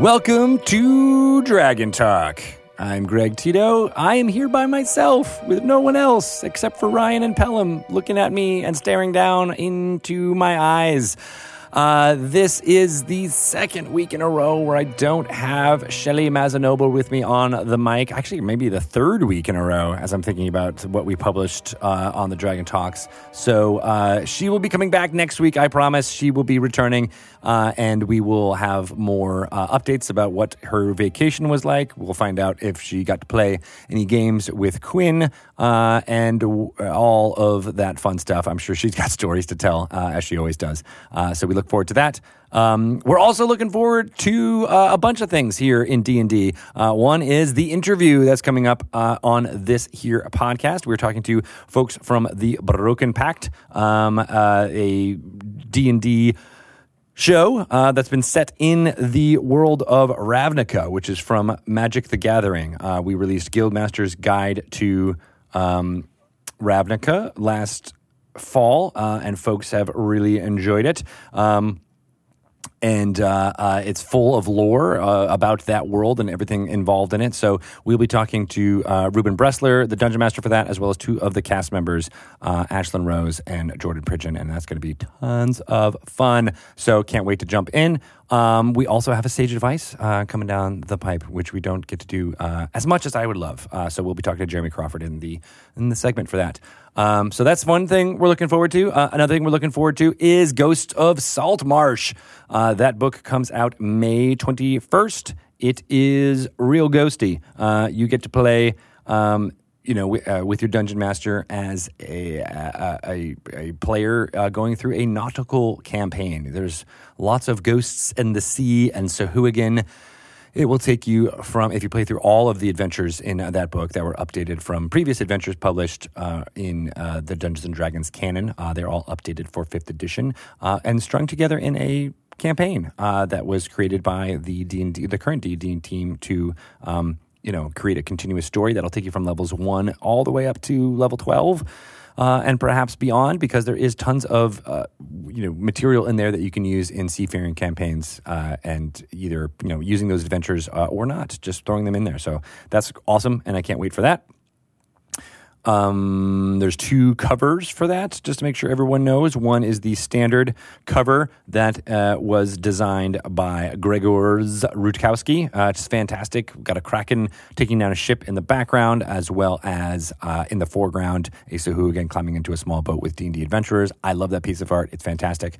Welcome to Dragon Talk. I'm Greg Tito. I am here by myself with no one else except for Ryan and Pelham looking at me and staring down into my eyes. Uh, this is the second week in a row where I don't have Shelly Mazzanoble with me on the mic. Actually, maybe the third week in a row as I'm thinking about what we published uh, on the Dragon Talks. So uh, she will be coming back next week, I promise. She will be returning, uh, and we will have more uh, updates about what her vacation was like. We'll find out if she got to play any games with Quinn uh, and all of that fun stuff. I'm sure she's got stories to tell, as she always does. so we look forward to that. Um, we're also looking forward to uh, a bunch of things here in D and D. Uh, one is the interview that's coming up uh, on this here podcast. We're talking to folks from the Broken Pact, um, uh, a D and D show uh, that's been set in the world of Ravnica, which is from Magic the Gathering. Uh, we released Guildmaster's Guide to um, Ravnica last fall, uh, and folks have really enjoyed it. Um, and uh, uh, it's full of lore uh, about that world and everything involved in it. So we'll be talking to uh, Ruben Bressler, the dungeon master for that, as well as two of the cast members, uh, Ashlyn Rose and Jordan Pridgeon, and that's going to be tons of fun. So can't wait to jump in. Um, we also have a sage advice uh, coming down the pipe, which we don't get to do as much as I would love. so we'll be talking to Jeremy Crawford in the in the segment for that. Um, so that's one thing we're looking forward to. Uh, another thing we're looking forward to is Ghost of Saltmarsh. Uh, that book comes out May 21st. It is real ghosty. Uh, you get to play. Um, you know, uh, with your dungeon master as a a, a, a player uh, going through a nautical campaign. There's lots of ghosts in the sea and Sahuagin. It will take you from, if you play through all of the adventures in uh, that book that were updated from previous adventures published uh, in uh, the Dungeons and Dragons canon. Uh, they're all updated for fifth edition uh, and strung together in a campaign uh, that was created by the D&D, the current D&D team to, um, you know, create a continuous story that'll take you from levels one all the way up to level 12 uh, and perhaps beyond, because there is tons of uh, you know material in there that you can use in seafaring campaigns, uh, and either you know using those adventures uh, or not, just throwing them in there. So that's awesome, and I can't wait for that. Um, there's two covers for that, just to make sure everyone knows. One is the standard cover that uh, was designed by Gregors Rutkowski. Uh, it's fantastic. We've got a kraken taking down a ship in the background, as well as uh, in the foreground, a Sahuagin climbing into a small boat with D&D adventurers. I love that piece of art. It's fantastic.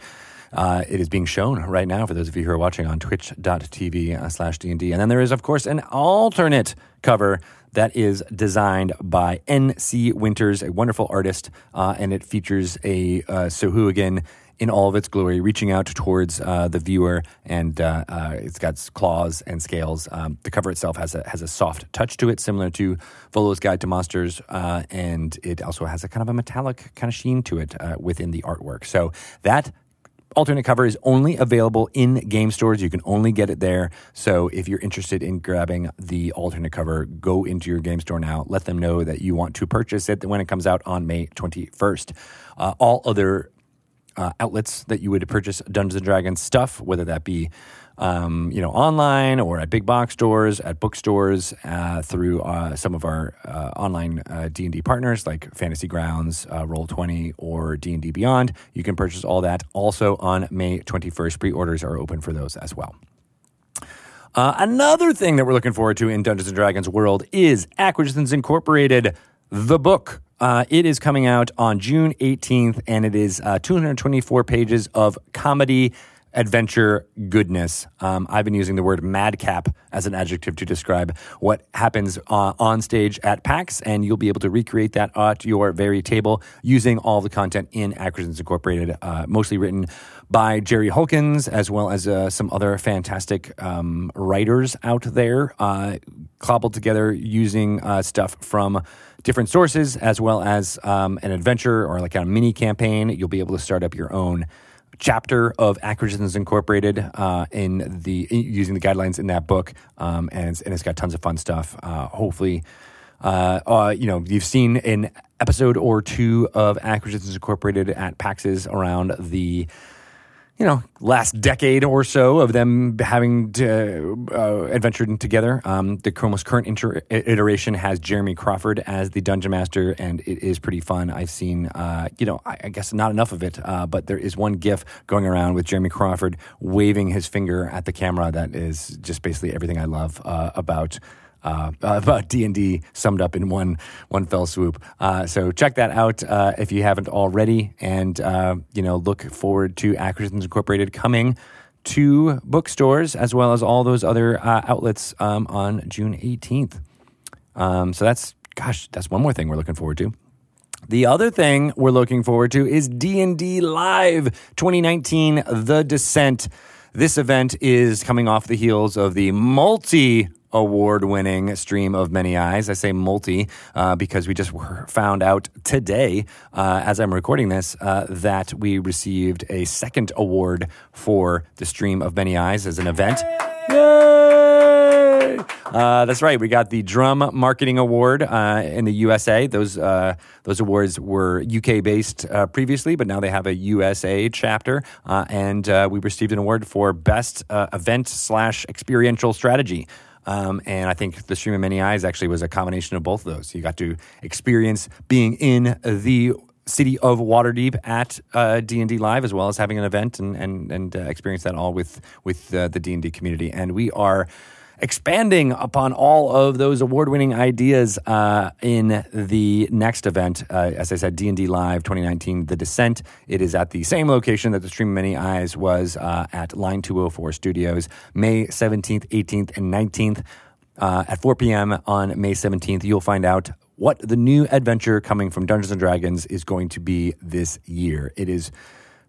Uh, it is being shown right now for those of you who are watching on twitch.tv uh, slash D&D. And then there is, of course, an alternate cover that is designed by N.C. Winters, a wonderful artist, uh, and it features a uh, again in all of its glory, reaching out towards uh, the viewer, and uh, uh, it's got claws and scales. Um, the cover itself has a has a soft touch to it, similar to Volo's Guide to Monsters, uh, and it also has a kind of a metallic kind of sheen to it uh, within the artwork. So that alternate cover is only available in game stores. You can only get it there. So if you're interested in grabbing the alternate cover, go into your game store now. Let them know that you want to purchase it when it comes out on May 21st. Uh, all other uh, outlets that you would purchase Dungeons and Dragons stuff, whether that be um, you know, online or at big box stores, at bookstores, uh, through uh, some of our uh, online uh, D and D partners like Fantasy Grounds, uh, Roll Twenty, or D and D Beyond. You can purchase all that. Also on May twenty first, pre orders are open for those as well. Uh, another thing that we're looking forward to in Dungeons and Dragons world is Acquisitions Incorporated, the book. Uh, it is coming out on June 18th, and it is uh, 224 pages of comedy adventure goodness. Um, I've been using the word madcap as an adjective to describe what happens uh, on stage at PAX, and you'll be able to recreate that at your very table using all the content in Acquisitions Incorporated, uh, mostly written by Jerry Holkins, as well as uh, some other fantastic um, writers out there, uh, cobbled together using uh, stuff from different sources, as well as um, an adventure or like a mini campaign. You'll be able to start up your own chapter of Acquisitions Incorporated uh, in the in, using the guidelines in that book, um, and, it's, and it's got tons of fun stuff. Uh, hopefully, uh, uh you know you've seen an episode or two of Acquisitions Incorporated at PAX's around the you know, last decade or so of them having to, uh, adventured together. Um, the most current inter- iteration has Jeremy Crawford as the dungeon master, and it is pretty fun. I've seen, uh, you know, I, I, guess not enough of it, uh, but there is one GIF going around with Jeremy Crawford waving his finger at the camera that is just basically everything I love uh, about uh, about D and D summed up in one one fell swoop. Uh, so check that out uh, if you haven't already, and uh, you know look forward to Acquisitions Incorporated coming to bookstores as well as all those other uh, outlets um, on June eighteenth. Um, so that's gosh, that's one more thing we're looking forward to. The other thing we're looking forward to is D&D Live 2019 The Descent. This event is coming off the heels of the multi award winning Stream of Many Eyes. I say multi uh, because we just found out today, uh, as I'm recording this, uh, that we received a second award for the Stream of Many Eyes as an event. Yay! Uh, that's right. We got the Drum Marketing Award uh, in the USA. Those uh, those awards were UK based previously, but now they have a USA chapter, and we received an award for Best Event slash Experiential Strategy. Um, and I think the Stream of Many Eyes actually was a combination of both of those. You got to experience being in the city of Waterdeep at uh, D and D Live, as well as having an event and and and uh, experience that all with with uh, the D and D community. And we are expanding upon all of those award-winning ideas uh, in the next event. Uh, as I said, D&D Live 2019, The Descent. It is at the same location that the Stream of Many Eyes was uh, at Line 204 Studios, May 17th, 18th, and 19th. Uh, at 4 p.m. on May 17th, you'll find out what the new adventure coming from Dungeons and Dragons is going to be this year. It is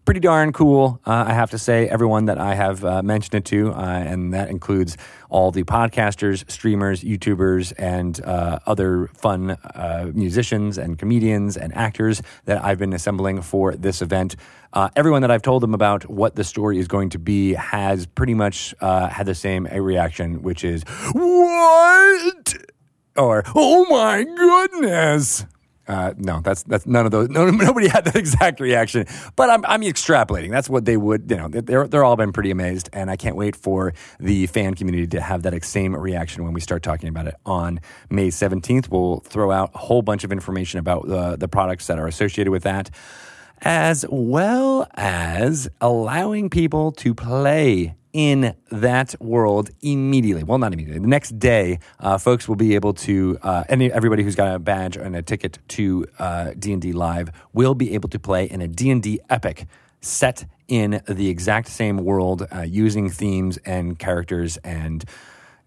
pretty darn cool, uh, I have to say. Everyone that I have uh, mentioned it to, uh, and that includes all the podcasters, streamers, YouTubers, and uh, other fun uh, musicians and comedians and actors that I've been assembling for this event. Uh, everyone that I've told them about what the story is going to be has pretty much had the same reaction, which is, What? Or, Oh my goodness. Uh, no, that's that's none of those. No, nobody had that exact reaction, but I'm I'm extrapolating. That's what they would. You know, they're they're all been pretty amazed, and I can't wait for the fan community to have that same reaction when we start talking about it on May 17th. We'll throw out a whole bunch of information about the the products that are associated with that, as well as allowing people to play in that world immediately. Well, not immediately. The next day, uh, folks will be able to, uh, any, everybody who's got a badge and a ticket to uh, D&D Live will be able to play in a D&D epic set in the exact same world uh, using themes and characters and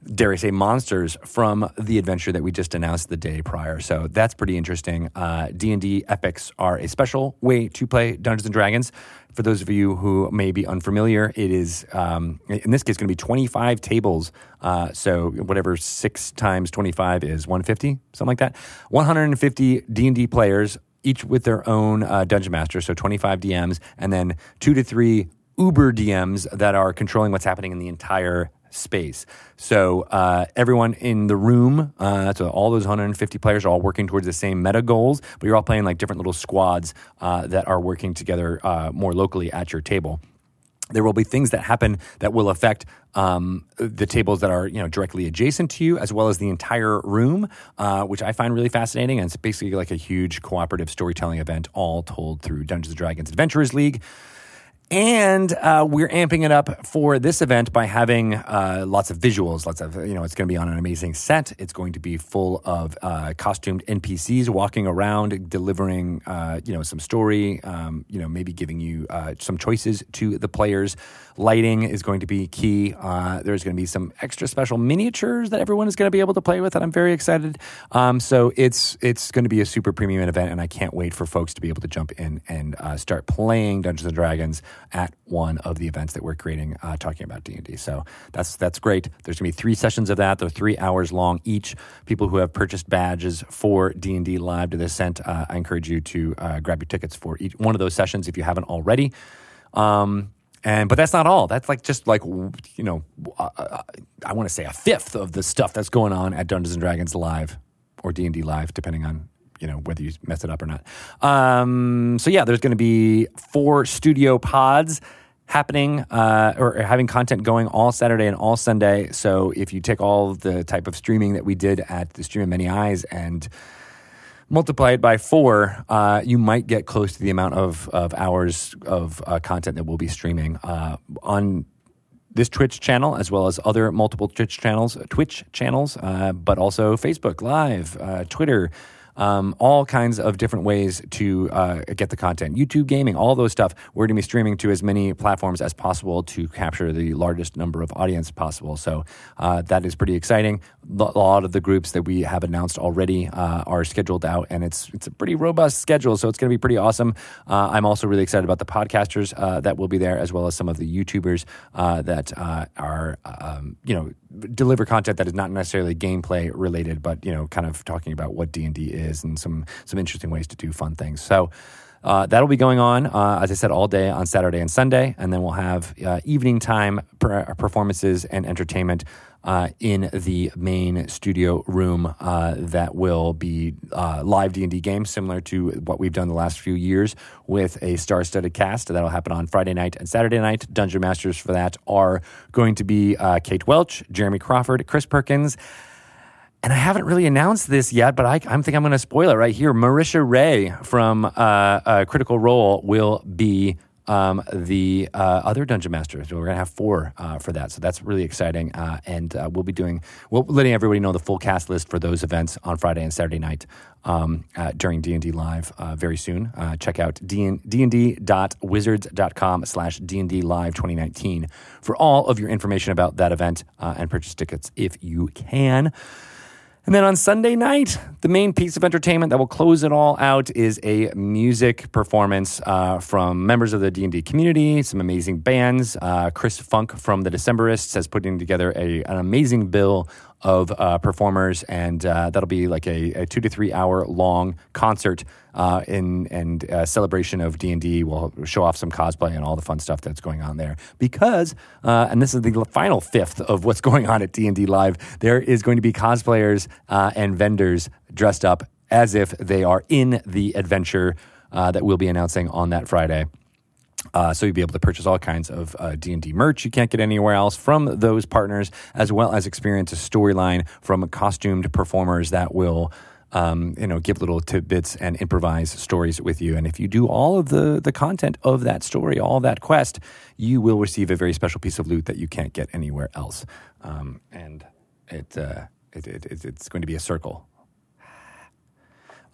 dare I say, monsters from the adventure that we just announced the day prior. So that's pretty interesting. Uh, D&D epics are a special way to play Dungeons & Dragons. For those of you who may be unfamiliar, it is, um, in this case, going to be 25 tables. Uh, so whatever 6 times 25 is, 150, something like that. 150 D&D players, each with their own uh, Dungeon Master, so 25 DMs, and then two to three Uber DMs that are controlling what's happening in the entire space. So uh, everyone in the room, uh, all those 150 players are all working towards the same meta goals, but you're all playing like different little squads uh, that are working together uh, more locally at your table. There will be things that happen that will affect um, the tables that are you know directly adjacent to you, as well as the entire room, uh, which I find really fascinating. And it's basically like a huge cooperative storytelling event, all told through Dungeons and Dragons Adventurers League. And uh, we're amping it up for this event by having uh, lots of visuals. Lots of, you know, it's going to be on an amazing set. It's going to be full of uh, costumed NPCs walking around, delivering, uh, you know, some story, um, you know, maybe giving you uh, some choices to the players. Lighting is going to be key. Uh, there's going to be some extra special miniatures that everyone is going to be able to play with, and I'm very excited. Um, so it's it's going to be a super premium event, and I can't wait for folks to be able to jump in and uh, start playing Dungeons and Dragons at one of the events that we're creating, uh, talking about D and D. So that's that's great. There's going to be three sessions of that. They're three hours long each. People who have purchased badges for D and D Live to the Descent, uh, I encourage you to uh, grab your tickets for each one of those sessions if you haven't already. Um, and but that's not all. That's like just like you know, uh, uh I want to say a fifth of the stuff that's going on at Dungeons and Dragons Live or D and D Live, depending on you know whether you mess it up or not. Um, so yeah, there's going to be four studio pods happening uh, or having content going all Saturday and all Sunday. So if you take all the type of streaming that we did at the Stream of Many Eyes and multiply it by four, uh, you might get close to the amount of, of hours of uh, content that we'll be streaming uh, on this Twitch channel, as well as other multiple Twitch channels, Twitch channels, uh, but also Facebook Live, uh, Twitter um, all kinds of different ways to uh, get the content. YouTube gaming, all those stuff. We're going to be streaming to as many platforms as possible to capture the largest number of audience possible. So uh, that is pretty exciting. A lot of the groups that we have announced already uh, are scheduled out, and it's it's a pretty robust schedule. So it's going to be pretty awesome. Uh, I'm also really excited about the podcasters uh, that will be there, as well as some of the YouTubers uh, that are um, you know deliver content that is not necessarily gameplay related, but you know, kind of talking about what D and D is and some some interesting ways to do fun things. So. Uh, that'll be going on, uh, as I said, all day on Saturday and Sunday. And then we'll have uh, evening time per- performances and entertainment uh, in the main studio room uh, that will be uh, live D&D games, similar to what we've done the last few years with a star-studded cast. That'll happen on Friday night and Saturday night. Dungeon Masters for that are going to be uh, Kate Welch, Jeremy Crawford, Chris Perkins, and I haven't really announced this yet, but I, I think I'm going to spoil it right here. Marisha Ray from uh, uh, Critical Role will be um, the uh, other dungeon master. So we're going to have four uh, for that. So that's really exciting. Uh, and uh, we'll be doing, we'll letting everybody know the full cast list for those events on Friday and Saturday night um, during D&D Live uh, very soon. Uh, check out dnd.wizards.com slash D&D Live 2019 for all of your information about that event and purchase tickets if you can. And then on Sunday night, the main piece of entertainment that will close it all out is a music performance uh, from members of the D&D community, some amazing bands. Uh, Chris Funk from the Decemberists has putting together a, an amazing bill of uh, performers, and uh, that'll be like a, a, two to three hour long concert uh, in and uh, celebration of D and D. We'll show off some cosplay and all the fun stuff that's going on there. Because, uh, and this is the final fifth of what's going on at D and D Live. There is going to be cosplayers uh, and vendors dressed up as if they are in the adventure that we'll be announcing on that Friday. Uh, so you'll be able to purchase all kinds of uh, D&D merch you can't get anywhere else from those partners, as well as experience a storyline from costumed performers that will um, you know, give little tidbits and improvise stories with you. And if you do all of the the content of that story, all that quest, you will receive a very special piece of loot that you can't get anywhere else. Um, and it, uh, it, it, it's going to be a circle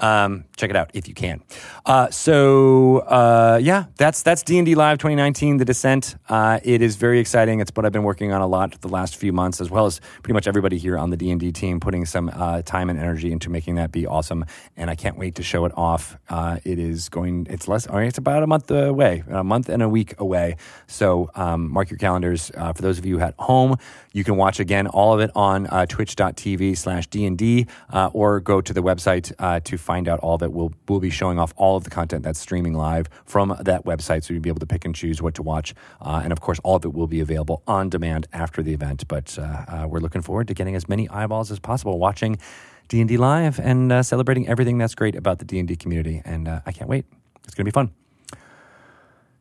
um, check it out if you can. Uh, so uh, yeah, that's that's D and D Live 2019, The Descent. Uh, it is very exciting. It's what I've been working on a lot the last few months, as well as pretty much everybody here on the D and D team, putting some uh, time and energy into making that be awesome. And I can't wait to show it off. Uh, it is going. It's less. Or it's about a month away, a month and a week away. So um, mark your calendars. Uh, for those of you at home, you can watch again all of it on Twitch.tv slash D and D, or go to the website to find out all it. We'll, we'll be showing off all of the content that's streaming live from that website, so you'll be able to pick and choose what to watch. Uh, and of course, all of it will be available on demand after the event. But uh, uh, we're looking forward to getting as many eyeballs as possible watching D&D live and uh, celebrating everything that's great about the D&D community. And uh, I can't wait. It's going to be fun.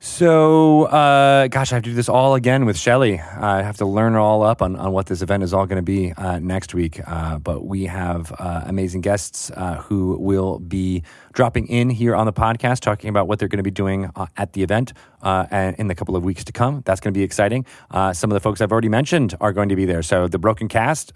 So, uh, gosh, I have to do this all again with Shelly. I have to learn it all up on, on what this event is all going to be uh, next week. Uh, but we have uh, amazing guests uh, who will be dropping in here on the podcast, talking about what they're going to be doing uh, at the event in the couple of weeks to come. That's going to be exciting. some of the folks I've already mentioned are going to be there. So, the Broken Cast,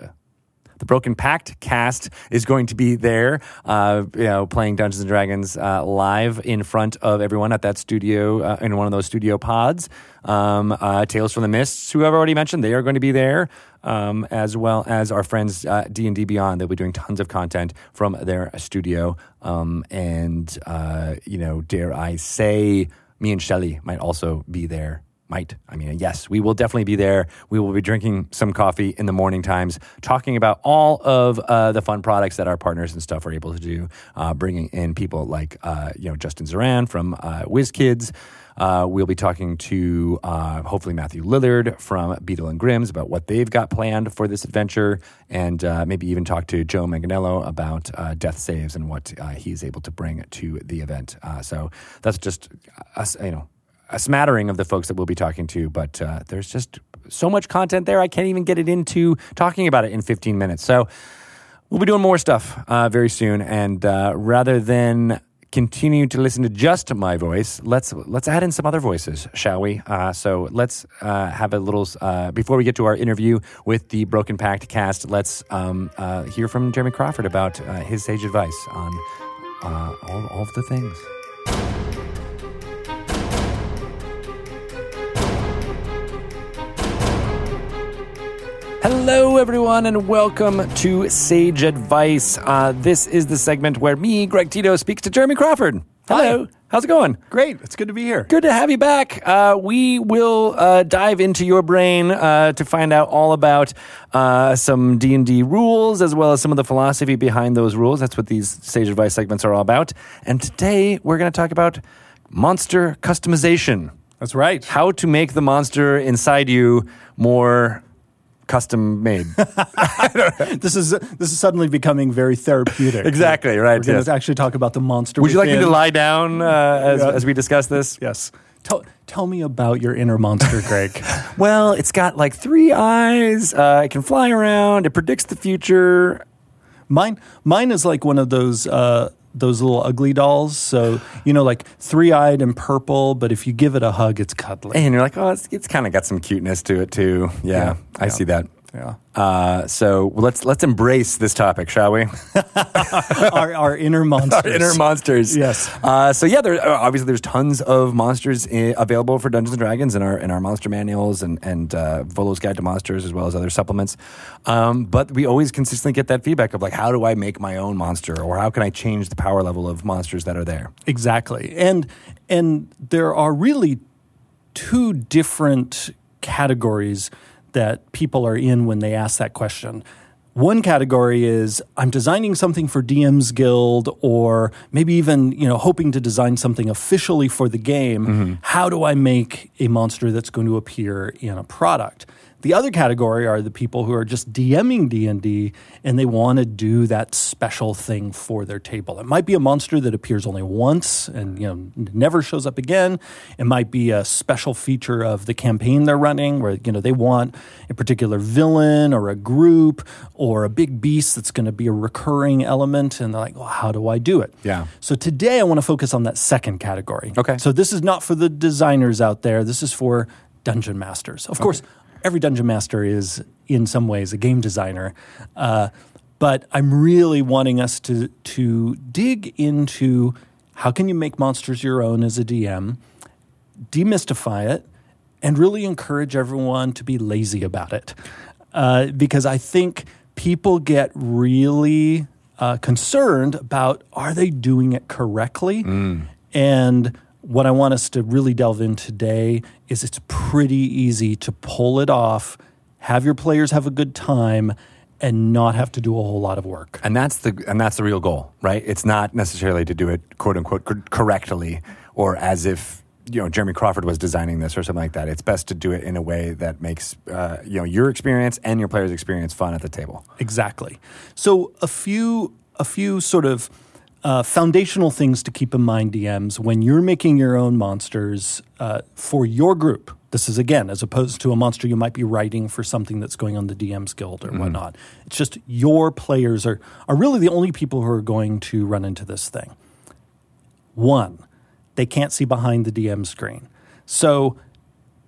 the Broken Pact cast is going to be there, uh, you know, playing Dungeons and Dragons uh, live in front of everyone at that studio uh, in one of those studio pods. Um, uh, Tales from the Mists, who I've already mentioned, they are going to be there, um, as well as our friends uh, D and D Beyond. They'll be doing tons of content from their studio, um, and uh, you know, dare I say, me and Shelly might also be there might. I mean, yes, we will definitely be there. We will be drinking some coffee in the morning times, talking about all of uh, the fun products that our partners and stuff are able to do, uh, bringing in people like, uh, you know, Justin Ziran from uh, WizKids. Uh, we'll be talking to uh, hopefully Matthew Lillard from Beadle and Grimm's about what they've got planned for this adventure, and uh, maybe even talk to Joe Manganiello about death saves and what he's able to bring to the event. So that's just us, you know a smattering of the folks that we'll be talking to, but uh, there's just so much content there. I can't even get it into talking about it in 15 minutes. So we'll be doing more stuff uh, very soon. And uh, rather than continue to listen to just my voice, let's let's add in some other voices, shall we? Uh, so let's uh, have a little uh, before we get to our interview with the Broken Pact cast. Let's um, hear from Jeremy Crawford about his sage advice on all, all of the things. Hello, everyone, and welcome to Sage Advice. Uh, this is the segment where me, Greg Tito, speaks to Jeremy Crawford. Hello. Hi. How's it going? Great. It's good to be here. Good to have you back. Uh, we will uh, dive into your brain uh, to find out all about uh, some D and D rules, as well as some of the philosophy behind those rules. That's what these Sage Advice segments are all about. And today we're going to talk about monster customization. That's right. How to make the monster inside you more custom made. This is this is suddenly becoming very therapeutic. Exactly, right, We're going yes. to actually talk about the monster. Would you like me to lie down uh, as, Yeah. as we discuss this? Yes. Tell tell me about your inner monster, Greg. Well, it's got like three eyes. Uh, it can fly around. It predicts the future. mine mine is like one of those uh, those little ugly dolls. So you know, like three eyed and purple. But if you give it a hug, it's cuddly. And you're like, oh, it's, it's kind of got some cuteness to it too. Yeah, Yeah, I yeah. see that. Yeah. Uh, so let's let's embrace this topic, shall we? our, our inner monsters. Our inner monsters. Yes. Uh, so yeah, there uh, obviously there's tons of monsters i- available for Dungeons and Dragons in our in our monster manuals and and uh, Volo's Guide to Monsters as well as other supplements. Um, but we always consistently get that feedback of like, how do I make my own monster, or how can I change the power level of monsters that are there? Exactly. And and there are really two different categories that people are in when they ask that question. One category is I'm designing something for DM's Guild or maybe even, you know, hoping to design something officially for the game. Mm-hmm. How do I make a monster that's going to appear in a product? The other category are the people who are just DMing D&D and they want to do that special thing for their table. It might be a monster that appears only once and you know never shows up again. It might be a special feature of the campaign they're running where you know they want a particular villain or a group or a big beast that's going to be a recurring element and they're like, "Well, how do I do it?" Yeah. So today I want to focus on that second category. Okay. So this is not for the designers out there. This is for dungeon masters. Of course, every dungeon master is in some ways a game designer. Uh, but I'm really wanting us to to dig into how can you make monsters your own as a DM, demystify it, and really encourage everyone to be lazy about it. Uh, because I think people get really uh, concerned about are they doing it correctly? And what I want us to really delve in today is it's pretty easy to pull it off, have your players have a good time, and not have to do a whole lot of work. And that's the and that's the real goal, right? It's not necessarily to do it quote unquote cor- correctly or as if you know Jeremy Crawford was designing this or something like that. It's best to do it in a way that makes uh, you know your experience and your players' experience fun at the table. Exactly. So a few a few sort of uh, foundational things to keep in mind, DMs, when you're making your own monsters uh, for your group. This is again as opposed to a monster you might be writing for something that's going on the DM's Guild or whatnot. It's just your players are are really the only people who are going to run into this thing. One, they can't see behind the DM screen. So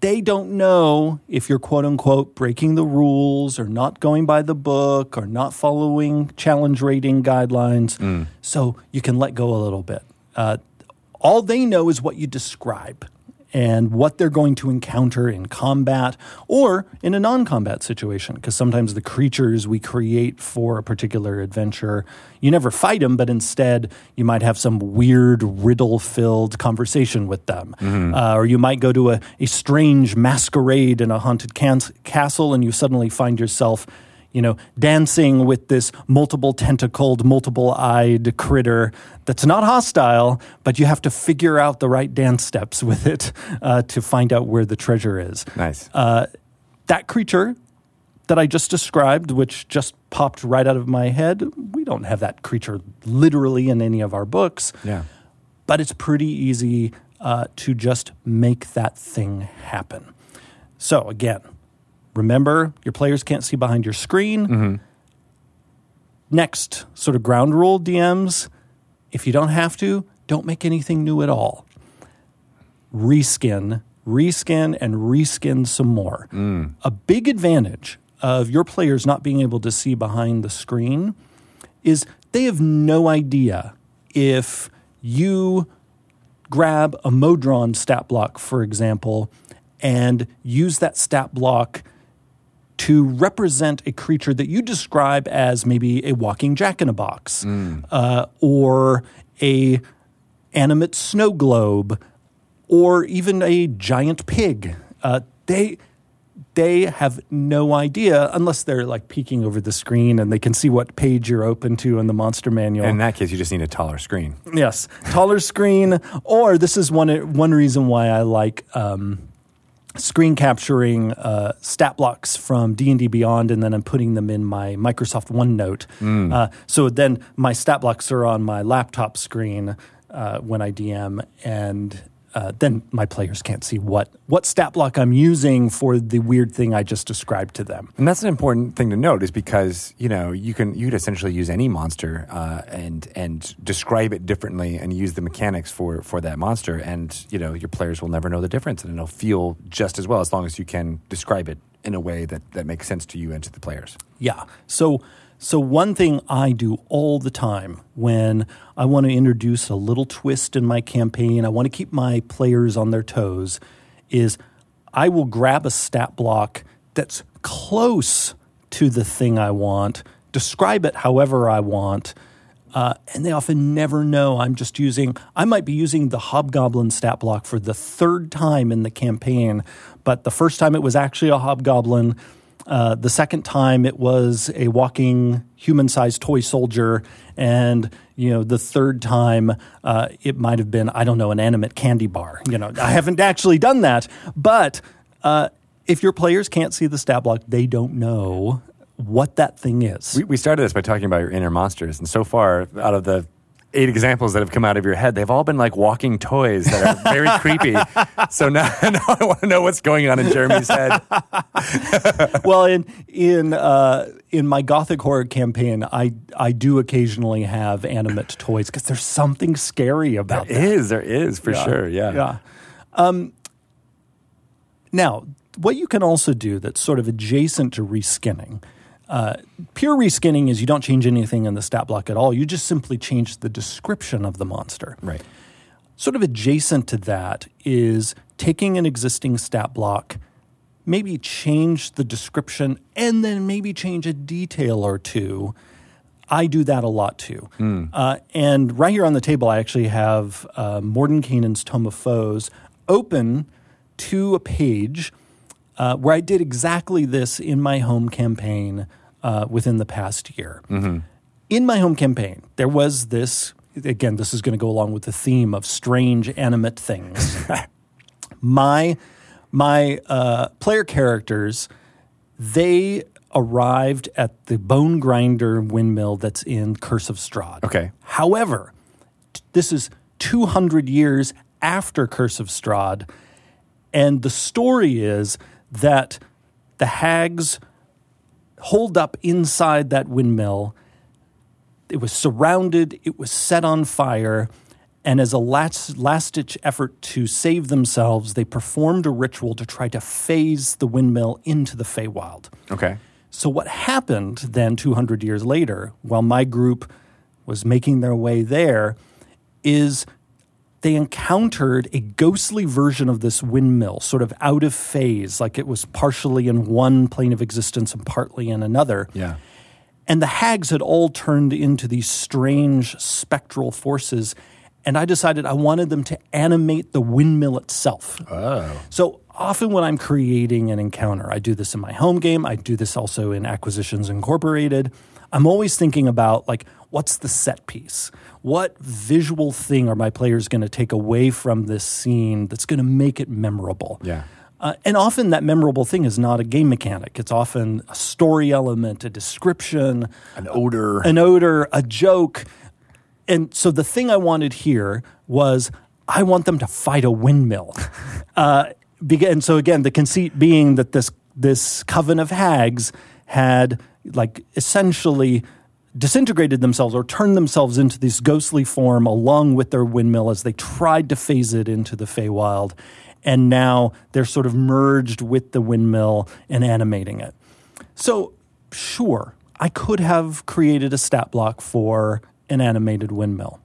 they don't know if you're quote unquote breaking the rules or not going by the book or not following challenge rating guidelines. So you can let go a little bit. Uh, all they know is what you describe and what they're going to encounter in combat or in a non combat situation. Because sometimes the creatures we create for a particular adventure, you never fight them, but instead you might have some weird riddle filled conversation with them. Uh, or you might go to a, a strange masquerade in a haunted can- castle and you suddenly find yourself you know, dancing with this multiple tentacled, multiple eyed critter that's not hostile, but you have to figure out the right dance steps with it uh, to find out where the treasure is. Nice. Uh, that creature that I just described, which just popped right out of my head, we don't have that creature literally in any of our books yeah. but it's pretty easy uh, to just make that thing happen. So, again, remember your players can't see behind your screen. Mm-hmm. Next, sort of ground rule DMs if you don't have to, don't make anything new at all. Reskin, reskin, and reskin some more. Mm. A big advantage of your players not being able to see behind the screen is they have no idea if you grab a Modron stat block, for example, and use that stat block to represent a creature that you describe as maybe a walking jack in a box uh, or a animate snow globe or even a giant pig. Uh, they they have no idea unless they're like peeking over the screen and they can see what page you're open to in the monster manual. In that case, you just need a taller screen. Yes, taller screen. Or this is one one reason why I like um, screen capturing uh, stat blocks from D and D Beyond, and then I'm putting them in my Microsoft OneNote. Uh, so then my stat blocks are on my laptop screen uh, when I DM, and uh, then my players can't see what what stat block I'm using for the weird thing I just described to them. And that's an important thing to note, is because you know you can you could essentially use any monster uh, and and describe it differently and use the mechanics for for that monster, and you know your players will never know the difference, and it'll feel just as well as long as you can describe it in a way that that makes sense to you and to the players. Yeah. So so one thing I do all the time when I want to introduce a little twist in my campaign, I want to keep my players on their toes, is I will grab a stat block that's close to the thing I want, describe it however I want. Uh, and they often never know. I'm just using, I might be using the Hobgoblin stat block for the third time in the campaign, but the first time it was actually a Hobgoblin. Uh, the second time it was a walking human-sized toy soldier, and you know the third time uh, it might have been I don't know an animate candy bar. You know I haven't actually done that, but uh, if your players can't see the stat block, they don't know what that thing is. We, we started this by talking about your inner monsters, and so far, out of the eight examples that have come out of your head, they've all been like walking toys that are very creepy. So now, now I want to know what's going on in Jeremy's head. well, in in uh, in my gothic horror campaign, I I do occasionally have animate toys because there's something scary about them. There is, there is for sure. Yeah. Yeah. Um, now, what you can also do that's sort of adjacent to reskinning. Uh, pure reskinning is you don't change anything in the stat block at all. You just simply change the description of the monster. Right. Sort of adjacent to that is taking an existing stat block, maybe change the description, and then maybe change a detail or two. I do that a lot too. Uh, and right here on the table, I actually have uh, Mordenkainen's Tome of Foes open to a page uh, where I did exactly this in my home campaign uh, within the past year. In my home campaign, there was this. Again, this is going to go along with the theme of strange animate things. my my uh, player characters, they arrived at the bone grinder windmill that's in Curse of Strahd. Okay. However, t- this is 200 years after Curse of Strahd, and the story is that the hags holed up inside that windmill. It was surrounded, it was set on fire, and as a last, last ditch effort to save themselves, they performed a ritual to try to phase the windmill into the Feywild. Okay. So, what happened then 200 years later, while my group was making their way there, is they encountered a ghostly version of this windmill, sort of out of phase, like it was partially in one plane of existence and partly in another. Yeah. And the hags had all turned into these strange spectral forces. And I decided I wanted them to animate the windmill itself. Oh. So often when I'm creating an encounter, I do this in my home game, I do this also in Acquisitions Incorporated. I'm always thinking about like what's the set piece? What visual thing are my players going to take away from this scene that's going to make it memorable? Yeah. Uh, and often that memorable thing is not a game mechanic. It's often a story element, a description, An odor. an odor, a joke. And so the thing I wanted here was I want them to fight a windmill. uh, and so again, the conceit being that this this coven of hags had like essentially disintegrated themselves or turned themselves into this ghostly form along with their windmill as they tried to phase it into the Feywild. And now they're sort of merged with the windmill and animating it. So, sure, I could have created a stat block for an animated windmill.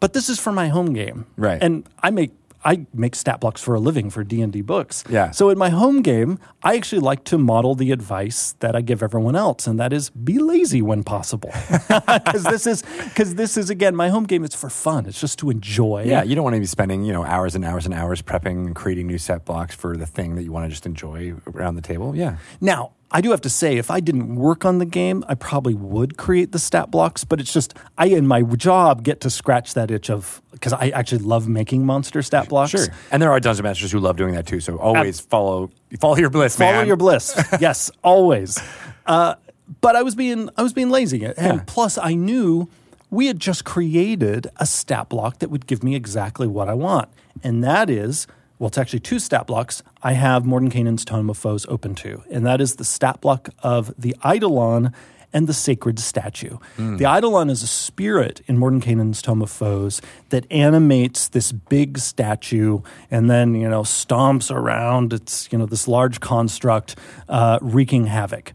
But this is for my home game. Right. And I make I make stat blocks for a living for D&D books. Yeah. So in my home game, I actually like to model the advice that I give everyone else and that is be lazy when possible. Cuz this is cuz this is again my home game it's for fun. It's just to enjoy. Yeah, you don't want to be spending you know hours and hours and hours prepping and creating new set blocks for the thing that you want to just enjoy around the table. Yeah, Now, I do have to say, if I didn't work on the game, I probably would create the stat blocks. But it's just I, in my job, get to scratch that itch of because I actually love making monster stat blocks. sure. And there are dungeon masters who love doing that too. So always follow follow your bliss, Follow man. your bliss. yes, always. Uh, but I was being I was being lazy, and Yeah. plus I knew we had just created a stat block that would give me exactly what I want, and that is. Well, it's actually two stat blocks I have Mordenkainen's Tome of Foes open to, and that is the stat block of the Eidolon and the Sacred Statue. The Eidolon is a spirit in Mordenkainen's Tome of Foes that animates this big statue and then, you know, stomps around. It's, you know, this large construct uh, wreaking havoc.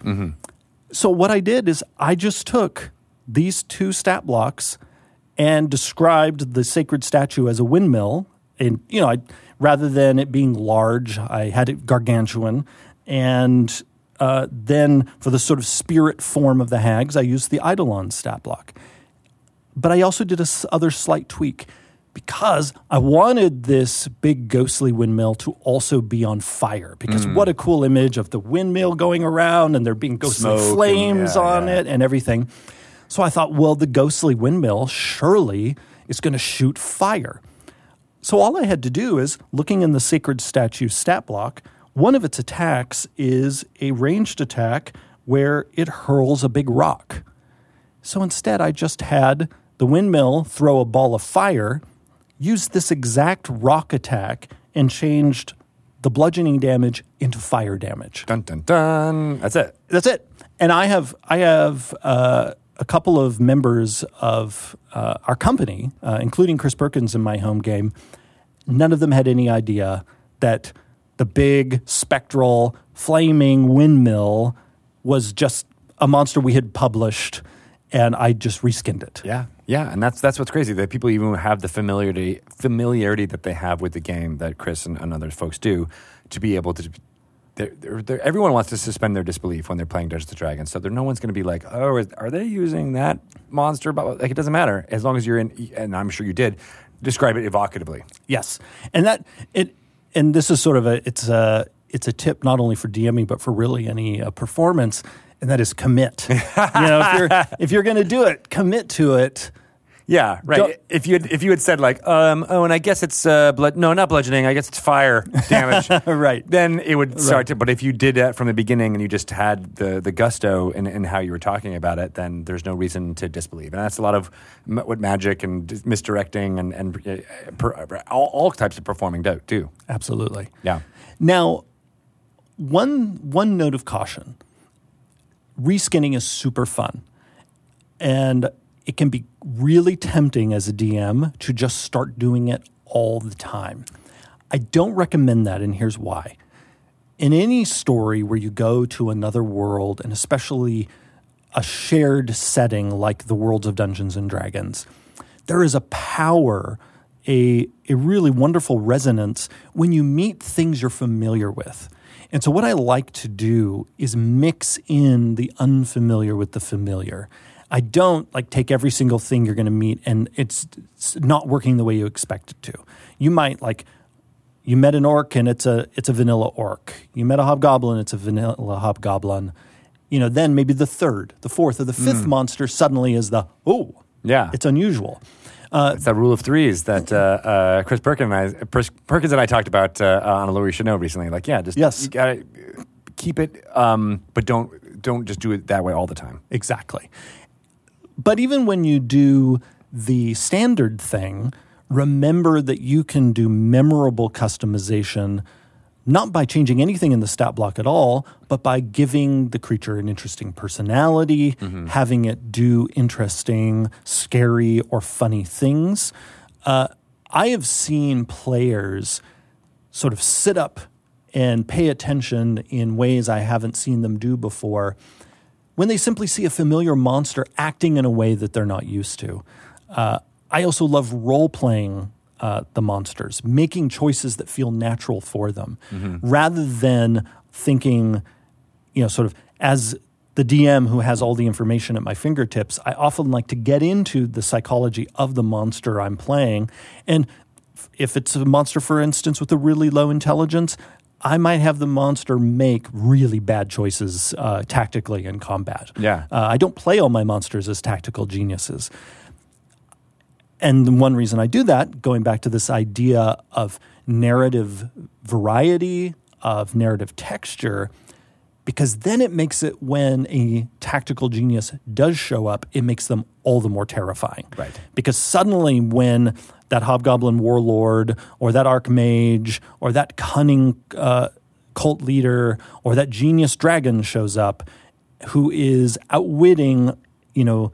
So what I did is I just took these two stat blocks and described the sacred statue as a windmill. And you know, I, rather than it being large, I had it gargantuan. And uh, then for the sort of spirit form of the hags, I used the Eidolon stat block. But I also did a s- other slight tweak because I wanted this big ghostly windmill to also be on fire. Because what a cool image of the windmill going around and there being ghostly Smoke and- flames yeah, on yeah. it and everything. So I thought, well, the ghostly windmill surely is going to shoot fire. So all I had to do is looking in the sacred statue stat block, one of its attacks is a ranged attack where it hurls a big rock. So instead, I just had the windmill throw a ball of fire, used this exact rock attack, and changed the bludgeoning damage into fire damage. Dun dun dun. That's it. That's it. And I have I have uh, a couple of members of uh, our company, uh, including Chris Perkins in my home game. None of them had any idea that the big spectral flaming windmill was just a monster we had published, and I just reskinned it. Yeah, yeah, and that's that's what's crazy that people even have the familiarity familiarity that they have with the game that Chris and, and other folks do to be able to. They're, they're, everyone wants to suspend their disbelief when they're playing Dungeons and Dragons, so there, no one's going to be like, "Oh, is, are they using that monster?" But like, it doesn't matter as long as you're in, and I'm sure you did describe it evocatively. Yes, and that it and this is sort of a it's a it's a tip not only for DMing but for really any uh, performance, and that is commit. you know, if you're if you're going to do it, commit to it. Yeah, right. Don't- if you had, if you had said like, um, oh, and I guess it's uh, blood. No, not bludgeoning. I guess it's fire damage. Right. Then it would start to. But if you did that from the beginning and you just had the the gusto in, in how you were talking about it, then there's no reason to disbelieve. And that's a lot of m- what magic and misdirecting and and uh, per, all, all types of performing do too. Absolutely. Yeah. Now, one one note of caution: reskinning is super fun, and it can be really tempting as a DM to just start doing it all the time. I don't recommend that, and here's why. In any story where you go to another world, and especially a shared setting like the worlds of Dungeons and Dragons, there is a power, a, a really wonderful resonance when you meet things you're familiar with. And so, what I like to do is mix in the unfamiliar with the familiar. I don't like take every single thing you're going to meet and it's, it's not working the way you expect it to. You might like you met an orc and it's a it's a vanilla orc. You met a hobgoblin, it's a vanilla hobgoblin. You know, then maybe the third, the fourth, or the fifth monster suddenly is the oh, Yeah. it's unusual. It's that rule of threes that uh, uh, Chris Perkins and I, Perkins and I talked about uh, on a Louis Chanel recently. Like, yeah, just Yes. you gotta keep it, um, but don't don't just do it that way all the time. Exactly. But even when you do the standard thing, remember that you can do memorable customization not by changing anything in the stat block at all, but by giving the creature an interesting personality, mm-hmm. having it do interesting, scary, or funny things. Uh, I have seen players sort of sit up and pay attention in ways I haven't seen them do before when they simply see a familiar monster acting in a way that they're not used to. Uh, I also love role playing uh, the monsters, making choices that feel natural for them, mm-hmm. rather than thinking, you know, sort of as the DM who has all the information at my fingertips. I often like to get into the psychology of the monster I'm playing, and if it's a monster, for instance, with a really low intelligence, I might have the monster make really bad choices uh, tactically in combat. Yeah, uh, I don't play all my monsters as tactical geniuses. And one reason I do that, going back to this idea of narrative variety, of narrative texture, because then it makes it when a tactical genius does show up, it makes them all the more terrifying. Right. Because suddenly, when that hobgoblin warlord or that archmage or that cunning uh, cult leader or that genius dragon shows up, who is outwitting, you know,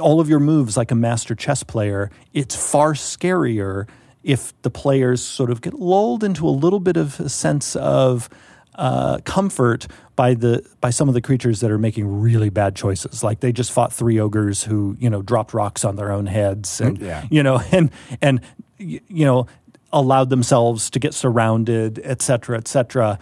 all of your moves like a master chess player, it's far scarier if the players sort of get lulled into a little bit of a sense of uh, comfort by the by some of the creatures that are making really bad choices. Like they just fought three ogres who you know dropped rocks on their own heads, and yeah. you know, and and you know allowed themselves to get surrounded, et cetera, et cetera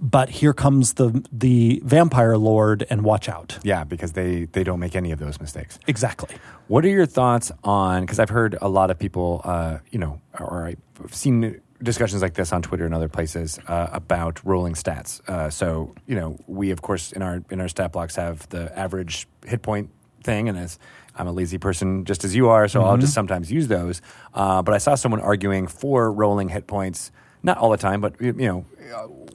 but here comes the the vampire lord and watch out yeah because they they don't make any of those mistakes exactly what are your thoughts on because i've heard a lot of people uh, you know or i've seen discussions like this on twitter and other places uh, about rolling stats uh, so you know we of course in our in our stat blocks have the average hit point thing and as I'm a lazy person just as you are, so mm-hmm. I'll just sometimes use those. Uh, but I saw someone arguing for rolling hit points, not all the time, but you know,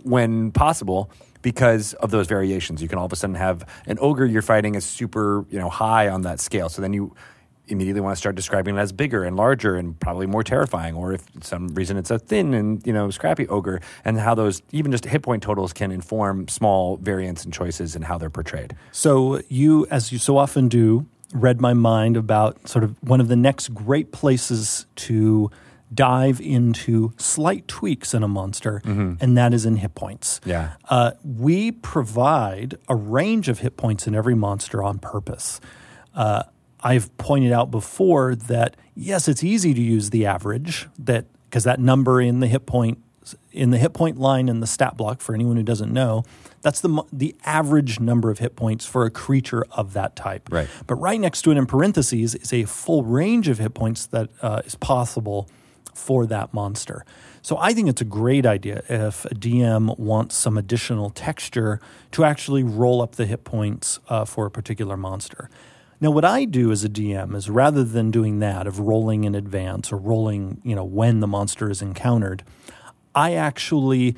when possible because of those variations. You can all of a sudden have an ogre you're fighting is super, you know, high on that scale. So then you immediately want to start describing it as bigger and larger and probably more terrifying or if some reason it's a thin and you know scrappy ogre and how those even just hit point totals can inform small variants and choices and how they're portrayed so you as you so often do read my mind about sort of one of the next great places to dive into slight tweaks in a monster, mm-hmm. and that is in hit points. Yeah. Uh, we provide a range of hit points in every monster on purpose. Uh, I've pointed out before that yes, it's easy to use the average that because that number in the hit point in the hit point line in the stat block for anyone who doesn't know, that's the the average number of hit points for a creature of that type. Right. But right next to it in parentheses is a full range of hit points that uh, is possible for that monster. So I think it's a great idea if a DM wants some additional texture to actually roll up the hit points uh, for a particular monster. Now, what I do as a DM is rather than doing that of rolling in advance or rolling, you know, when the monster is encountered, I actually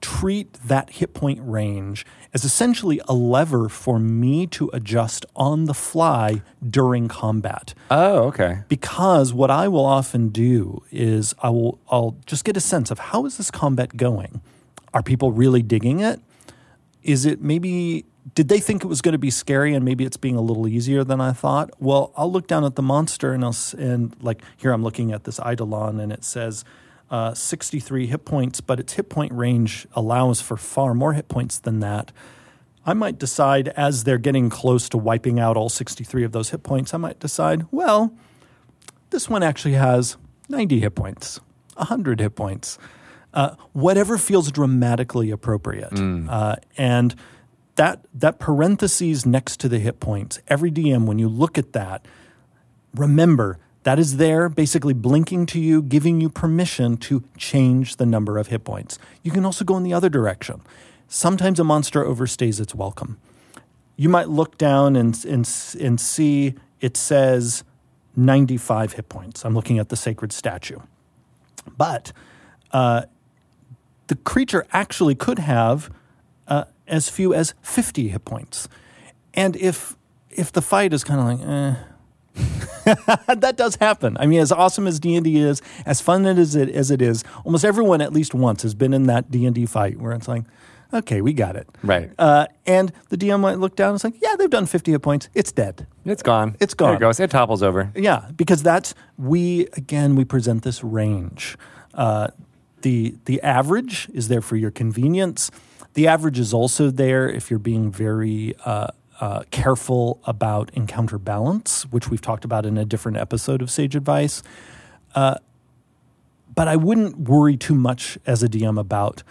treat that hit point range as essentially a lever for me to adjust on the fly during combat. Oh, okay. Because what I will often do is I will I'll just get a sense of how is this combat going? Are people really digging it? Is it maybe did they think it was going to be scary and maybe it's being a little easier than I thought? Well, I'll look down at the monster and I'll and like here I'm looking at this Eidolon and it says uh, 63 hit points, but its hit point range allows for far more hit points than that. I might decide as they're getting close to wiping out all 63 of those hit points, I might decide, well, this one actually has 90 hit points, 100 hit points, uh, whatever feels dramatically appropriate. Mm. Uh, and that, that parentheses next to the hit points, every DM, when you look at that, remember that is there basically blinking to you, giving you permission to change the number of hit points. You can also go in the other direction. Sometimes a monster overstays its welcome. You might look down and, and, and see it says 95 hit points. I'm looking at the sacred statue. But uh, the creature actually could have as few as 50 hit points. And if if the fight is kind of like, eh, that does happen. I mean, as awesome as D and D is, as fun as it as it is, almost everyone at least once has been in that D and D fight where it's like, okay, we got it, Right. Uh, and the DM might look down and it's like, yeah, they've done fifty hit points. It's dead. It's gone. It's gone. it goes. It topples over. Yeah, because that's we again we present this range. Uh, the the average is there for your convenience. The average is also there if you're being very uh, uh, careful about encounter balance, which we've talked about in a different episode of Sage Advice. Uh, but I wouldn't worry too much as a DM about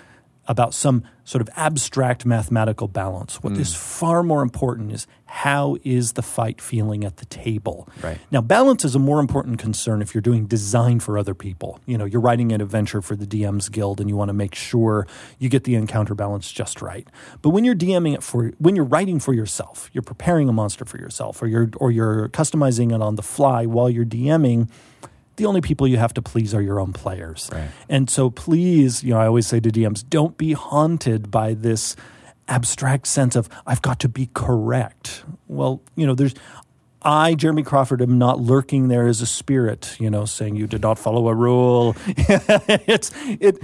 about some sort of abstract mathematical balance. What hmm. is far more important is how is the fight feeling at the table. Right. Now, balance is a more important concern if you're doing design for other people. You know, you're writing an adventure for the DM's Guild and you want to make sure you get the encounter balance just right. But when you're DMing it for when you're writing for yourself, you're preparing a monster for yourself or you're or you're customizing it on the fly while you're DMing, the only people you have to please are your own players. Right. And so please, you know, I always say to DMs, don't be haunted by this abstract sense of I've got to be correct. Well, you know, there's I, Jeremy Crawford, am not lurking there as a spirit, you know, saying you did not follow a rule. it's it.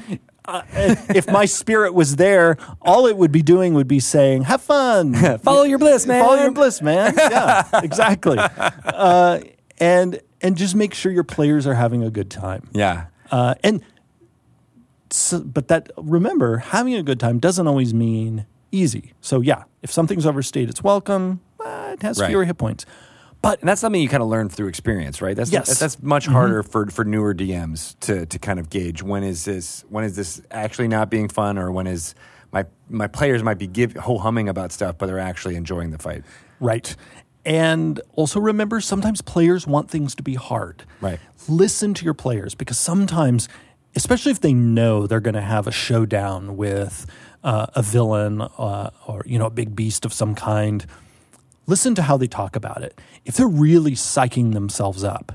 Uh, if my spirit was there, all it would be doing would be saying, "Have fun, Follow your bliss, man. follow your bliss, man." Yeah, exactly. Uh, and and just make sure your players are having a good time. Yeah. Uh, and so, but that remember, having a good time doesn't always mean easy. So yeah, if something's overstayed, it's welcome. Uh, it has Right. fewer hit points. But And that's something you kind of learn through experience, right? That's Yes. that's much harder for, for newer DMs to to kind of gauge when is this when is this actually not being fun or when is my my players might be give ho humming about stuff, but they're actually enjoying the fight. Right. And also remember, sometimes players want things to be hard. Right. Listen to your players because sometimes, especially if they know they're going to have a showdown with uh, a villain uh, or you know a big beast of some kind, listen to how they talk about it. If they're really psyching themselves up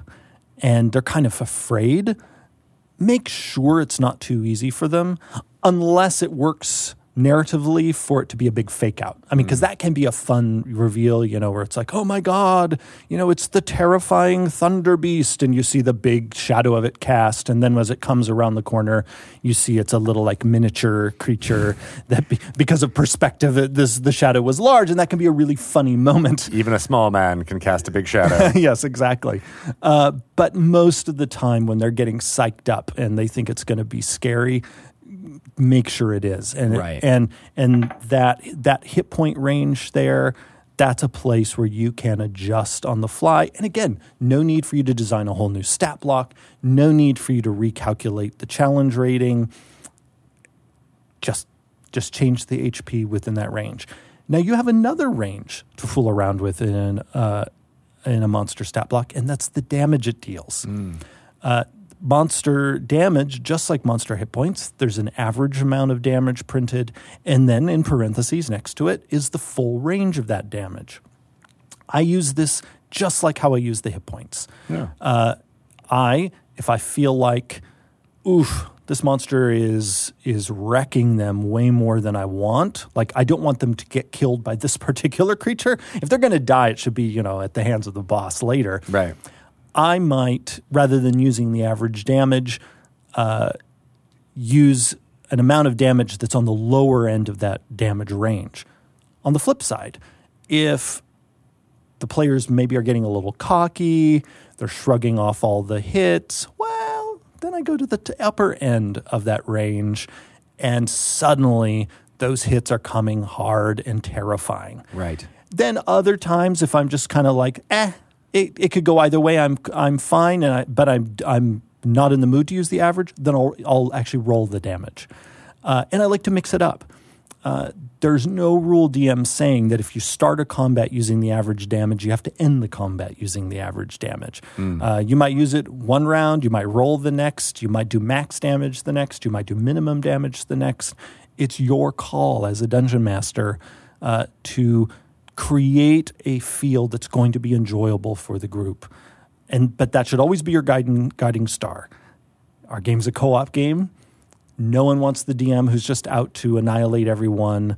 and they're kind of afraid, make sure it's not too easy for them unless it works narratively for it to be a big fake out. I mean, because that can be a fun reveal, you know, where it's like, oh my God, you know, it's the terrifying Thunder Beast. And you see the big shadow of it cast. And then as it comes around the corner, you see it's a little like miniature creature that be, because of perspective, it, this, the shadow was large. And that can be a really funny moment. Even a small man can cast a big shadow. yes, exactly. Uh, but most of the time, when they're getting psyched up and they think it's going to be scary, make sure it is. And Right. and and that that hit point range there. That's a place where you can adjust on the fly. And again, no need for you to design a whole new stat block. No need for you to recalculate the challenge rating just just change the HP within that range. Now you have another range to fool around with in uh, in a monster stat block, and that's the damage it deals. Uh, monster damage, just like monster hit points, there's an average amount of damage printed, and then in parentheses next to it is the full range of that damage. I use this just like how I use the hit points. Yeah. Uh, I, if I feel like, oof, this monster is is wrecking them way more than I want. Like I don't want them to get killed by this particular creature. If they're going to die, it should be you know at the hands of the boss later. right. I might, rather than using the average damage, uh, use an amount of damage that's on the lower end of that damage range. On the flip side, if the players maybe are getting a little cocky, they're shrugging off all the hits, well, then I go to the t- upper end of that range, and suddenly those hits are coming hard and terrifying. Right. Then other times, if I'm just kind of like, eh, it, it could go either way. I'm I'm fine, and I, but I'm I'm not in the mood to use the average. Then I'll I'll actually roll the damage, uh, and I like to mix it up. Uh, there's no rule DM saying that if you start a combat using the average damage, you have to end the combat using the average damage. Uh, you might use it one round, you might roll the next, you might do max damage the next, you might do minimum damage the next. It's your call as a dungeon master uh, to create a field that's going to be enjoyable for the group. And but that should always be your guiding guiding star. Our game's a co-op game. No one wants the DM who's just out to annihilate everyone,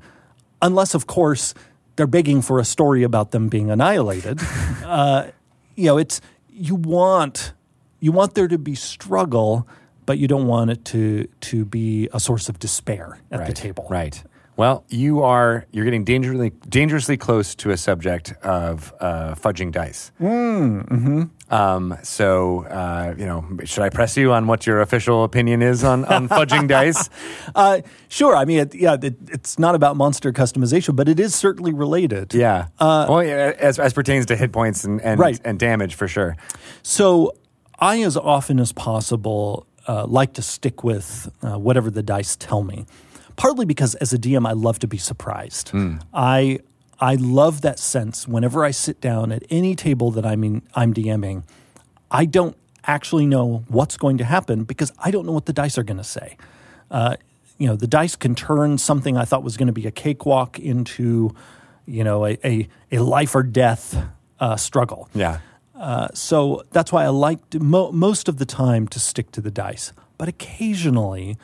unless, of course, they're begging for a story about them being annihilated. uh, you know, it's you want you want there to be struggle, but you don't want it to to be a source of despair at right. the table. Right. Well, you are you're getting dangerously dangerously close to a subject of uh, fudging dice. Mm, mm-hmm. Um, so uh, you know, should I press you on what your official opinion is on, on fudging dice? Uh, sure. I mean, it, yeah, it, it's not about monster customization, but it is certainly related. Yeah. well, yeah, as, as pertains to hit points and and, Uh, Right. and damage for sure. So I, as often as possible, uh, like to stick with uh, whatever the dice tell me. Partly because as a DM, I love to be surprised. I I love that sense whenever I sit down at any table that I'm in, I'm DMing. I don't actually know what's going to happen because I don't know what the dice are going to say. Uh, you know, the dice can turn something I thought was going to be a cakewalk into, you know, a a, a life or death uh, struggle. Yeah. Uh, so that's why I like mo- most of the time to stick to the dice. But occasionally,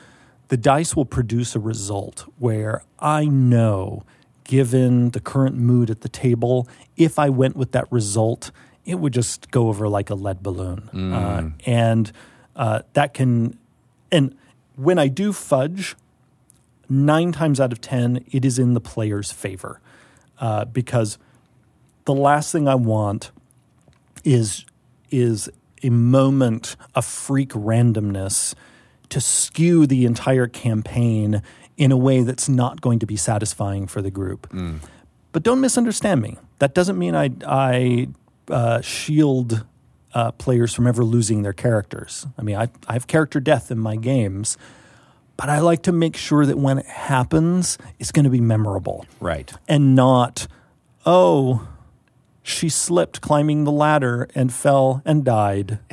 the dice will produce a result where I know, given the current mood at the table, if I went with that result, it would just go over like a lead balloon. Uh, and uh, that can, and when I do fudge, nine times out of 10, it is in the player's favor uh, because the last thing I want is is a moment of freak randomness to skew the entire campaign in a way that's not going to be satisfying for the group. But don't misunderstand me. That doesn't mean I I uh, shield uh, players from ever losing their characters. I mean, I, I have character death in my games, but I like to make sure that when it happens, it's going to be memorable Right. and not, oh, she slipped climbing the ladder and fell and died.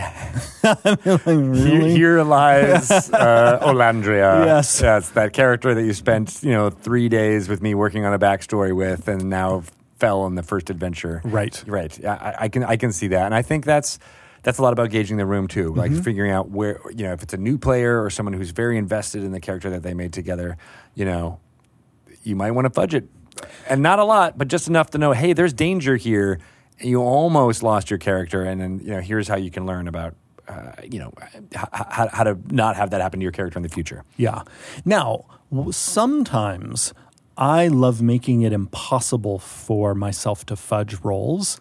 Here, really? here lies uh, Olandria. Yes. Yes, that character that you spent, you know, three days with me working on a backstory with, and now fell in the first adventure. Right. Right. Yeah, I, I can I can see that, and I think that's that's a lot about gauging the room too, like Mm-hmm. figuring out where you know if it's a new player or someone who's very invested in the character that they made together. You know, you might want to fudge it, and not a lot, but just enough to know, hey, there's danger here. You almost lost your character, and then you know here's how you can learn about. Uh, you know h- how, how to not have that happen to your character in the future. Yeah. Now, sometimes I love making it impossible for myself to fudge rolls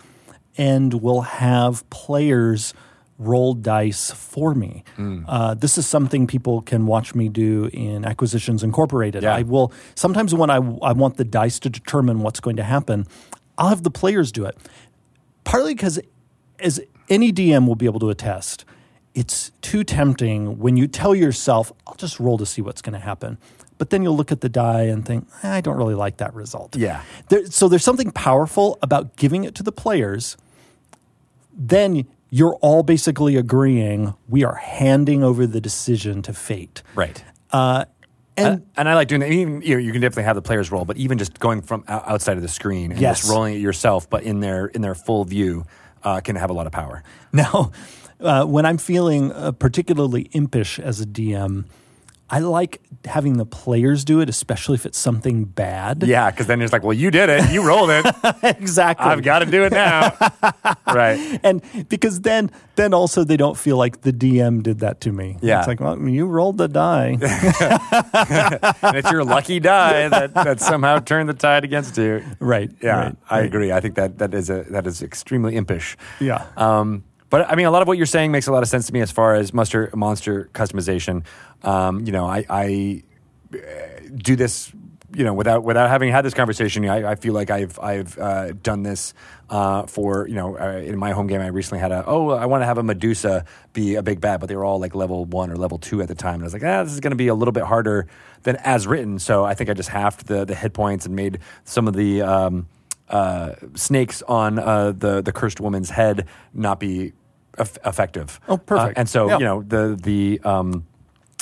and will have players roll dice for me. Uh, this is something people can watch me do in Acquisitions Incorporated. Yeah. I will sometimes when I, I want the dice to determine what's going to happen, I'll have the players do it. Partly because, as any DM will be able to attest, it's too tempting when you tell yourself, I'll just roll to see what's going to happen. But then you'll look at the die and think, "Eh, I don't really like that result. Yeah. There, so there's something powerful about giving it to the players. Then you're all basically agreeing we are handing over the decision to fate. Right. Uh, and And, and I like doing that. Even you, know, you can definitely have the players roll, but even just going from outside of the screen and Yes. just rolling it yourself, but in their in their full view, uh, can have a lot of power. Now, uh, when I'm feeling uh, particularly impish as a DM, I like having the players do it, especially if it's something bad. Yeah, because then it's like, well, you did it, you rolled it, exactly. I've got to do it now. right. and because then, then also they don't feel like the DM did that to me. Yeah. it's like, well, you rolled the die. And it's your lucky die that, that somehow turned the tide against you. right. Yeah, right, I right. agree. I think that that is a that is extremely impish. Yeah. Um, but I mean, a lot of what you're saying makes a lot of sense to me as far as monster monster customization. Um, you know, I, I uh, do this. You know, without without having had this conversation, I, I feel like I've I've uh, done this uh, for you know uh, in my home game. I recently had a oh I want to have a Medusa be a big bad, but they were all like level one or level two at the time, and I was like ah this is going to be a little bit harder than as written. So I think I just halved the the hit points and made some of the um, uh, snakes on uh, the the cursed woman's head not be eff- effective. Oh, perfect. And so Yeah. you know the the um,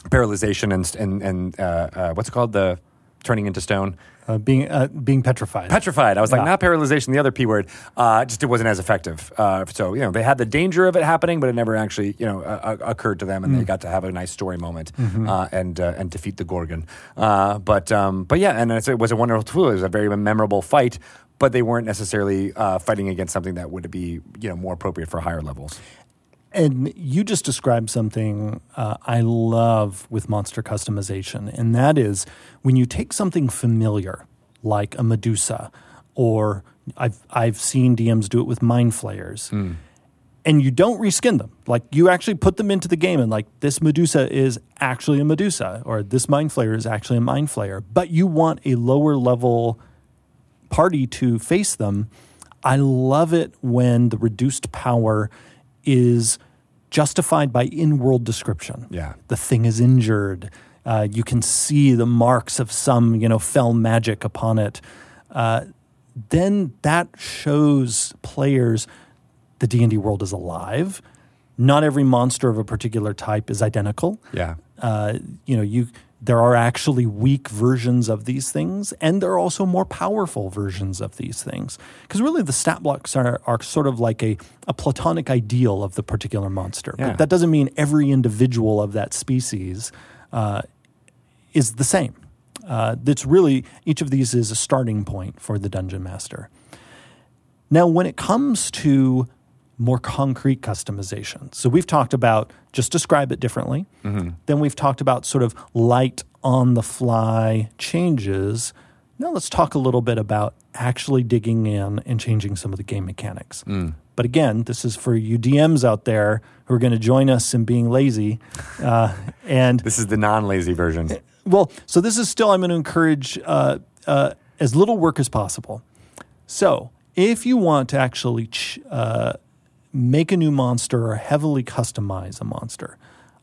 paralyzation and and and uh, uh, what's it called the turning into stone. Uh, being uh, being petrified. Petrified. I was like, Yeah. not paralyzation, the other P word. Uh, just it wasn't as effective. Uh, so, you know, they had the danger of it happening, but it never actually, you know, occurred to them, and they got to have a nice story moment uh, and uh, and defeat the Gorgon. Uh, but um, but yeah, and it's- it was a wonderful tool. It was a very memorable fight, but they weren't necessarily uh, fighting against something that would be, you know, more appropriate for higher levels. And you just described something uh, I love with monster customization, and that is when you take something familiar like a Medusa, or I've I've seen DMs do it with mind flayers, and you don't reskin them. Like you actually put them into the game, and like this Medusa is actually a Medusa, or this mind flayer is actually a mind flayer, but you want a lower level party to face them. I love it when the reduced power is justified by in world description. Yeah. The thing is injured. Uh, you can see the marks of some, you know, fell magic upon it. Uh, then that shows players the D&D world is alive. Not every monster of a particular type is identical Yeah. uh, you know, you there are actually weak versions of these things, and there are also more powerful versions of these things. Because really, the stat blocks are, are sort of like a, a platonic ideal of the particular monster. Yeah. But that doesn't mean every individual of that species uh, is the same. Uh, that's really each of these is a starting point for the dungeon master. Now, when it comes to more concrete customization, so we've talked about just describe it differently. Then we've talked about sort of light on the fly changes. Now let's talk a little bit about actually digging in and changing some of the game mechanics. But again, this is for you DMs out there who are going to join us in being lazy. Uh, and This is the non-lazy version. well, so this is still, I'm going to encourage uh, uh, as little work as possible. So if you want to actually ch- uh, make a new monster or heavily customize a monster,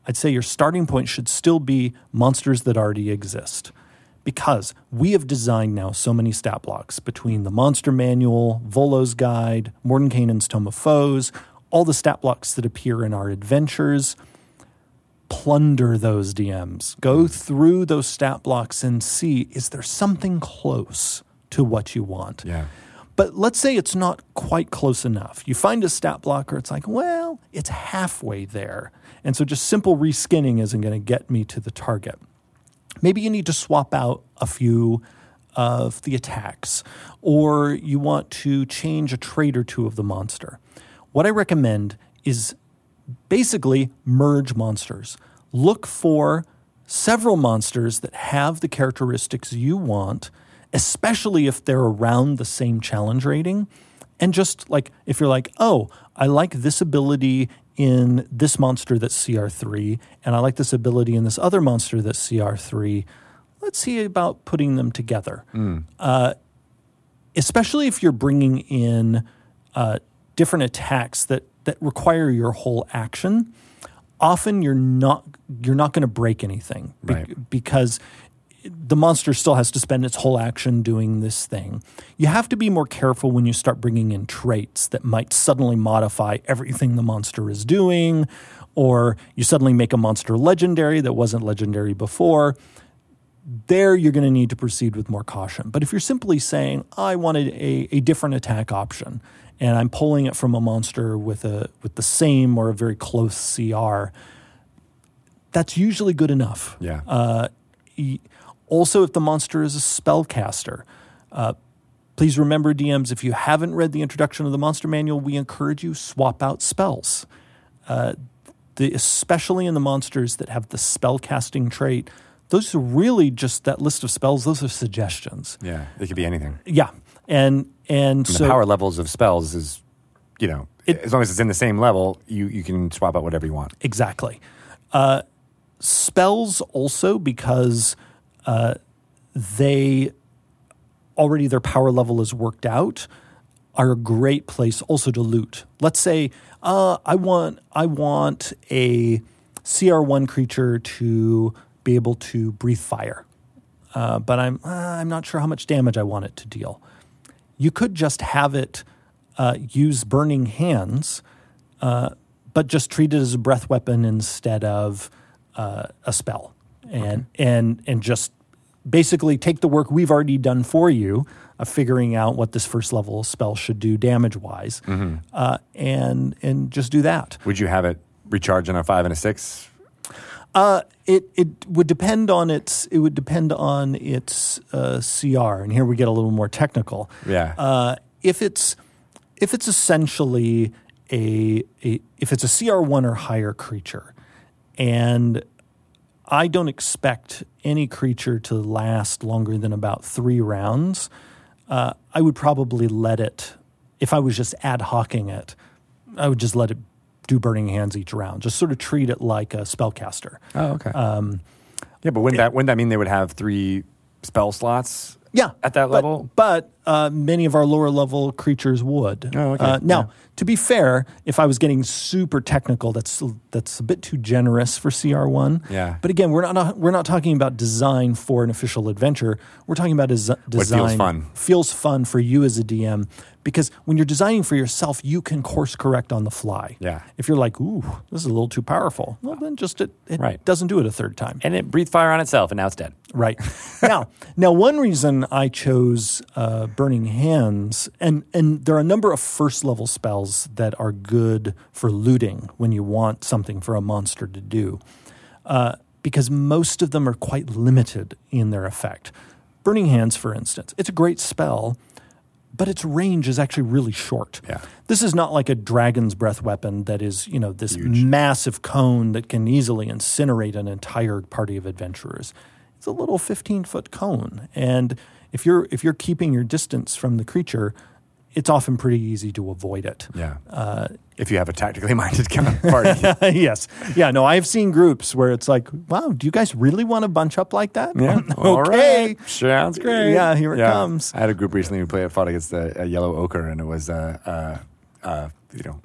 I'd say your starting point should still be monsters that already exist. Because we have designed now so many stat blocks between the Monster Manual, Volo's Guide, Mordenkainen's Tome of Foes, all the stat blocks that appear in our adventures plunder those DMs. Go through those stat blocks and see is there something close to what you want. Yeah. But let's say it's not quite close enough. You find a stat blocker, it's like, well, it's halfway there. And so just simple reskinning isn't going to get me to the target. Maybe you need to swap out a few of the attacks, or you want to change a trait or two of the monster. What I recommend is basically merge monsters. Look for several monsters that have the characteristics you want, especially if they're around the same challenge rating. And just like if you're like, oh, I like this ability in this monster that's CR3, and I like this ability in this other monster that's CR3, let's see about putting them together especially if you're bringing in uh, different attacks that that require your whole action. Often you're not you're not going to break anything be- Right. because the monster still has to spend its whole action doing this thing. You have to be more careful when you start bringing in traits that might suddenly modify everything the monster is doing, or you suddenly make a monster legendary that wasn't legendary before there you're going to need to proceed with more caution. But if you're simply saying, I wanted a, a different attack option, and I'm pulling it from a monster with a with the same or a very close CR, that's usually good enough. Yeah. Uh, also, if the monster is a spellcaster, uh, please remember, DMs, if you haven't read the introduction of the monster manual, we encourage you swap out spells. Uh, the, especially in the monsters that have the spellcasting trait, those are really just that list of spells. Those are suggestions. yeah. It could be anything. Yeah, and and And so the power levels of spells is, you know, It- as long as it's in the same level, you, you can swap out whatever you want. Exactly. Uh, spells also because uh, they already their power level is worked out are a great place also to loot. Let's say uh, I want I want a CR1 creature to be able to breathe fire, uh, but I'm uh, I'm not sure how much damage I want it to deal. You could just have it uh, use burning hands but just treat it as a breath weapon instead of uh, a spell, and and and just basically take the work we've already done for you of figuring out what this first level spell should do damage wise, uh, and and just do that. Would you have it recharge on a five and a six? Uh, it it would depend on its it would depend on its uh, CR, and here we get a little more technical. Yeah. Uh, if it's if it's essentially a, a if it's a CR1 or higher creature, and I don't expect any creature to last longer than about three rounds, uh, I would probably let it. If I was just ad hocing it, I would just let it do burning hands each round. Just sort of treat it like a spellcaster. Oh, okay. Um, yeah, but wouldn't that wouldn't that mean they would have three spell slots? Yeah, at that but, level. But uh, many of our lower level creatures would. Oh, okay. Uh, now, Yeah. to be fair, if I was getting super technical, that's that's a bit too generous for CR one. Yeah. But again, we're not we're not talking about design for an official adventure. We're talking about desi- design. What feels fun. Feels fun for you as a DM because when you're designing for yourself, you can course correct on the fly. Yeah. If you're like, ooh, this is a little too powerful, well, then just it, it Right. doesn't do it a third time. and it breathed fire on itself, and now it's dead. Right now, now one reason I chose uh, Burning Hands, and and there are a number of first level spells that are good for looting when you want something for a monster to do, uh, because most of them are quite limited in their effect. Burning Hands, for instance, it's a great spell, but its range is actually really short. Yeah. This is not like a dragon's breath weapon that is, you know, this massive cone that can easily incinerate an entire party of adventurers. It's a little 15 foot cone. And if you're if you're keeping your distance from the creature, it's often pretty easy to avoid it. Yeah. Uh, if you have a tactically minded kind of party. yes. Yeah, no, I've seen groups where it's like, wow, do you guys really want to bunch up like that? Yeah. All okay. right. Sounds great. Yeah, here it comes. I had a group recently who played fought against a, a yellow ochre, and it was uh, uh, uh, you know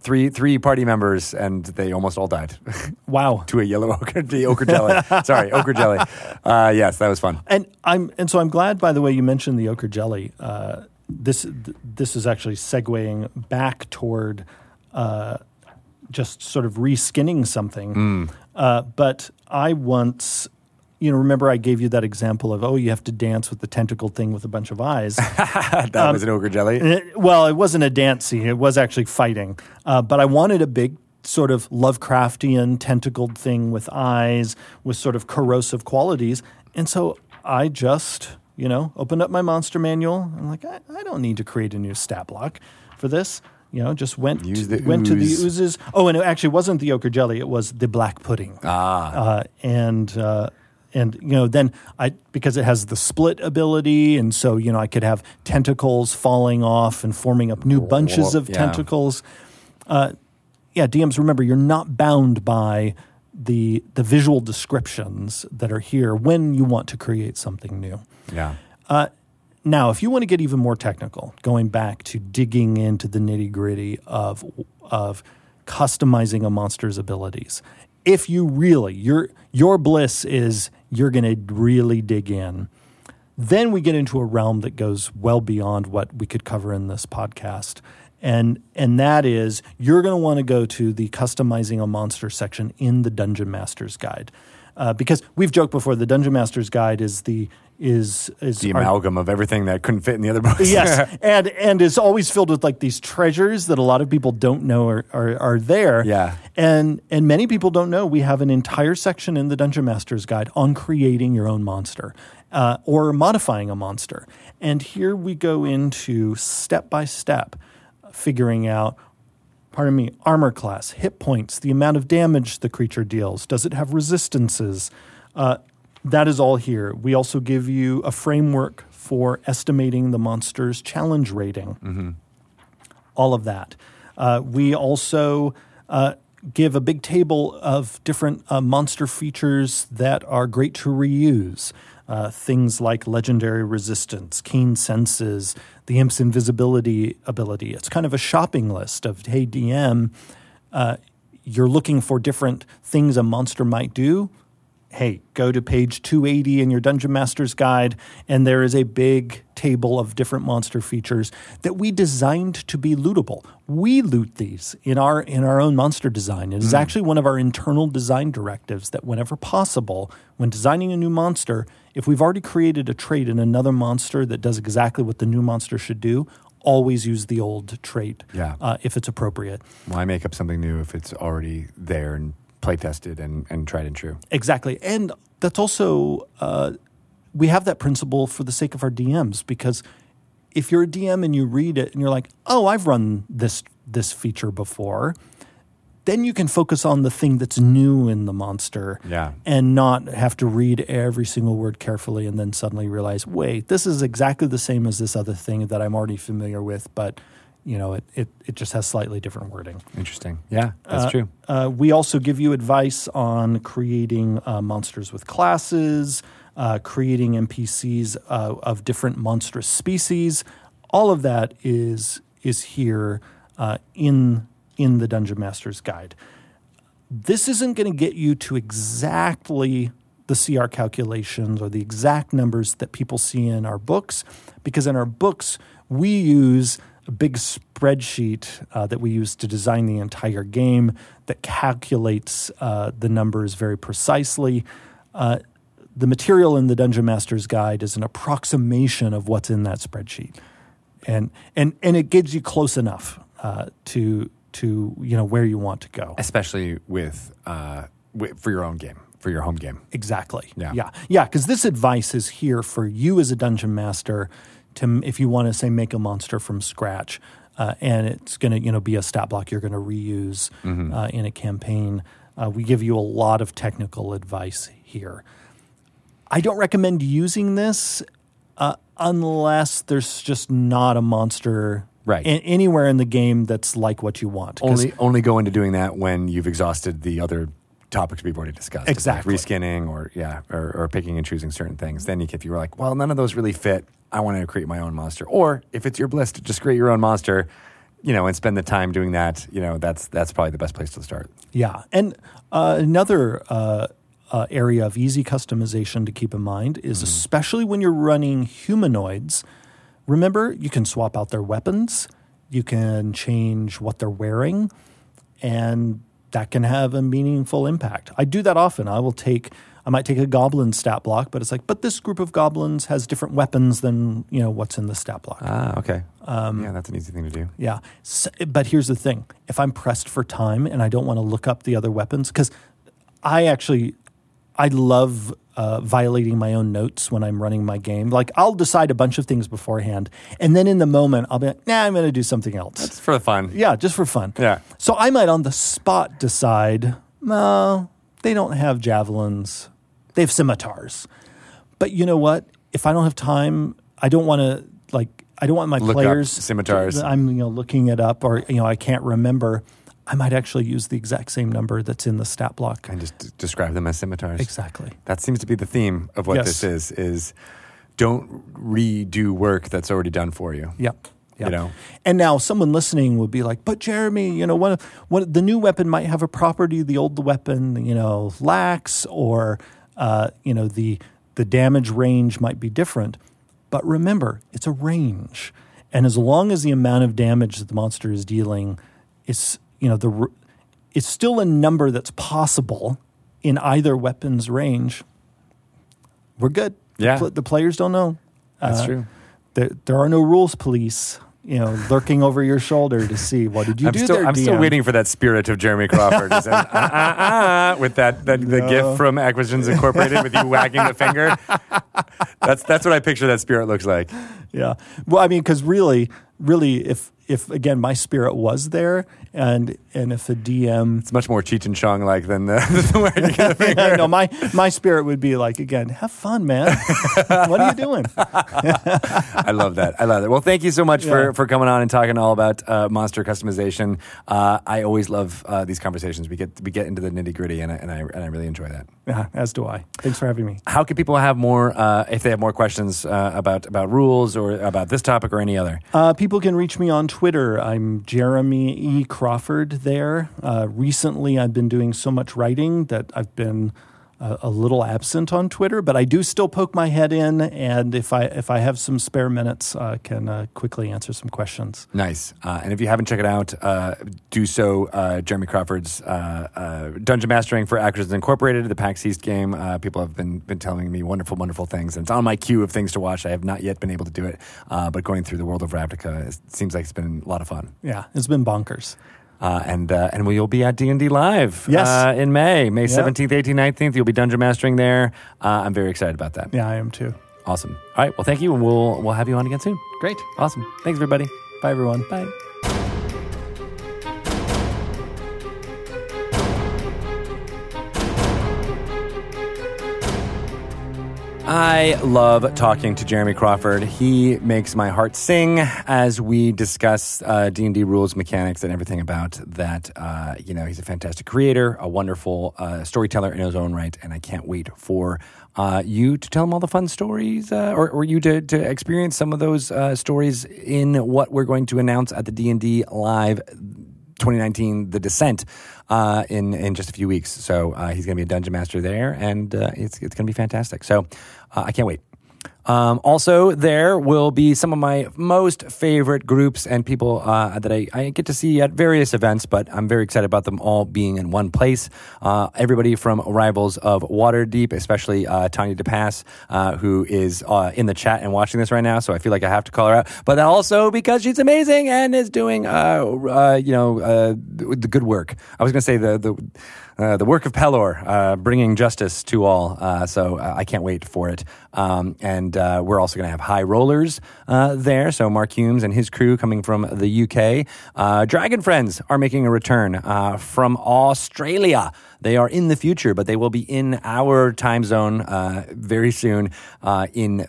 three three party members, and they almost all died Wow. to a yellow ochre, the ochre jelly. Sorry, ochre jelly. Uh, yes, that was fun. And I'm and so I'm glad. By the way, you mentioned the ochre jelly. Uh, this this is actually segueing back toward uh, just sort of reskinning something. Uh, but I once, you know, remember I gave you that example of oh, you have to dance with the tentacled thing with a bunch of eyes. that was an ochre jelly. It- well, it wasn't a dance scene; it was actually fighting. Uh, but I wanted a big sort of Lovecraftian tentacled thing with eyes, with sort of corrosive qualities, and so I just, you know, opened up my monster manual. I'm like, I, I don't need to create a new stat block for this. You know, just went to, the went to the oozes. Oh, and it actually wasn't the ochre jelly; it was the black pudding Ah, uh, and uh, and you know then I because it has the split ability, and so you know I could have tentacles falling off and forming up new bunches of yeah. tentacles. Uh, yeah, DMs, remember you're not bound by the the visual descriptions that are here when you want to create something new. Yeah. Uh, now, if you want to get even more technical, going back to digging into the nitty gritty of of customizing a monster's abilities, if you really your your bliss is you're going to really dig in, then we get into a realm that goes well beyond what we could cover in this podcast. And and that is you're going to want to go to the customizing a monster section in the Dungeon Master's Guide. Uh, because we've joked before, the Dungeon Master's Guide is the is is The our- amalgam of everything that couldn't fit in the other books. yes, and and is always filled with like these treasures that a lot of people don't know are, are are there. Yeah. and and many people don't know we have an entire section in the Dungeon Master's Guide on creating your own monster uh, or modifying a monster. And here we go into step by step, figuring out. Pardon me, armor class, hit points, the amount of damage the creature deals. Does it have resistances? Uh, that is all here. We also give you a framework for estimating the monster's challenge rating. All of that. Uh, we also uh, give a big table of different uh, monster features that are great to reuse. Uh, things like legendary resistance, keen senses, the imp's invisibility ability. It's kind of a shopping list of, hey, DM, uh, you're looking for different things a monster might do hey, go to page 280 in your Dungeon Master's Guide, and there is a big table of different monster features that we designed to be lootable. We loot these in our in our own monster design. It is actually one of our internal design directives that whenever possible, when designing a new monster, if we've already created a trait in another monster that does exactly what the new monster should do, always use the old trait Yeah. uh, if it's appropriate. Why make up something new if it's already there and play tested and, and tried and true? Exactly. And that's also, uh, we have that principle for the sake of our DMs because if you're a DM and you read it and you're like, oh, I've run this this feature before, then you can focus on the thing that's new in the monster Yeah. and not have to read every single word carefully and then suddenly realize, wait, this is exactly the same as this other thing that I'm already familiar with, but you know, it, it, it just has slightly different wording. Interesting. Yeah, that's Uh, true. Uh, we also give you advice on creating uh, monsters with classes, uh, creating NPCs uh, of different monstrous species. All of that is is here uh, in in the Dungeon Master's Guide. This isn't going to get you to exactly the CR calculations or the exact numbers that people see in our books, because in our books we use a big spreadsheet uh, that we use to design the entire game that calculates uh, the numbers very precisely. Uh, the material in the Dungeon Master's Guide is an approximation of what's in that spreadsheet, and and and it gives you close enough uh, to to you know where you want to go. Especially with, uh, wi- for your own game, for your home game. Exactly. Yeah. Yeah. Yeah. Because this advice is here for you as a dungeon master to, if you want to say, make a monster from scratch, uh, and it's going to, you know, be a stat block you're going to reuse uh, in a campaign. Uh, we give you a lot of technical advice here. I don't recommend using this uh, unless there's just not a monster Right. a- anywhere in the game that's like what you want. Only only go into doing that when you've exhausted the other topics we've already discussed. Like Exactly. reskinning or yeah, or, or picking and choosing certain things. Then you, if you were like, well, none of those really fit, I want to create my own monster. Or if it's your bliss to just create your own monster, you know, and spend the time doing that, you know, that's that's probably the best place to start. Yeah, and uh, another uh, uh, area of easy customization to keep in mind is especially when you're running humanoids. Remember, you can swap out their weapons, you can change what they're wearing, and that can have a meaningful impact. I do that often. I will take. I might take a goblin stat block, but it's like, but this group of goblins has different weapons than you know what's in the stat block. Ah, okay. yeah, that's an easy thing to do. Yeah. S but here's the thing if I'm pressed for time and I don't want to look up the other weapons, because I actually, I love uh, violating my own notes when I'm running my game. Like, I'll decide a bunch of things beforehand. And then in the moment, I'll be like, nah, I'm going to do something else. That's for the fun. yeah, just for fun. Yeah. So I might on the spot decide, no, they don't have javelins, they have scimitars. But you know what? If I don't have time, I don't want to like. I don't want my Look up players scimitars. I'm you know looking it up, or you know I can't remember. I might actually use the exact same number that's in the stat block. And just d- describe them as scimitars. Exactly. That seems to be the theme of what Yes. this is: is don't redo work that's already done for you. Yep. Yep. You know. And now someone listening would be like, "But Jeremy, you know, what what the new weapon might have a property the old weapon, you know, lacks, or uh, you know, the the damage range might be different." But remember, it's a range, and as long as the amount of damage that the monster is dealing is, you know, the it's still a number that's possible in either weapon's range. We're good. Yeah. the, pl- the players don't know. That's Uh, true. There, there are no rules police, you know, lurking over your shoulder to see what did you I'm do still there. I'm still waiting for that spirit of Jeremy Crawford ah, ah, ah, with that, that the No. gif from Acquisitions Incorporated with you wagging the finger. That's that's what I picture that spirit looks like. Yeah. Well, I mean, because really, really, if if again my spirit was there, and and if a DM, It's much more Cheech and Chong like than the, the of the finger. no, my my spirit would be like again, have fun, man. what are you doing? I love that. I love that. Well, thank you so much Yeah. for, for coming on and talking all about uh, monster customization. Uh, I always love uh, these conversations. We get we get into the nitty gritty, and I, and I and I really enjoy that. Yeah, as do I. Thanks for having me. How can people have more uh, if they have more questions uh, about about rules or about this topic or any other? Uh, people can reach me on Twitter. I'm Jeremy E. Crawford there. Uh, recently, I've been doing so much writing that I've been uh, a little absent on Twitter, but I do still poke my head in, and if I if I have some spare minutes, I can uh, quickly answer some questions. Nice. Uh, and if you haven't checked it out, uh, do so. Uh, Jeremy Crawford's uh, uh, Dungeon Mastering for Actors Incorporated, the PAX East game. Uh, people have been, been telling me wonderful, wonderful things. And it's on my queue of things to watch. I have not yet been able to do it. Uh, but going through the world of Ravnica it seems like it's been a lot of fun. Yeah, it's been bonkers. Uh, and uh, and we'll be at D and D live Yes. uh, in May, May seventeenth, eighteenth, nineteenth. You'll be dungeon mastering there. Uh, I'm very excited about that. Yeah, I am too. Awesome. All right. Well, thank you, and we'll we'll have you on again soon. Great. Awesome. Thanks, everybody. Bye, everyone. Bye. I love talking to Jeremy Crawford. He makes my heart sing as we discuss uh, D&D rules, mechanics, and everything about that. Uh, you know, he's a fantastic creator, a wonderful uh, storyteller in his own right, and I can't wait for uh, you to tell him all the fun stories, uh, or, or you to, to experience some of those uh, stories in what we're going to announce at the D&D Live 2019 The Descent uh, in in just a few weeks. So uh, he's going to be a dungeon master there, and uh, it's it's going to be fantastic. So uh, I can't wait. Um, also, there will be some of my most favorite groups and people uh, that I, I, get to see at various events, but I'm very excited about them all being in one place. Uh, everybody from Rivals of Waterdeep, especially uh, Tanya DePass, uh, who is uh, in the chat and watching this right now, so I feel like I have to call her out. But also because she's amazing and is doing, uh, you know, the good work. I was going to say the the uh, the work of Pelor, uh, bringing justice to all. Uh, so uh, I can't wait for it. Um, and uh, we're also going to have high rollers there. So Mark Hulmes and his crew coming from the UK. Dragon Friends are making a return from Australia. They are in the future, but they will be in our time zone very soon in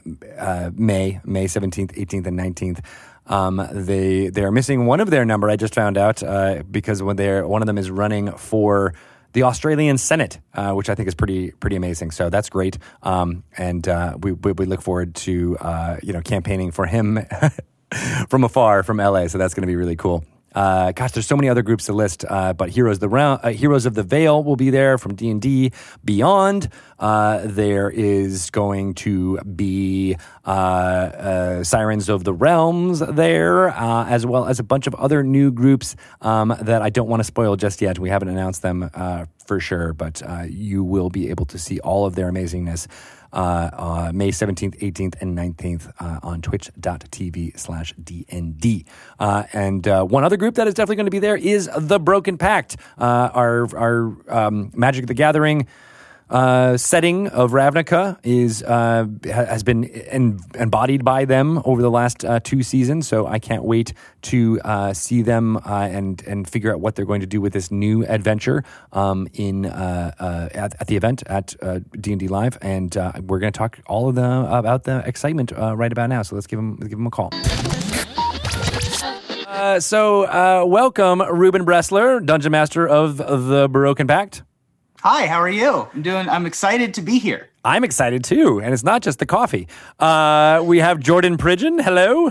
May, May 17th, 18th, and 19th. Um, they they are missing one of their number. I just found out uh, because when they're one of them is running for the Australian Senate, uh, which I think is pretty pretty amazing. So that's great, um, and uh, we, we, we look forward to uh, you know campaigning for him from afar from LA. So that's going to be really cool. Uh, gosh, there's so many other groups to list, uh, but Heroes the Realm, uh, Heroes of the Veil will be there from D and D Beyond. Uh, there is going to be uh, uh, Sirens of the Realms there, as well as a bunch of other new groups um, that I don't want to spoil just yet. We haven't announced them for sure, but you will be able to see all of their amazingness uh, uh, May 17th, 18th, and 19th uh, on twitch.tv slash DND. Uh, and one other group that is definitely going to be there is The Broken Pact, our, our um, Magic the Gathering uh, setting of Ravnica is uh, has been en- embodied by them over the last uh, two seasons. So I can't wait to uh, see them uh, and and figure out what they're going to do with this new adventure um, in uh, at, at, the event at D and D Live, and we're going to talk all of the about the excitement right about now. So let's give them give them a call. so, welcome, Ruben Bressler, Dungeon Master of the Broken Pact. Hi, how are you? I'm doing. I'm excited to be here. I'm excited too, and it's not just the coffee. Uh, we have Jordan Pridgeon. Hello.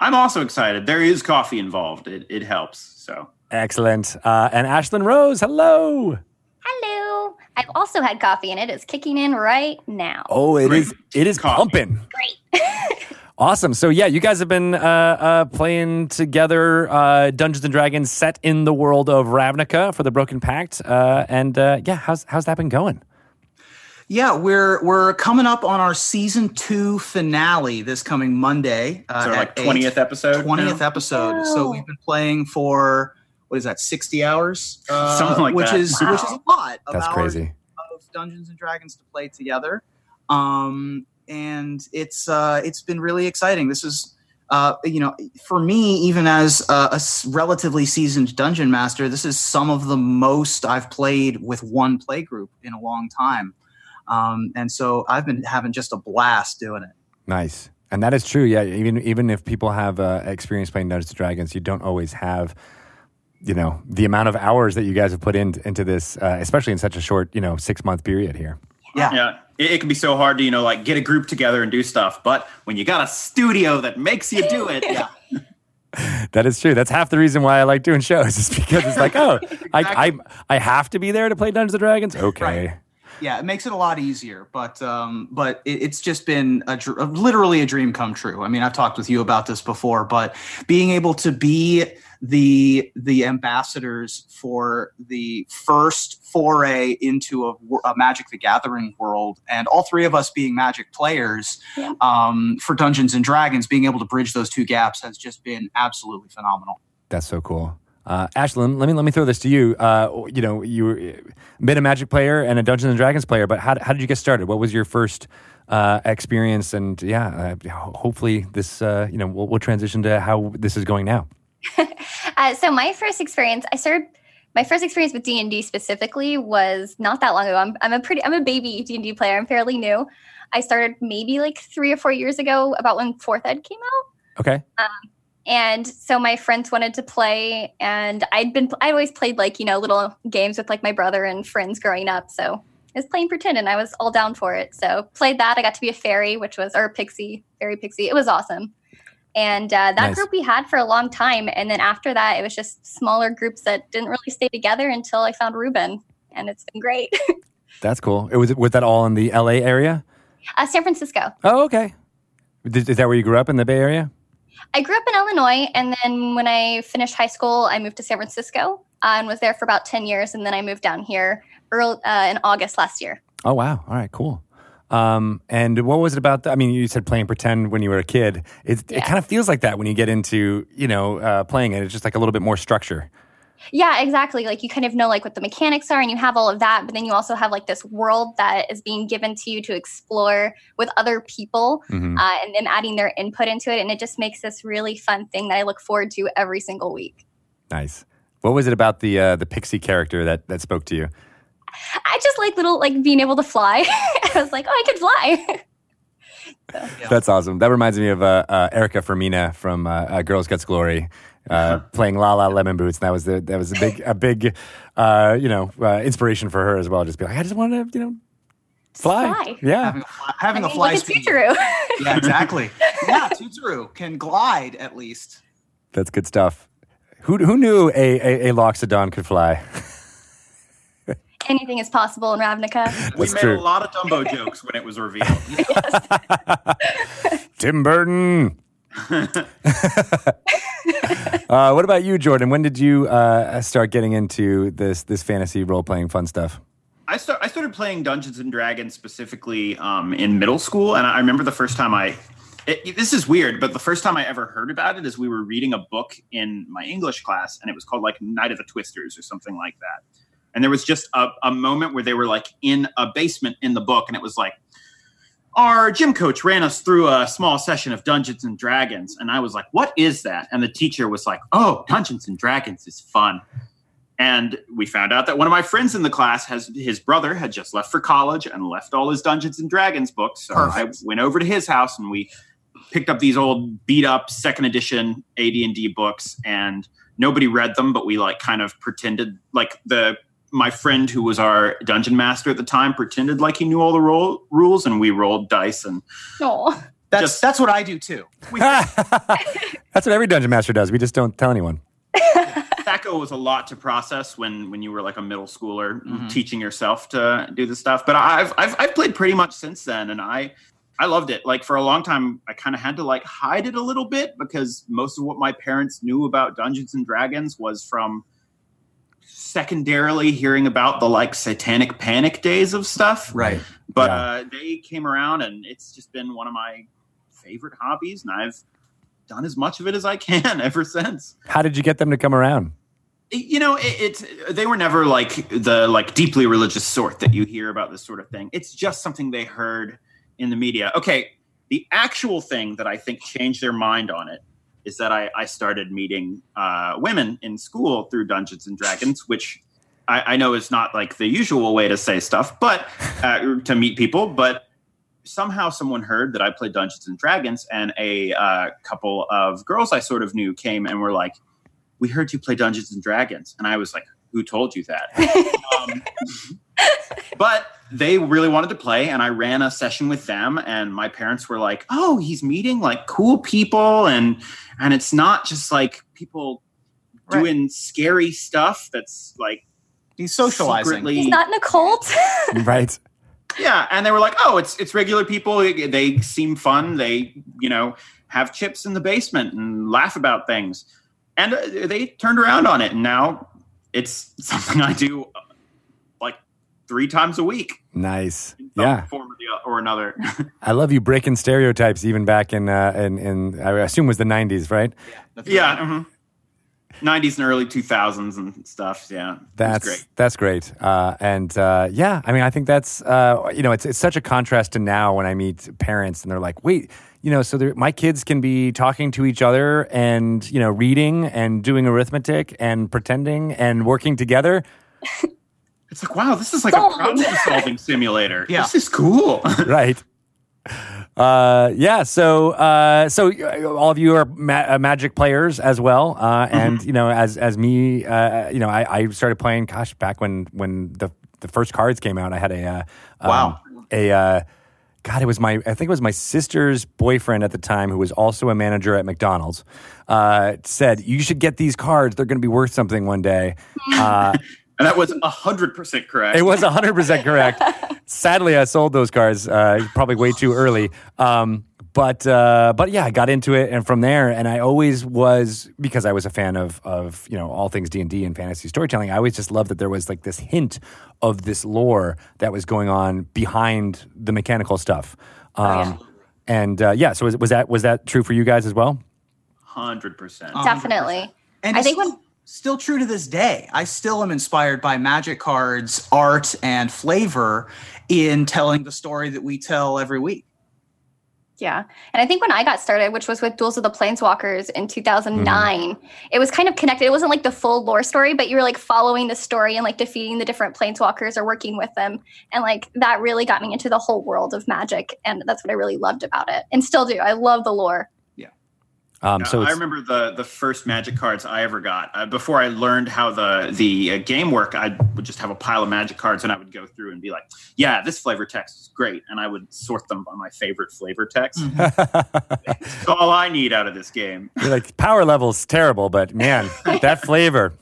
I'm also excited. There is coffee involved. It, it helps. So excellent. Uh, and Ashlyn Rose. Hello. Hello. I've also had coffee, and it is kicking in right now. Oh, it Great. is. It is coffee. pumping. Great. Awesome. So yeah, you guys have been uh, uh, playing together uh, Dungeons and Dragons set in the world of Ravnica for the Broken Pact, uh, and uh, yeah, how's how's that been going? Yeah, we're we're coming up on our season two finale this coming Monday. Uh, so like twentieth episode. Twentieth episode. Oh. So we've been playing for what is that? Sixty hours, something like which that. is wow. which is a lot. That's crazy. Of Dungeons and Dragons to play together. Um, and it's uh, it's been really exciting. This is uh, you know for me even as a, a, relatively seasoned dungeon master, this is some of the most I've played with one play group in a long time, um, and so I've been having just a blast doing it. Nice. And that is true. Yeah, even even if people have uh, experience playing Dungeons and Dragons, you don't always have you know the amount of hours that you guys have put in, into this, uh, especially in such a short you know six month period here. Yeah. Yeah. It, it, can be so hard to, you know, like get a group together and do stuff. But when you got a studio that makes you do it, yeah. that is true. That's half the reason why I like doing shows, is because it's like, oh, exactly. I, I I have to be there to play Dungeons and Dragons. Okay. Right. Yeah, it makes it a lot easier, but um, but it, it's just been a, literally a dream come true. I mean, I've talked with you about this before, but being able to be the the ambassadors for the first foray into a, a, Magic the Gathering world, and all three of us being Magic players yeah. um, for Dungeons and Dragons, being able to bridge those two gaps has just been absolutely phenomenal. That's so cool. Uh, Ashlyn, let me let me throw this to you. Uh, you know, you were been a Magic player and a Dungeons and Dragons player, but how how did you get started? What was your first uh, experience? And yeah, uh, hopefully this uh, you know we'll, we'll transition to how this is going now. uh, so my first experience, I started. My first experience with D and D specifically was not that long ago. I'm, I'm a pretty, I'm a baby D and D player. I'm fairly new. I started maybe like three or four years ago, about when Fourth Ed came out. Okay. And so my friends wanted to play, and I'd been I always played like you know little games with like my brother and friends growing up. So I was playing pretend, and I was all down for it. So played that. I got to be a fairy, which was or a pixie, fairy pixie. It was awesome. And uh, that Nice. group we had for a long time, and then after that, it was just smaller groups that didn't really stay together until I found Ruben, and it's been great. That's cool. It was was that all in the LA area? uh, San Francisco. Oh, okay. Is is that where you grew up in the Bay Area? I grew up in Illinois, and then when I finished high school, I moved to San Francisco uh, and was there for about 10 years. And then I moved down here early, uh, in August last year. Oh wow! All right, cool. Um, and what was it about? The, I mean, you said playing pretend when you were a kid. It, it kind of feels like that when you get into you know uh, playing it. It's just like a little bit more structure. Yeah, exactly. Like you kind of know like what the mechanics are and you have all of that, but then you also have like this world that is being given to you to explore with other people Mhm. uh, and them adding their input into it. And it just makes this really fun thing that I look forward to every single week. Nice. What was it about the uh, the pixie character that that spoke to you? I just like little like being able to fly. I was like, oh, I could fly. Yeah. That's awesome. That reminds me of uh, uh, Erica Fermina from uh, uh, Girls Guts Glory. Uh, playing La La Lemon Boots, and that was the, that was a big a big uh, you know uh, inspiration for her as well. Just be like, I just want to you know fly, Fly. yeah. having a fly, having I a mean, fly speed. Tsuru. Yeah, exactly. yeah, Tsuru can glide at least. That's good stuff. Who who knew a a, a Loxodon could fly? Anything is possible in Ravnica. We made true. a lot of Dumbo jokes when it was revealed. Tim Burton. uh, what about you, Jordan? When did you uh, start getting into this this fantasy role playing fun stuff? I start I started playing Dungeons and Dragons specifically um, in middle school, and I remember the first time I. It, this is weird, but the first time I ever heard about it is we were reading a book in my English class, and it was called like Night of the Twisters or something like that. And there was just a, a moment where they were like in a basement in the book, and it was like our gym coach ran us through a small session of Dungeons and Dragons, and I was like, "What is that?" And the teacher was like, "Oh, Dungeons and Dragons is fun." And we found out that one of my friends in the class has his brother had just left for college and left all his Dungeons and Dragons books. So I went over to his house and we picked up these old beat up second edition AD&D books and nobody read them but we like kind of pretended like the my friend who was our dungeon master at the time pretended like he knew all the ro- rules and we rolled dice and Oh, That's Just- that's what I do too. That's what every dungeon master does. We just don't tell anyone. THACO was a lot to process when when you were like a middle schooler Mhm. teaching yourself to do this stuff. But I've, I've I've played pretty much since then, and I I loved it. Like for a long time, I kind of had to like hide it a little bit because most of what my parents knew about Dungeons and Dragons was from secondarily hearing about the like satanic panic days of stuff. Right. But Yeah. uh, they came around, and it's just been one of my favorite hobbies, and I've done as much of it as I can ever since How did you get them to come around? you know it, it's they were never like the like deeply religious sort that you hear about this sort of thing it's just something they heard in the media okay the actual thing that i think changed their mind on it is that i, I started meeting uh, women in school through dungeons and dragons which I, I know is not like the usual way to say stuff but uh, to meet people but somehow someone heard that i played dungeons and dragons and a uh, couple of girls i sort of knew came and were like we heard you play Dungeons and Dragons. And I was like, who told you that? um, but they really wanted to play. And I ran a session with them. And my parents were like, oh, he's meeting like cool people. And, and it's not just like people Right. doing scary stuff that's like He's socializing. secretly- he's not in a cult. right. yeah and they were like oh it's it's regular people they, they seem fun they you know have chips in the basement and laugh about things and uh, they turned around on it and now it's something i do like three times a week Nice. in some Yeah. form or, the, or another I love you breaking stereotypes even back in uh, in, in I assume it was the 90s, right? That's yeah right. mhm. 90s and early 2000s and stuff yeah That's great that's great. Uh, and uh, yeah, I mean, I think that's uh, you know, it's it's such a contrast to now when I meet parents and they're like, wait, you know, so my kids can be talking to each other and you know, reading and doing arithmetic and pretending and working together. it's like wow this is like a problem solving simulator Yeah. this is cool right. Uh, yeah. So, uh, so uh, all of you are ma- uh, Magic players as well, uh, and you know, as as me, uh, you know, I, I started playing. Gosh, back when when the the first cards came out, I had a uh, um, Wow. a. Uh, God, it was my, I think it was my sister's boyfriend at the time, who was also a manager at McDonald's, uh, said, You should get these cards. They're going to be worth something one day. Uh, And that was 100% correct. it was 100% correct. Sadly, I sold those cards uh, probably way too early. Um, but uh, but yeah, I got into it, and from there, and I always was because I was a fan of of you know all things D and D and fantasy storytelling. I always just loved that there was like this hint of this lore that was going on behind the mechanical stuff. Um, And uh, yeah, so was, was that was that true for you guys as well? 100%. Um, Definitely. And I think when- still, still true to this day. I still am inspired by Magic Cards art and flavor in telling the story that we tell every week. Yeah. And I think when I got started, which was with Duels of the Planeswalkers in 2009, mm-hmm. it was kind of connected. It wasn't like the full lore story, but you were like following the story and like defeating the different Planeswalkers or working with them. And like that really got me into the whole world of magic. And that's what I really loved about it and still do. I love the lore. Um, Yeah, so I remember the the first Magic cards I ever got. Uh, before I learned how the the uh, game worked, I would just have a pile of Magic cards, and I would go through and be like, "Yeah, this flavor text is great," and I would sort them by my favorite flavor text. That's all I need out of this game. You're like power level's terrible, but man, that flavor.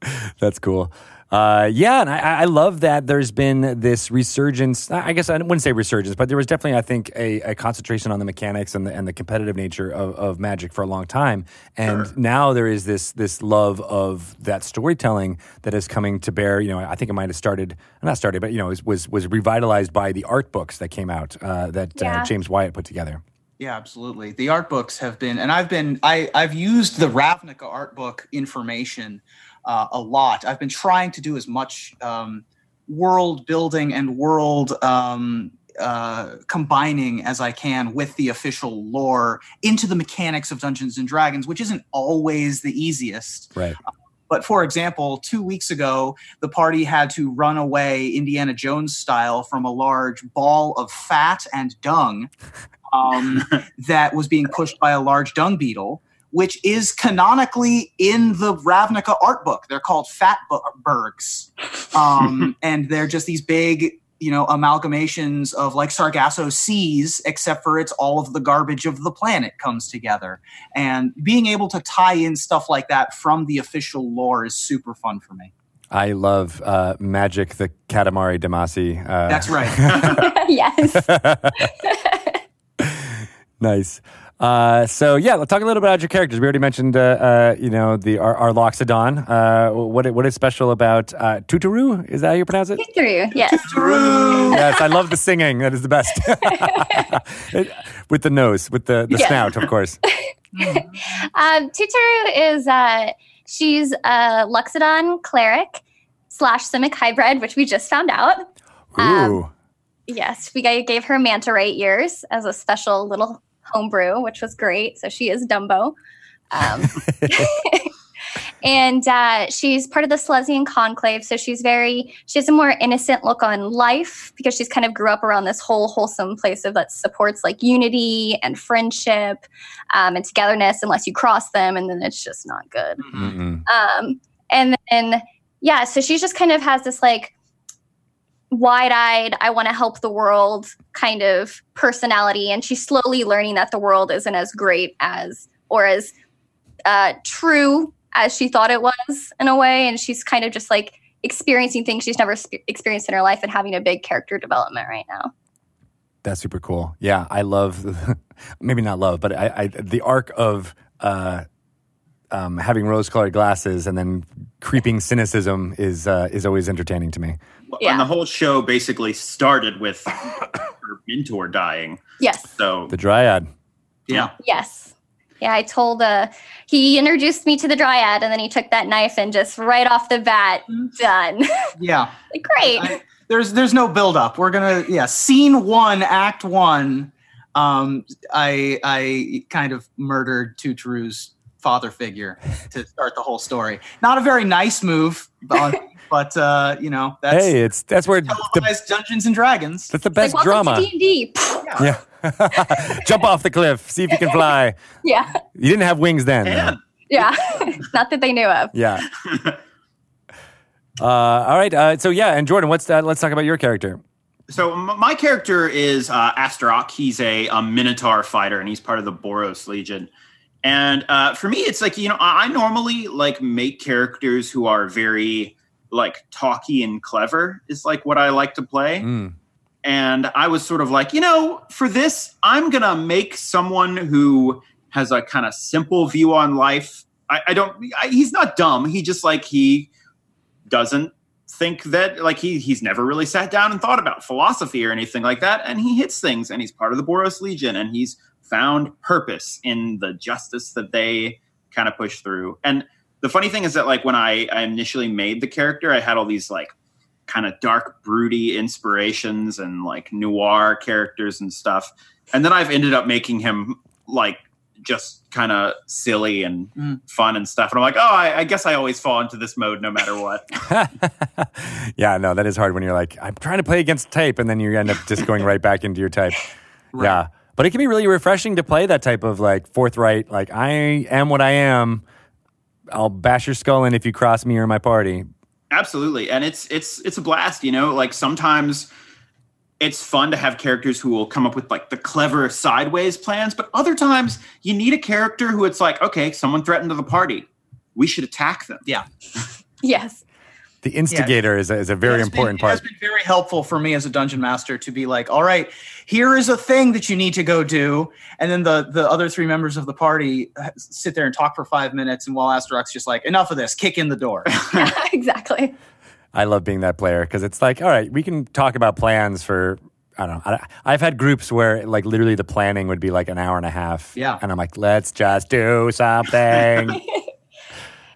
That's cool. Uh, yeah, and I, I love that there's been this resurgence. I guess I wouldn't say resurgence, but there was definitely, I think, a, a concentration on the mechanics and the, and the competitive nature of, of Magic for a long time. And Sure. now there is this this love of that storytelling that is coming to bear. You know, I think it might have started, not started, but you know, was was, was revitalized by the art books that came out uh, that uh, James Wyatt put together. Yeah, absolutely. The art books have been, and I've been, I, I've used the Ravnica art book information uh, a lot. I've been trying to do as much um, world building and world um, uh, combining as I can with the official lore into the mechanics of Dungeons and Dragons, which isn't always the easiest. Right. But for example, two weeks ago, the party had to run away Indiana Jones style from a large ball of fat and dung um, that was being pushed by a large dung beetle, which is canonically in the Ravnica art book. They're called Fatbergs. Um, and they're just these big, you know, amalgamations of like Sargasso seas, except for it's all of the garbage of the planet comes together. And being able to tie in stuff like that from the official lore is super fun for me. I love uh, Magic the Katamari Damacy. Uh, That's right. yes. nice. Uh, so yeah, let's talk a little bit about your characters. We already mentioned, uh, uh, you know, the our, our Loxodon. Uh, what what is special about uh, Tuturu? Is that how you pronounce it? Through. Yes. yes, I love the singing. That is the best. It- with the nose, with the, the Yeah. snout, of course. Um, Tuturu is uh, she's a Loxodon cleric slash Simic hybrid, which we just found out. Ooh, Um, Yes, we gave her manta ray ears as a special little homebrew, which was great. So she is Dumbo. Um, and uh, she's part of the Selesnya conclave. So she's very, she has a more innocent look on life because she's kind of grew up around this whole wholesome place of that supports like unity and friendship um, and togetherness, unless you cross them, and then it's just not good. Mm-mm. Um, and then, yeah, so she just kind of has this like wide eyed, I want to help the world kind of personality. And she's slowly learning that the world isn't as great as or as uh, true as she thought it was in a way. And she's kind of just like experiencing things she's never spe- experienced in her life and having a big character development right now. That's super cool. Yeah, I love, maybe not love, but I, I the arc of uh, um, having rose-colored glasses and then creeping cynicism is uh, is always entertaining to me. Yeah. And the whole show basically started with her mentor dying. Yes. So The Dryad. Yeah. Yes. Yeah, I told uh he introduced me to the dryad and then he took that knife and just right off the bat, done. Yeah. like, great. I- there's there's no build up. We're gonna yeah. Scene one, act one. Um, I I kind of murdered Tuturu's father figure to start the whole story. Not a very nice move, but, but uh, you know that's Hey, it's that's where the, televised Dungeons and Dragons. that's the best like, drama. D&D. Yeah. Jump off the cliff, see if you can fly. yeah. You didn't have wings then. though. And Yeah. Not that they knew of. Yeah. Uh, all right. Uh, so yeah, and Jordan, what's that? Let's talk about your character. So m- my character is uh, Astaroth. He's a, a Minotaur fighter, and he's part of the Boros Legion. And uh, for me, it's like you know, I, I normally like make characters who are very like talky and clever. Is like what I like to play. Mm. And I was sort of like, you know, for this, I'm gonna make someone who has a kind of simple view on life. I, I don't. I, he's not dumb. He just like he doesn't think that like he he's never really sat down and thought about philosophy or anything like that and he hits things and he's part of the boros legion and he's found purpose in the justice that they kind of push through and the funny thing is that like when I, I initially made the character i had all these like kind of dark broody inspirations and like noir characters and stuff and then i've ended up making him like just kind of silly and Mm. fun and stuff and i'm like oh I, I guess i always fall into this mode no matter what yeah, no, that is hard when you're like, I'm trying to play against type, and then you end up just going right back into your type. Yeah. But it can be really refreshing to play that type of like forthright, like, I am what I am. I'll bash your skull in if you cross me or my party. Absolutely, and it's it's it's a blast. You know, like sometimes it's fun to have characters who will come up with like the clever sideways plans, but other times you need a character who it's like, okay, someone threatened to the party, we should attack them. Yeah, Yes. The instigator is, a, is a very It's been- important It has part. been very helpful for me as a dungeon master to be like, all right, here is a thing that you need to go do, and then the the other three members of the party uh, sit there and talk for five minutes, and while Astaroth's just like, enough of this, kick in the door. exactly. I love being that player because it's like, all right, we can talk about plans for. I don't know. I, I've had groups where, like, literally the planning would be like an hour and a half. Yeah. And I'm like, let's just do something.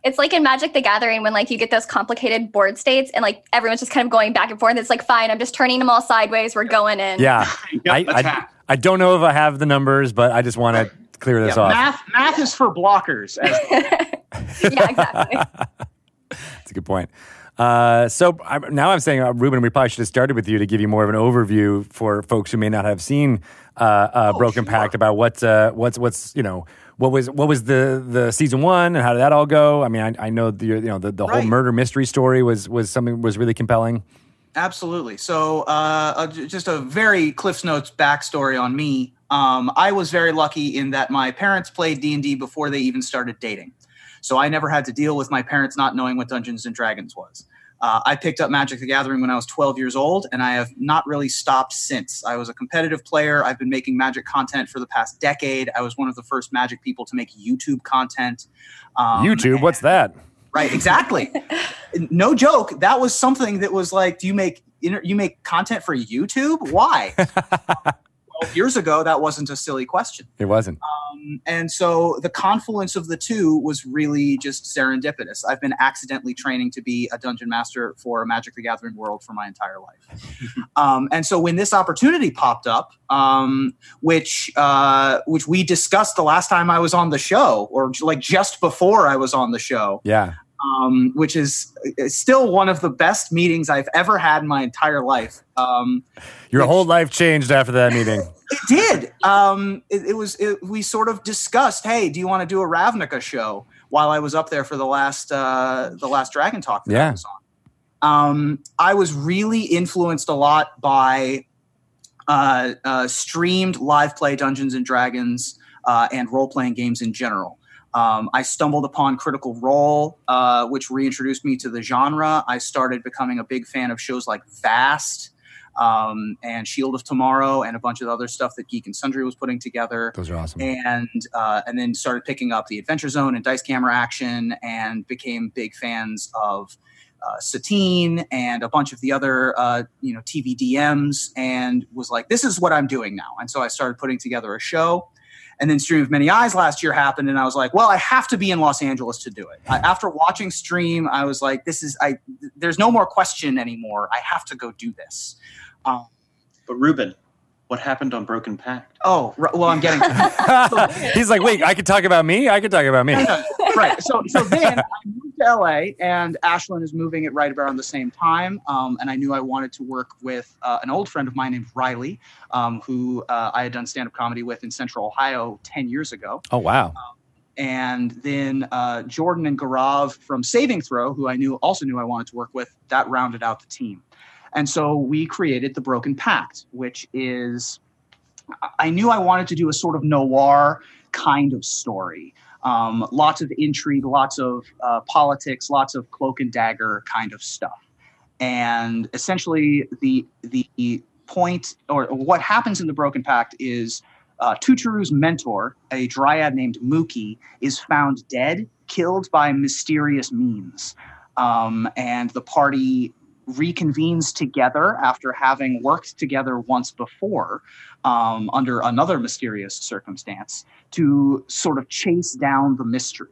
It's like in Magic the Gathering when like you get those complicated board states and like everyone's just kind of going back and forth. It's like fine, I'm just turning them all sideways. We're going in. yeah. Yep, I, I. I don't know if I have the numbers, but I just want to clear this Yeah, off. math math is for blockers. As, yeah, exactly. That's a good point. Uh, so I, now I'm saying, uh, Ruben, we probably should have started with you to give you more of an overview for folks who may not have seen uh, uh, Oh, Broken Pact about what uh, what's what's you know what was what was the the season one and how did that all go? I mean, I, I know the you know the, the whole Right. murder mystery story was was something was really compelling. Absolutely. So, uh, uh, just a very Cliff's Notes backstory on me. Um, I was very lucky in that my parents played D and D before they even started dating, so I never had to deal with my parents not knowing what Dungeons and Dragons was. Uh, I picked up Magic the Gathering when I was 12 years old, and I have not really stopped since. I was a competitive player. I've been making Magic content for the past decade. I was one of the first Magic people to make YouTube content. Um, YouTube, what's that? Right, exactly. no joke. That was something that was like, do you make you make content for YouTube? Why? Years ago, that wasn't a silly question. It wasn't. Um, and so the confluence of the two was really just serendipitous. I've been accidentally training to be a dungeon master for a Magic the Gathering world for my entire life. um, and so when this opportunity popped up, um, which uh, which we discussed the last time I was on the show, or like just before I was on the show, Yeah. Um, which is, is still one of the best meetings I've ever had in my entire life. Um, Your Which- whole life changed after that meeting. it did. Um, it, it was. It, we sort of discussed, hey, do you want to do a Ravnica show? While I was up there for the last uh, the last Dragon Talk that Yeah. I was on, um, I was really influenced a lot by uh, uh, streamed live play Dungeons and Dragons uh, and role playing games in general. Um, I stumbled upon Critical Role, uh, which reintroduced me to the genre. I started becoming a big fan of shows like Vast um, and Shield of Tomorrow and a bunch of other stuff that Geek and Sundry was putting together Those are awesome. and uh, and then started picking up the Adventure Zone and Dice Camera Action, and became big fans of uh, Satine and a bunch of the other uh, you know TV DMs, and was like, this is what I'm doing now. And so I started putting together a show. And then Stream of Many Eyes last year happened, and I was like, "Well, I have to be in Los Angeles to do it." I, after watching Stream, I was like, "This is I. There's no more question anymore. I have to go do this." Um, But Ruben, What happened on Broken Pact? Oh, right, well, I'm getting He's like, wait, I could talk about me. I could talk about me. right. So, so then I moved to LA, and Ashlyn is moving it right around the same time. Um, and I knew I wanted to work with uh, an old friend of mine named Riley, um, who uh, I had done stand-up comedy with in Central Ohio ten years ago. Oh wow. And then uh, Jordan and Gaurav from Saving Throw, who I knew also knew I wanted to work with, that rounded out the team. And so we created the Broken Pact, which is I knew I wanted to do a sort of noir kind of story. Um, lots of intrigue, lots of uh, politics, lots of cloak and dagger kind of stuff. And essentially, the the point or what happens in the Broken Pact is uh, mentor, a dryad named Mookie, is found dead, killed by mysterious means. Um, and the party reconvenes together after having worked together once before um, under another mysterious circumstance to sort of chase down the mystery.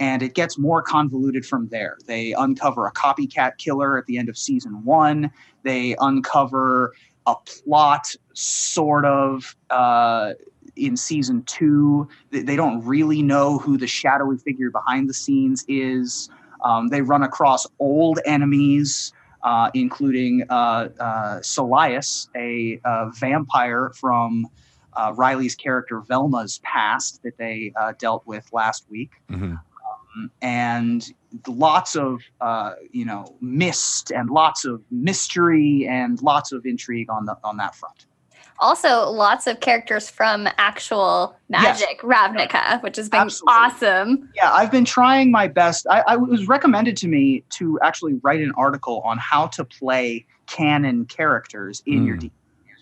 And it gets more convoluted from there. They uncover a copycat killer at the end of season one. They uncover a plot, sort of, uh, in season two. They don't really know who the shadowy figure behind the scenes is. Um, they run across old enemies uh, including uh, uh, Solias, a uh, vampire from uh, Riley's character Velma's past that they uh, dealt with last week. Mm-hmm. Um, and lots of you know mist and lots of mystery and lots of intrigue on the on that front also lots of characters from actual Magic yes. Ravnica, which has been Absolutely. awesome. Yeah, I've been trying my best. I, I, was recommended to me to actually write an article on how to play canon characters in mm. your DMs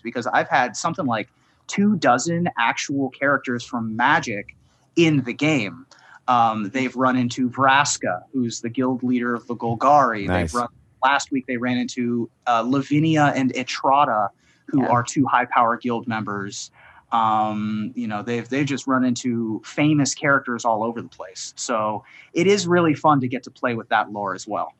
because I've had something like two dozen actual characters from Magic in the game. Um, they've run into Vraska, who's the guild leader of the Golgari. Nice. They've run, last week they ran into uh, Lavinia and Etrata who yeah. are two high power guild members. Um, you know, they've they've just run into famous characters all over the place. So it is really fun to get to play with that lore as well.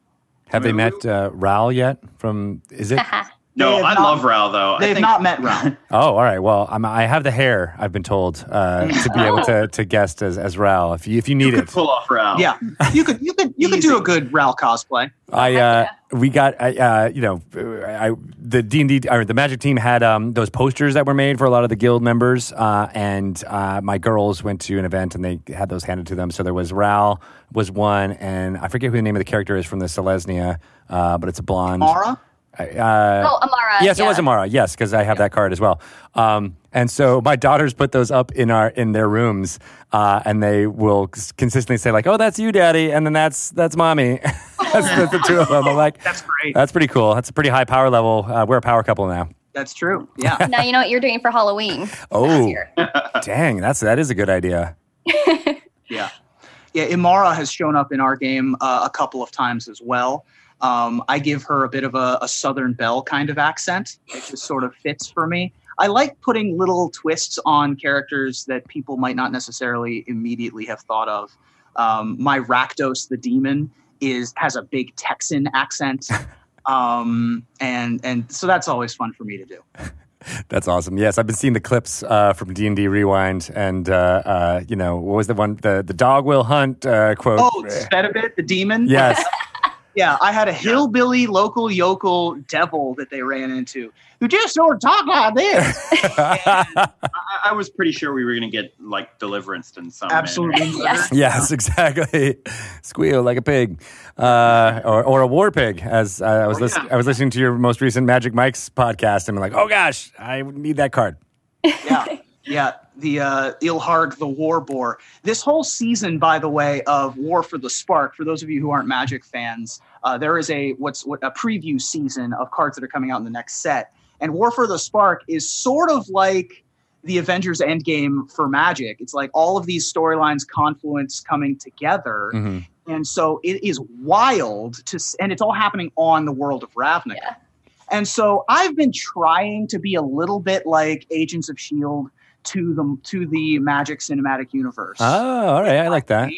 Have they met uh, Ral yet? From is it? No, I not, love Ral though. They've not met Ral. oh, all right. Well, I'm, i have the hair. I've been told uh, to be able to, to guest as, as Ral if you if you need you it. Pull off Ral. Yeah, you could you could you could do a good Ral cosplay. I uh, we got uh, you know I the D and D the Magic team had um, those posters that were made for a lot of the guild members, uh, and uh, my girls went to an event and they had those handed to them. So there was Ral was one, and I forget who the name of the character is from the Selesnya, uh, but it's a blonde. Mara. Uh, oh, Emmara. Yes, yeah. it was Emmara. Yes, because I have yeah. that card as well. Um, and so my daughters put those up in our in their rooms, uh, and they will consistently say like, "Oh, that's you, Daddy," and then that's that's Mommy. that's, that's, the two of them. I'm like, that's great. That's pretty cool. That's a pretty high power level. Uh, we're a power couple now. That's true. Yeah. now you know what you're doing for Halloween. Oh, dang! That's that is a good idea. yeah, yeah. Emmara has shown up in our game uh, a couple of times as well. Um, I give her a bit of a, a, Southern Belle kind of accent. It just sort of fits for me. I like putting little twists on characters that people might not necessarily immediately have thought of. Um, my Rakdos the demon is has a big Texan accent, um, and and so that's always fun for me to do. That's awesome. Yes, I've been seeing the clips uh, from D and D Rewind, and uh, uh, you know what was the one the the dog will hunt uh, quote? Oh, Spedabit the demon. Yes. Yeah, I had a hillbilly local yokel devil that they ran into who just sort of talked like this. I, I, was pretty sure we were going to get like deliverance in some absolutely. yes. yes, exactly. Squeal like a pig, uh, or or a war pig. As I was oh, listening, yeah. I was listening to your most recent Magic Mike's podcast, and I'm like, oh gosh, I need that card. Yeah. Yeah, the uh, Ilharg the War Boar. This whole season, by the way, of War of the Spark. For those of you who aren't Magic fans, uh, there is a what's what a preview season of cards that are coming out in the next set. And War of the Spark is sort of like the Avengers Endgame for Magic. It's like all of these storylines confluence coming together. Mm-hmm. And so it is wild to, and it's all happening on the world of Ravnica. Yeah. And so I've been trying to be a little bit like Agents of Shield to the to the Magic Cinematic Universe. Oh, all right, I like that.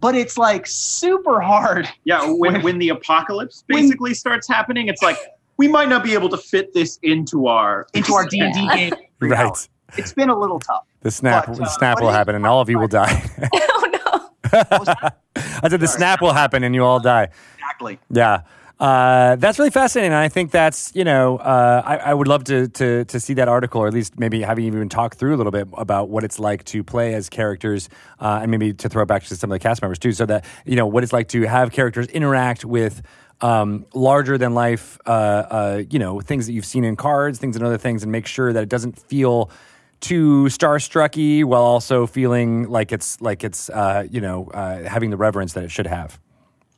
But it's like super hard. Yeah, when when the apocalypse basically when, starts happening, it's like we might not be able to fit this into our into our D and D game. reality. Right. It's been a little tough. The snap, But, the uh, snap will happen, and all of you will die. oh no. What was that? I said the snap will happen, and you all die. exactly. Yeah. Uh, that's really fascinating. And I think that's, you know, uh, I, I would love to, to, to see that article, or at least maybe having even talk through a little bit about what it's like to play as characters, uh, and maybe to throw back to some of the cast members too, so that, you know, what it's like to have characters interact with um, larger than life, uh, uh, you know, things that you've seen in cards, things and other things, and make sure that it doesn't feel too starstrucky while also feeling like it's like it's uh, you know having the reverence that it should have.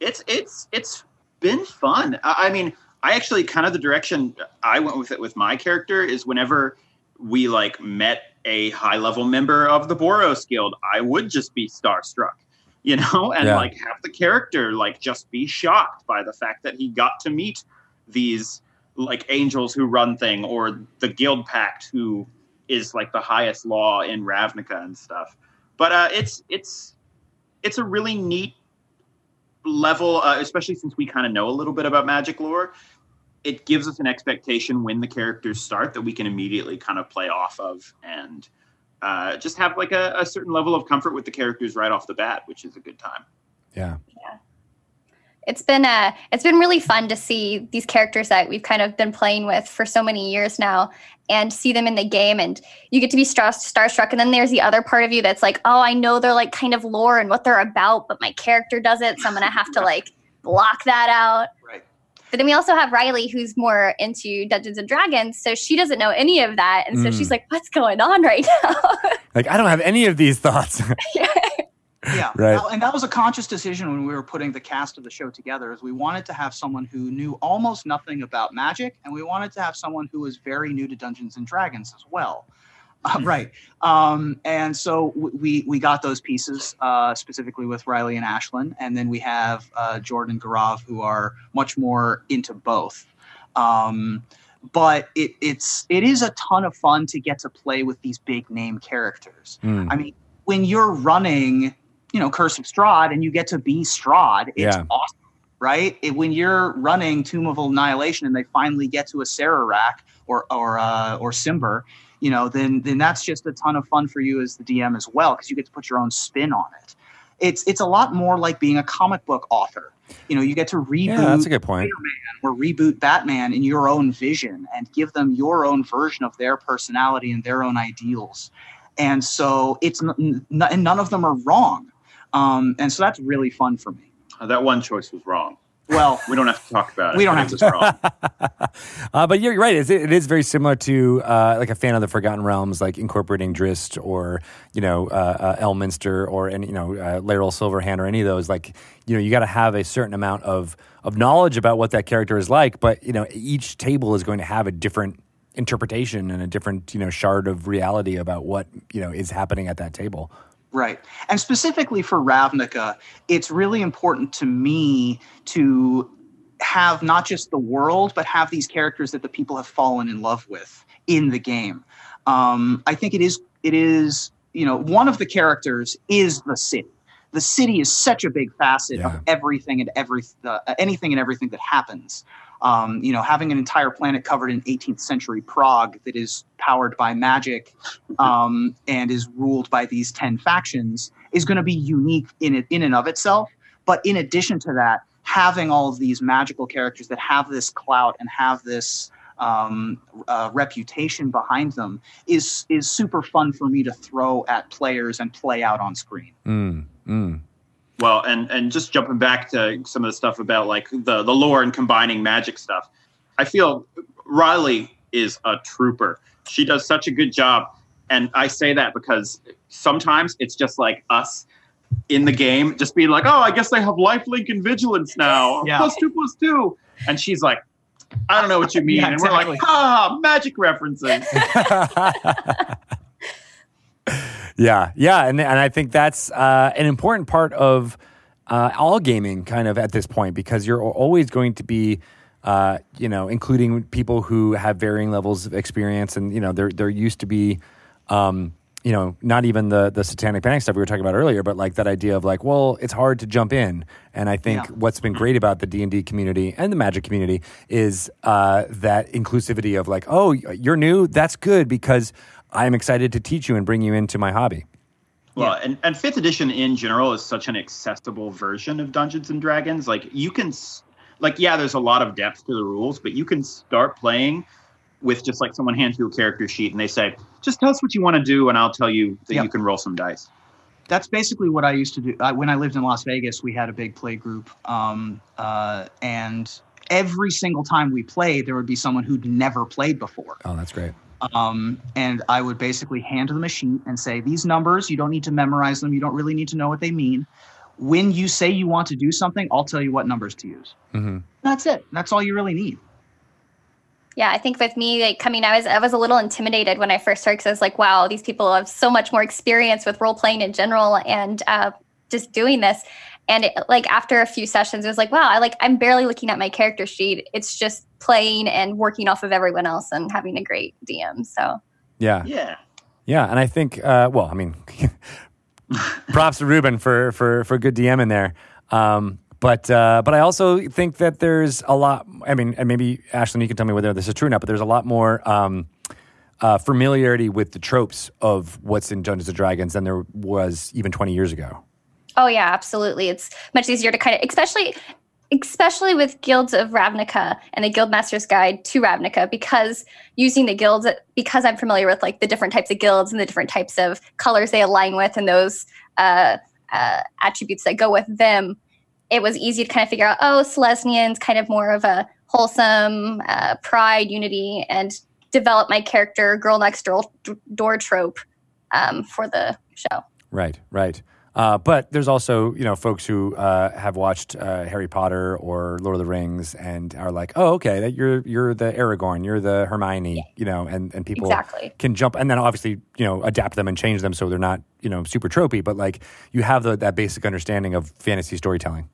it's it's it's been fun. I, I mean, I actually kind of the direction I went with it with my character is whenever we like met a high level member of the Boros Guild, I would just be starstruck, you know, and Yeah. like have the character like just be shocked by the fact that he got to meet these like angels who run thing or the guild pact who is like the highest law in Ravnica and stuff. But uh, it's it's it's a really neat level, uh, especially since we kind of know a little bit about magic lore. It gives us an expectation when the characters start that we can immediately kind of play off of and uh, just have like a, a certain level of comfort with the characters right off the bat, which is a good time. Yeah. It's been uh it's been really fun to see these characters that we've kind of been playing with for so many years now and see them in the game. And you get to be star- starstruck. And then there's the other part of you that's like oh i know they're like kind of lore and what they're about but my character doesn't. So i'm gonna have to like block that out. Right. but then we also have riley who's more into dungeons and dragons. So she doesn't know any of that. And so Mm. she's like what's going on right now? Like I don't have any of these thoughts. Yeah, Right. And that was a conscious decision when we were putting the cast of the show together. Is we wanted to have someone who knew almost nothing about magic, and we wanted to have someone who was very new to Dungeons and Dragons as well. Uh, right. Um, and so we we got those pieces uh, specifically with Riley and Ashlyn, and then we have uh, Jordan and Gaurav who are much more into both. Um, but it, it's it is a ton of fun to get to play with these big name characters. Mm. I mean, when you're running, you know, Curse of Strahd and you get to be Strahd, it's Yeah. awesome, right? It, when you're running Tomb of Annihilation and they finally get to a Acererak or or uh, or Simber, you know, then then that's just a ton of fun for you as the DM as well because you get to put your own spin on it. It's it's a lot more like being a comic book author. You know, you get to reboot Yeah, that's a good point. or reboot Batman in your own vision and give them your own version of their personality and their own ideals. And so it's n- n- and none of them are wrong. Um, and so that's really fun for me. Uh, that one choice was wrong. Well, We don't have to talk about it. We don't have to. was wrong. Uh, but you're right. It's, it is very similar to uh, like a fan of the Forgotten Realms, like incorporating Drizzt or you know uh, uh, Elminster or any you know uh, Laeral Silverhand or any of those. Like you know, you got to have a certain amount of of knowledge about what that character is like. But you know, each table is going to have a different interpretation and a different you know shard of reality about what you know is happening at that table. Right. And specifically for Ravnica, it's really important to me to have not just the world, but have these characters that the people have fallen in love with in the game. Um, I think it is it is you know one of the characters is the city. The city is such a big facet Yeah. of everything and every uh, anything and everything that happens. Um, you know, having an entire planet covered in 18th century Prague that is powered by magic um, and is ruled by these 10 factions is going to be unique in it in and of itself. But in addition to that, having all of these magical characters that have this clout and have this um, uh, reputation behind them is is super fun for me to throw at players and play out on screen. Mm, mm. Well, and and just jumping back to some of the stuff about like the the lore and combining magic stuff, I feel Riley is a trooper. She does such a good job, and I say that because sometimes it's just like us in the game, just being like, "Oh, I guess they have lifelink and vigilance now, Yeah. plus two plus two. and she's like, "I don't know what you mean," Yeah, and we're like, exactly. "Ah, magic references." yeah, yeah, and and I think that's uh, an important part of uh, all gaming, kind of at this point, because you're always going to be, uh, you know, including people who have varying levels of experience, and you know, there there used to be. Um, you know, not even the the satanic panic stuff we were talking about earlier, but like that idea of like, well, it's hard to jump in. And I think Yeah. what's been great about the D and D community and the Magic community is uh, that inclusivity of like, oh, you're new, that's good because I'm excited to teach you and bring you into my hobby. Well, and, and fifth edition in general is such an accessible version of Dungeons and Dragons. Like you can, like yeah, there's a lot of depth to the rules, but you can start playing with just like someone hands you a character sheet and they say, just tell us what you want to do, and I'll tell you that Yep. you can roll some dice. that's basically what I used to do. Uh, when I lived in Las Vegas, we had a big play group, um, uh, and every single time we played, there would be someone who'd never played before. Oh, that's great. Um, and I would basically hand them a sheet and say, These numbers, you don't need to memorize them. You don't really need to know what they mean. When you say you want to do something, I'll tell you what numbers to use. hmm That's it. That's all you really need. Yeah, I think with me, like coming, I was I was a little intimidated when I first started because I was like, wow, these people have so much more experience with role playing in general and uh, just doing this. And it, like after a few sessions, it was like, wow, I like I'm barely looking at my character sheet. It's just playing and working off of everyone else and having a great DM. So Yeah. Yeah. Yeah, and I think, uh, well, I mean, props to Ruben for for for good DM in there. Um, but uh, but I also think that there's a lot. I mean, and maybe Ashlyn, you can tell me whether this is true or not. But there's a lot more um, uh, familiarity with the tropes of what's in Dungeons and Dragons than there was even 20 years ago. Oh yeah, absolutely. It's much easier to kind of, especially, especially with Guilds of Ravnica and the Guildmaster's Guide to Ravnica, because using the guilds, because I'm familiar with like the different types of guilds and the different types of colors they align with and those uh, uh, attributes that go with them. It was easy to kind of figure out. Oh, Selesnian's kind of more of a wholesome uh, pride, unity, and develop my character girl next door, door trope um, for the show. Right, right. Uh, but there's also, you know, folks who uh, have watched uh, Harry Potter or Lord of the Rings and are like, "Oh, okay, that you're you're the Aragorn, you're the Hermione," you know, and and people Exactly. can jump and then obviously, you know, adapt them and change them so they're not, you know, super tropey, but like you have the, that basic understanding of fantasy storytelling.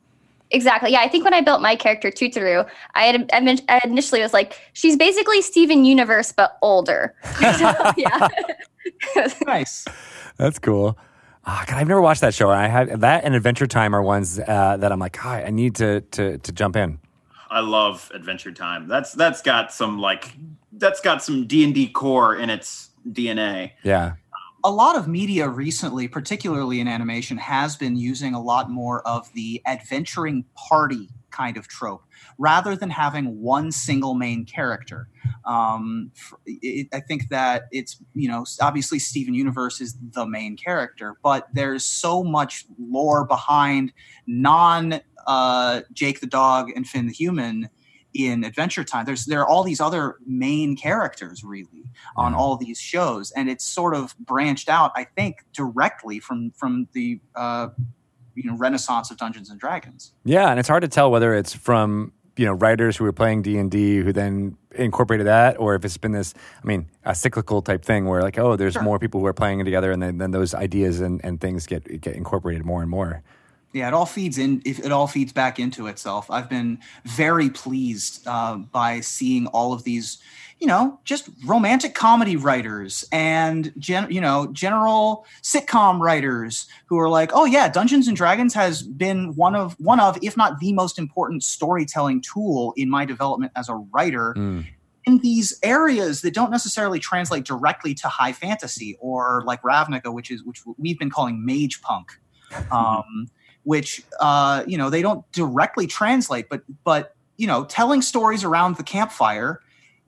Exactly. Yeah, I think when I built my character Tuturu, I had I initially was like, she's basically Steven Universe but older. so, yeah. Nice. That's cool. Ah, God, I've never watched that show. And I had that and Adventure Time are ones uh, that I'm like, "Ah, I need to to to jump in. I love Adventure Time. That's that's got some like that's got some D and D core in its DNA. Yeah, a lot of media recently, particularly in animation, has been using a lot more of the adventuring party kind of trope rather than having one single main character. Um, it, I think that it's, you know, obviously Steven Universe is the main character, but there's so much lore behind non uh, Jake the dog and Finn the human in Adventure Time. There's there are all these other main characters really on all these shows, and it's sort of branched out. I think directly from from the uh, you know Renaissance of Dungeons and Dragons. yeah, and it's hard to tell whether it's from you know writers who were playing D and D who then incorporated that, or if it's been this, I mean, a cyclical type thing where like, oh, there's Sure. more people who are playing it together, and then, then those ideas and, and things get get incorporated more and more. Yeah, it all feeds in. If it all feeds back into itself, I've been very pleased uh, by seeing all of these, you know, just romantic comedy writers and gen, you know, general sitcom writers who are like, oh yeah, Dungeons and Dragons has been one of one of, if not the most important storytelling tool in my development as a writer Mm. in these areas that don't necessarily translate directly to high fantasy or like Ravnica, which is which we've been calling mage punk, um, which uh, you know they don't directly translate, but but you know telling stories around the campfire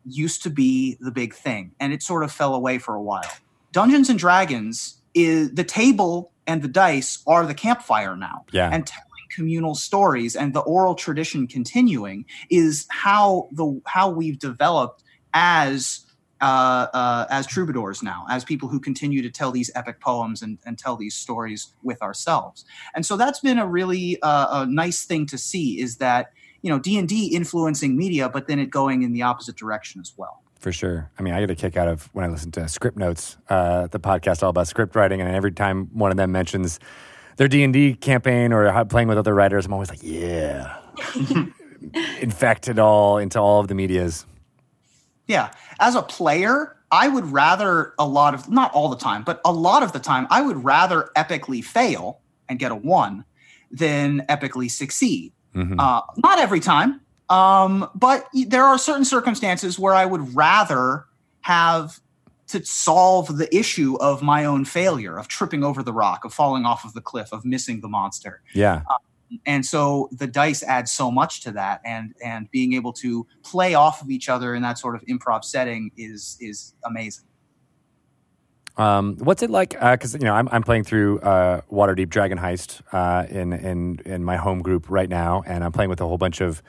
used to be the big thing, and it sort of fell away for a while. Dungeons and Dragons is the table and the dice are the campfire now Yeah, and telling communal stories and the oral tradition continuing is how the how we've developed as uh, uh, as troubadours now, as people who continue to tell these epic poems and, and tell these stories with ourselves. And so that's been a really uh, a nice thing to see is that you know D and D influencing media, but then it going in the opposite direction as well. for sure. I mean, I get a kick out of when I listen to Script Notes, uh, the podcast all about script writing, and every time one of them mentions their D and D campaign or how- playing with other writers, I'm always like, yeah, infect it all into all of the medias. Yeah, as a player, I would rather a lot of not all the time, but a lot of the time, I would rather epically fail and get a one than epically succeed. Mhm. Uh, not every time, um, but there are certain circumstances where I would rather have to solve the issue of my own failure, of tripping over the rock, of falling off of the cliff, of missing the monster. yeah. And so the dice add so much to that, and and being able to play off of each other in that sort of improv setting is is amazing. Um, what's it like? Because you know, I'm, I'm playing through uh, Waterdeep Dragon Heist uh, in in in my home group right now, and I'm playing with a whole bunch of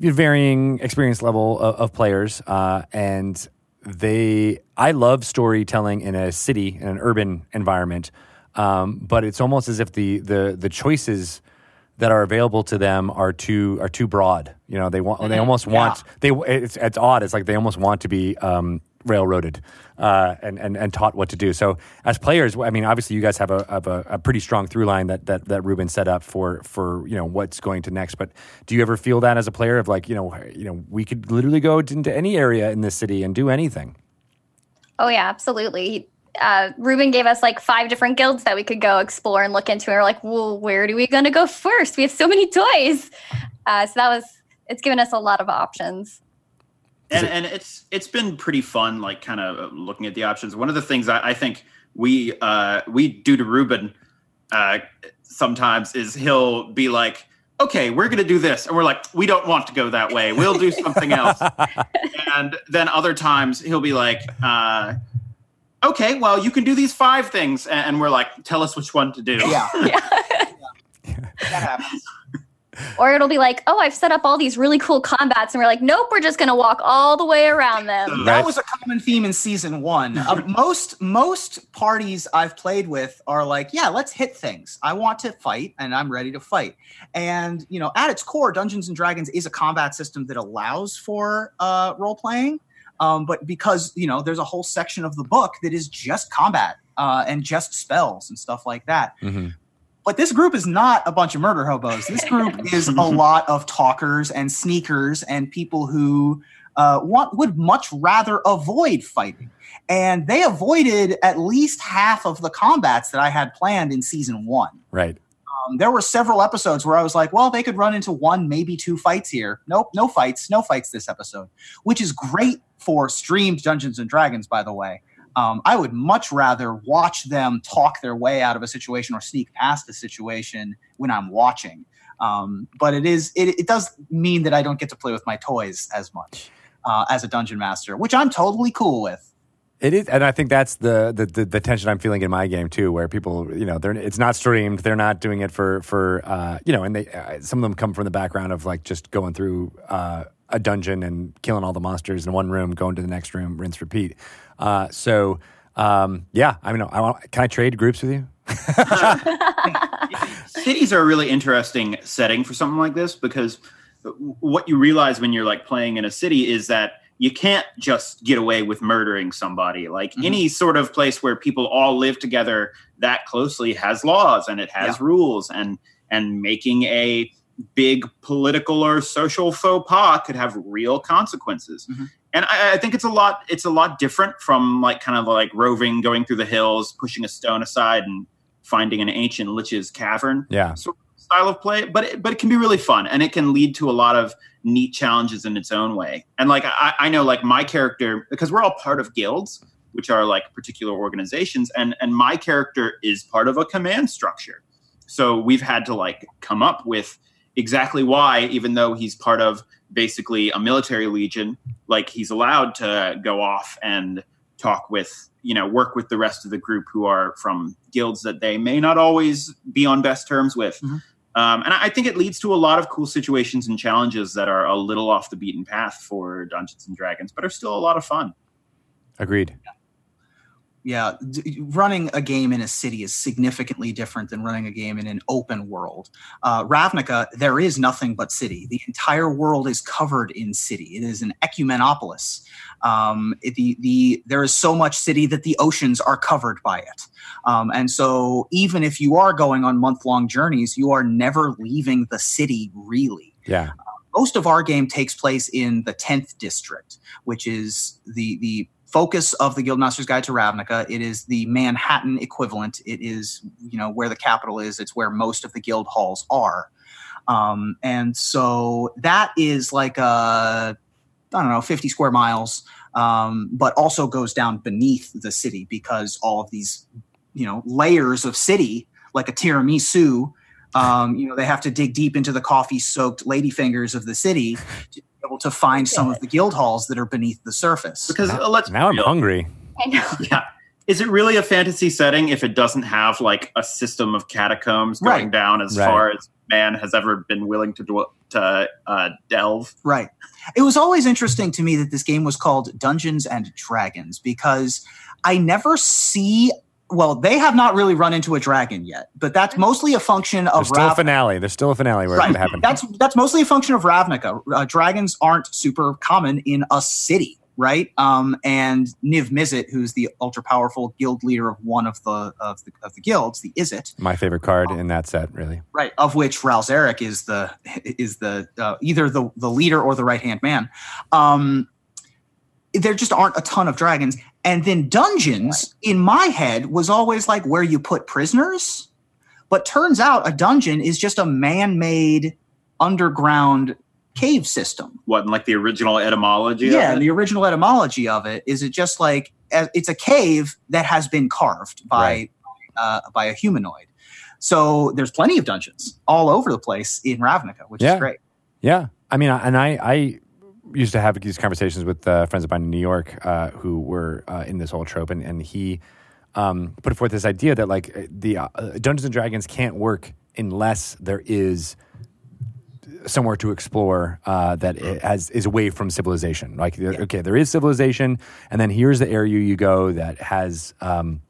varying experience level of, of players. Uh, and they, I love storytelling in a city, in an urban environment, um, but it's almost as if the the the choices that are available to them are too are too broad. You know, they want they almost want they. It's it's odd. It's like they almost want to be um, railroaded uh, and, and and taught what to do. So as players, I mean, obviously you guys have a have a, a pretty strong through line that that that Ruben set up for for you know what's going to next. But do you ever feel that as a player of like you know you know we could literally go into any area in this city and do anything? Oh yeah, absolutely. Uh, Ruben gave us like five different guilds that we could go explore and look into. And we're like, well, where do we going to go first? We have so many toys. Uh, so that was it's given us a lot of options. And, and it's it's been pretty fun like kind of looking at the options. One of the things i, I think we uh, we do to ruben uh, sometimes is he'll be like okay we're going to do this. And we're like we don't want to go that way. We'll do something else. And then other times he'll be like uh, okay well you can do these five things. And, and we're like tell us which one to do. Yeah, Yeah. that happens. Or it'll be like, oh, I've set up all these really cool combats, and we're like, nope, we're just going to walk all the way around them. That was a common theme in season one. Uh, most most parties I've played with are like, yeah, let's hit things. I want to fight, and I'm ready to fight. And you know, at its core, Dungeons and Dragons is a combat system that allows for uh, role playing. Um, but because you know, there's a whole section of the book that is just combat uh, and just spells and stuff like that. Mhm. But this group is not a bunch of murder hobos. This group is a lot of talkers and sneakers and people who uh, want would much rather avoid fighting. And they avoided at least half of the combats that I had planned in season one. Right. Um, there were several episodes where I was like, well, they could run into one, maybe two fights here. Nope, no fights, no fights this episode, which is great for streamed Dungeons and Dragons, by the way. Um, I would much rather watch them talk their way out of a situation or sneak past a situation when I'm watching. Um, but it is it, it does mean that I don't get to play with my toys as much uh, as a dungeon master, which I'm totally cool with. It is, and I think that's the, the the the tension I'm feeling in my game too, where people, you know, they're it's not streamed, they're not doing it for for uh, you know, and they uh, some of them come from the background of like just going through uh, a dungeon and killing all the monsters in one room, going to the next room, rinse, repeat. Uh, so um, yeah, I mean, I want, can I trade groups with you? cities are a really interesting setting for something like this because what you realize when you're like playing in a city is that you can't just get away with murdering somebody like Mhm. any sort of place where people all live together that closely has laws and it has Yeah. rules and and making a big political or social faux pas could have real consequences Mhm. and I, I think it's a lot it's a lot different from like kind of like roving going through the hills pushing a stone aside and finding an ancient lich's cavern Yeah, sort of style of play, but it, but it can be really fun and it can lead to a lot of neat challenges in its own way. And like I, I know, like my character, because we're all part of guilds, which are like particular organizations, and and my character is part of a command structure. So we've had to like come up with exactly why, even though he's part of basically a military legion, like he's allowed to go off and talk with you know work with the rest of the group who are from guilds that they may not always be on best terms with Mhm. um, and i think it leads to a lot of cool situations and challenges that are a little off the beaten path for dungeons and dragons but are still a lot of fun agreed. yeah d- running a game in a city is significantly different than running a game in an open world. Uh, ravnica there is nothing but city. The entire world is covered in city. It is an ecumenopolis. Um, it- the, the, there is so much city that the oceans are covered by it. Um, and so even if you are going on month-long journeys you are never leaving the city really. Yeah, most of our game takes place in the 10th district which is the the focus of the Guildmaster's Guide to Ravnica. It is the Manhattan equivalent. It is, you know, where the capital is. It's where most of the guild halls are. Um, and so that is like a, I don't know, 50 square miles, um, but also goes down beneath the city because all of these, you know, layers of city, like a tiramisu, um, you know, they have to dig deep into the coffee soaked ladyfingers of the city able to find some of the guild halls that are beneath the surface. Because uh, let's Now I'm hungry. I know. Yeah. Is it really a fantasy setting if it doesn't have like a system of catacombs going Right. down as Right. far as man has ever been willing to dw- to uh, delve? Right. It was always interesting to me that this game was called Dungeons and Dragons because I never see. Well, they have not really run into a dragon yet, but that's mostly a function of There's still a finale. There's still a finale where Right. could happen. That's that's mostly a function of Ravnica. Uh, dragons aren't super common in a city, right? Um, and Niv Mizzet, who's the ultra powerful guild leader of one of the of the, of the guilds, the Izzet, My favorite card in that set, really. right? Of which Ral Zarek is the is the uh, either the the leader or the right hand man. Um, there just aren't a ton of dragons, and then dungeons in my head was always like where you put prisoners, but turns out a dungeon is just a man made underground cave system. What in like the original etymology? Yeah, of it? the original etymology of it is it just like uh, it's a cave that has been carved by Right. uh, by a humanoid. So there's plenty of dungeons all over the place in Ravnica, which Yeah. is great. Yeah, I mean, and I, I used to have these conversations with uh, friends of mine in New York uh, who were uh, in this whole trope, and, and he um, put forth this idea that like uh, the uh, Dungeons and Dragons can't work unless there is somewhere to explore uh, that it has is away from civilization. Like, there- okay, there is civilization, and then here's the area you go that has. Um,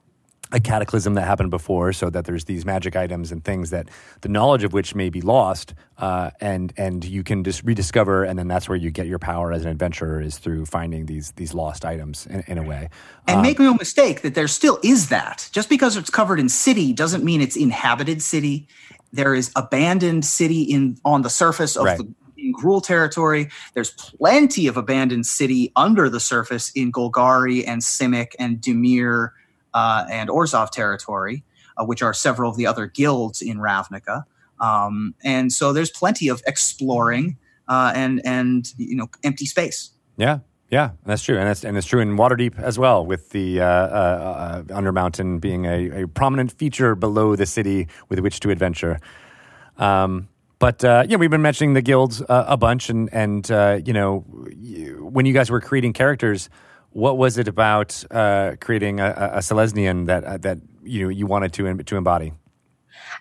a cataclysm that happened before, so that there's these magic items and things that the knowledge of which may be lost, uh, and and you can just rediscover, and then that's where you get your power as an adventurer is through finding these these lost items in, in a way. And make no mistake that there still is that. Just because it's covered in city doesn't mean it's inhabited city. There is abandoned city in on the surface of Right. the in Gruul territory. There's plenty of abandoned city under the surface in Golgari and Simic and Dimir uh, and Orzhov territory, uh, which are several of the other guilds in Ravnica. Um, and so there's plenty of exploring uh, and and you know empty space. Yeah, yeah, that's true, and that's and it's true in Waterdeep as well, with the uh, uh, uh, Undermountain being a, a prominent feature below the city with which to adventure. Um, but uh, yeah, we've been mentioning the guilds uh, a bunch, and and uh, you know, when you guys were creating characters, what was it about uh, creating a, a, Selesnian that uh, that you know you wanted to to embody?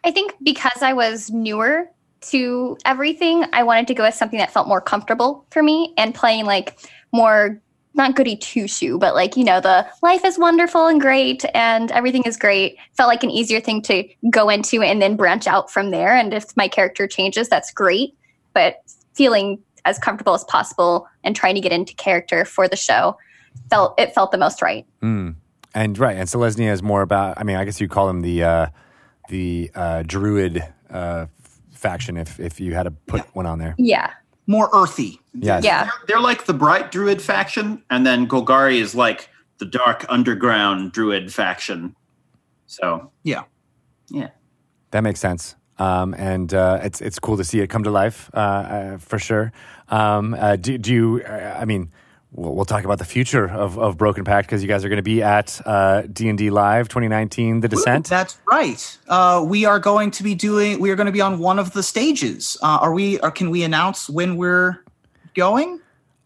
I think because I was newer to everything, I wanted to go with something that felt more comfortable for me and playing like more not goody two shoe, but like, you know, the life is wonderful and great and everything is great felt like an easier thing to go into and then branch out from there. And if my character changes, that's great. But feeling as comfortable as possible and trying to get into character for the show felt it felt the most right. Mm. And right, and Selesnya is more about. I mean, I guess you'd call him the uh, the uh, druid uh, faction if if you had to put one on there. Yeah. More earthy. Yes. Yeah. They're, they're like the bright druid faction, and then Golgari is like the dark underground druid faction. So Yeah. yeah, That makes sense. Um, and uh, it's it's cool to see it come to life uh, uh, for sure. Um, uh, do, do you? Uh, I mean, we'll, we'll talk about the future of, of Broken Pact because you guys are going to be at uh, D and D Live 2019, The Descent. That's right. Uh, we are going to be doing. We are going to be on one of the stages. Uh, are we? Or can we announce when we're going?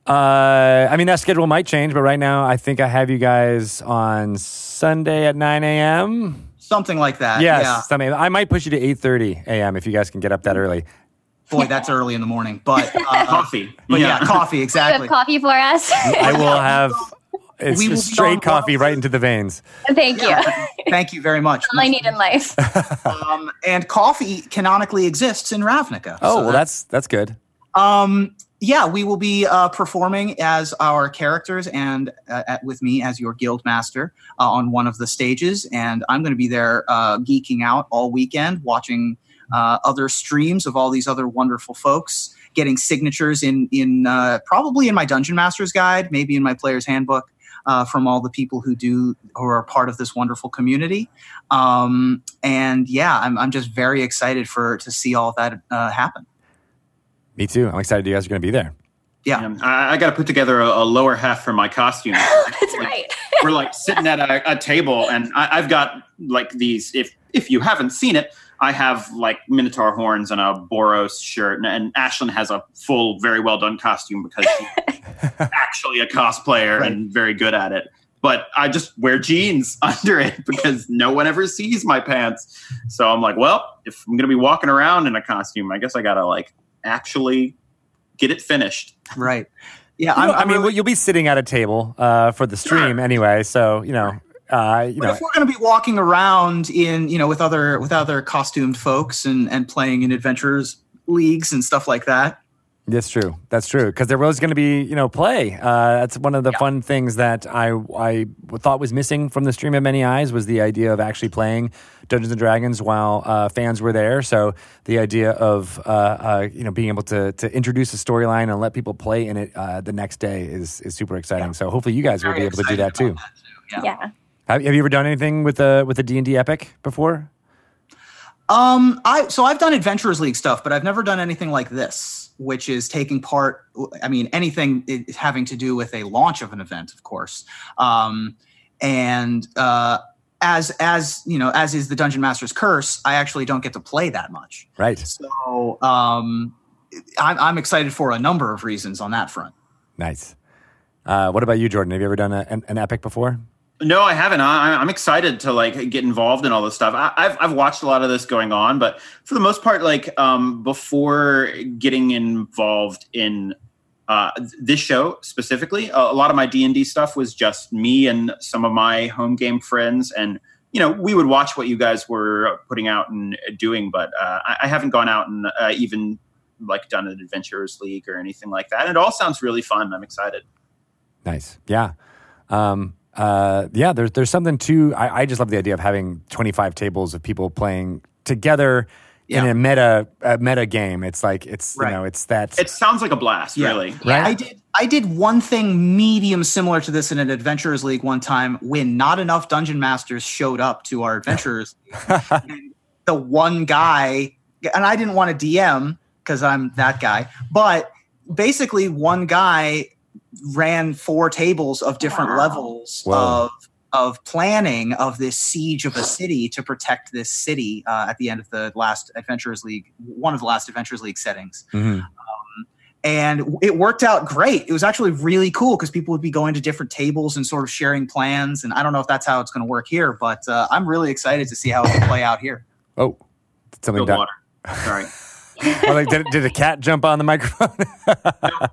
Uh, I mean, that schedule might change, but right now I think I have you guys on Sunday at 9 a.m. Something like that. Yes, Yeah. something. I might push you to 8:30 a.m. if you guys can get up that early. Boy, that's early in the morning. But uh, coffee. but yeah, coffee You have exactly. coffee for us. I will have it's We will straight coffee right into the veins. Thank you. Thank you very much. All I need in life. Um, and coffee canonically exists in Ravnica. Oh, So well, that's that's good. Um, yeah, we will be uh, performing as our characters and uh, at, with me as your guild master uh, on one of the stages, and I'm going to be there uh, geeking out all weekend, watching uh, other streams of all these other wonderful folks, getting signatures in in uh, probably in my dungeon master's guide, maybe in my player's handbook. uh, from all the people who do who are part of this wonderful community. Um, and yeah, I'm, I'm just very excited for to see all of that uh, happen. Me too. I'm excited you guys are going to be there. Yeah, Um, I, I got to put together a, a lower half for my costume. That's right. We're like sitting at a, a table, and I, I've got like these. If if you haven't seen it, I have like minotaur horns and a Boros shirt, and, and Ashlyn has a full, very well done costume because she's actually a cosplayer and very good at it. But I just wear jeans under it because no one ever sees my pants. So I'm like, well, if I'm gonna be walking around in a costume, I guess I gotta like actually get it finished. right. Yeah, You know, I'm, I I'm mean, really- well, you'll be sitting at a table uh, for the stream anyway, so you know, uh, you But know, if we're going to be walking around in, you know, with other with other costumed folks and and playing in adventures leagues and stuff like that, That's true. That's true. Because there was going to be, you know, play. Uh, that's one of the fun things that I I thought was missing from the stream of many eyes was the idea of actually playing Dungeons and Dragons while uh, fans were there. So the idea of uh, uh, you know being able to to introduce a storyline and let people play in it uh, the next day is is super exciting. So hopefully you guys will be able to do that excited too. Yeah. Yeah. Have, have you ever done anything with the with the D and D epic before? Um, I so I've done Adventurers League stuff, but I've never done anything like this, which is taking part. I mean, anything having to do with a launch of an event, of course. Um, and uh, as as you know, as is the Dungeon Master's curse, I actually don't get to play that much. Right. So um, I'm, I'm excited for a number of reasons on that front. Nice. Uh, what about you, Jordan? Have you ever done a, an, an epic before? No, I haven't. I, I'm excited to like get involved in all this stuff. I, I've I've watched a lot of this going on, but for the most part, like um, before getting involved in uh, this show specifically, a, a lot of my D and D stuff was just me and some of my home game friends, and you know we would watch what you guys were putting out and doing, but uh, I, I haven't gone out and uh, even like done an adventurers league or anything like that. And it all sounds really fun. I'm excited. Nice. Yeah. Um, uh, yeah, there's there's something to I, I just love the idea of having 25 tables of people playing together in a meta a meta game. It's like it's Right. you know, it's that It sounds like a blast, Yeah. really. right? I did I did one thing medium similar to this in an Adventurers League one time when not enough dungeon masters showed up to our Adventurers League. And the one guy and I didn't want to DM because I'm that guy, but basically one guy ran four tables of different Wow. levels Whoa. of of planning of this siege of a city to protect this city uh, at the end of the last Adventurers League, one of the last Adventurers League settings Mhm. and it worked out great. It was actually really cool because people would be going to different tables and sort of sharing plans. And I don't know if that's how it's going to work here, but uh, I'm really excited to see how it will play out here. Oh, did something Good water. Sorry. Oh, like, did, did a cat jump on the microphone?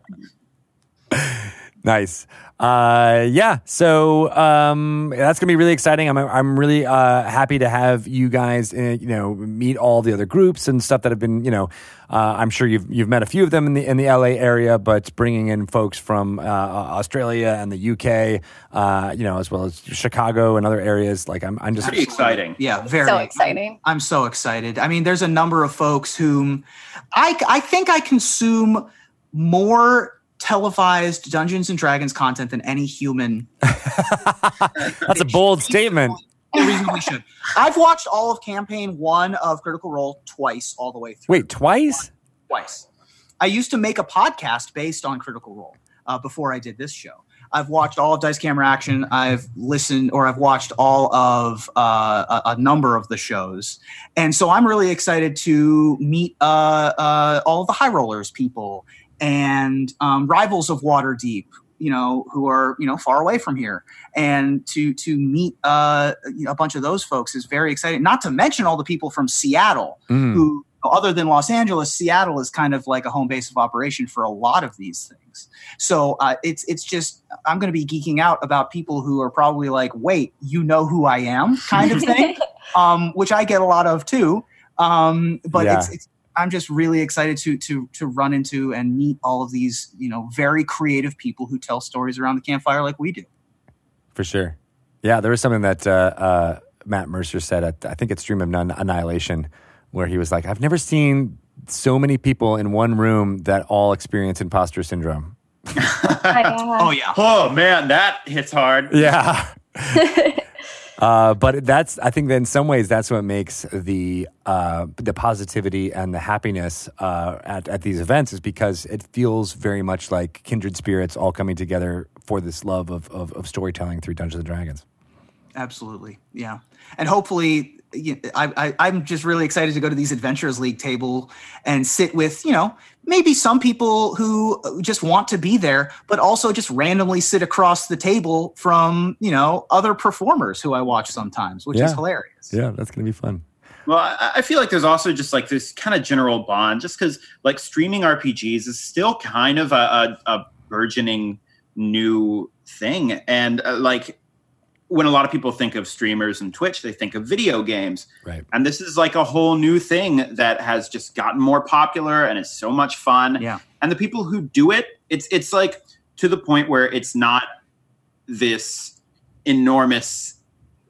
nice. Uh, yeah. So um, that's gonna be really exciting. I'm I'm really uh, happy to have you guys, uh, you know, meet all the other groups and stuff that have been, you know, uh, I'm sure you've you've met a few of them in the in the LA area, but bringing in folks from uh, Australia and the UK, uh, you know, as well as Chicago and other areas. Like I'm I'm just Pretty exciting. Yeah, very So exciting. I'm so excited. I mean, there's a number of folks whom I, I think I consume more televised Dungeons and Dragons content than any human. that's a bold statement. reasonably should. I've watched all of campaign one of Critical Role twice, all the way through. Wait, twice? twice. I used to make a podcast based on Critical Role uh, before I did this show. I've watched all of Dice Camera Action. I've listened or I've watched all of uh, a, a number of the shows, and so I'm really excited to meet uh, uh, all of the High Rollers people and um, rivals of Waterdeep. You know, who are you know far away from here, and to to meet uh, a bunch of those folks is very exciting. Not to mention all the people from Seattle Mm. who other than Los Angeles, Seattle is kind of like a home base of operation for a lot of these things. So uh, it's it's just I'm going to be geeking out about people who are probably like, wait, you know who I am, kind of thing, um, which I get a lot of too. Um, but Yeah. it's, it's I'm just really excited to to to run into and meet all of these you know very creative people who tell stories around the campfire like we do. For sure. Yeah, there was something that uh, uh, Matt Mercer said at, I think it's Stream of Nun- Annihilation, where he was like, I've never seen so many people in one room that all experience imposter syndrome. Oh yeah. Oh man, that hits hard. Yeah. Uh, but that's I think that in some ways that's what makes the uh, the positivity and the happiness uh, at at these events is because it feels very much like kindred spirits all coming together for this love of of, of storytelling through Dungeons and Dragons. Absolutely, yeah, and hopefully, you- I, I, I'm just really excited to go to these Adventurers League table and sit with you know maybe some people who just want to be there, but also just randomly sit across the table from you know other performers who I watch sometimes, which Yeah. is hilarious. Yeah, that's gonna be fun. Well, I, I feel like there's also just like this kind of general bond, just because like streaming RPGs is still kind of a, a, a burgeoning new thing, and uh, like when a lot of people think of streamers and Twitch, they think of video games, Right. and this is like a whole new thing that has just gotten more popular and it's so much fun. Yeah. and the people who do it, it's it's like to the point where it's not this enormous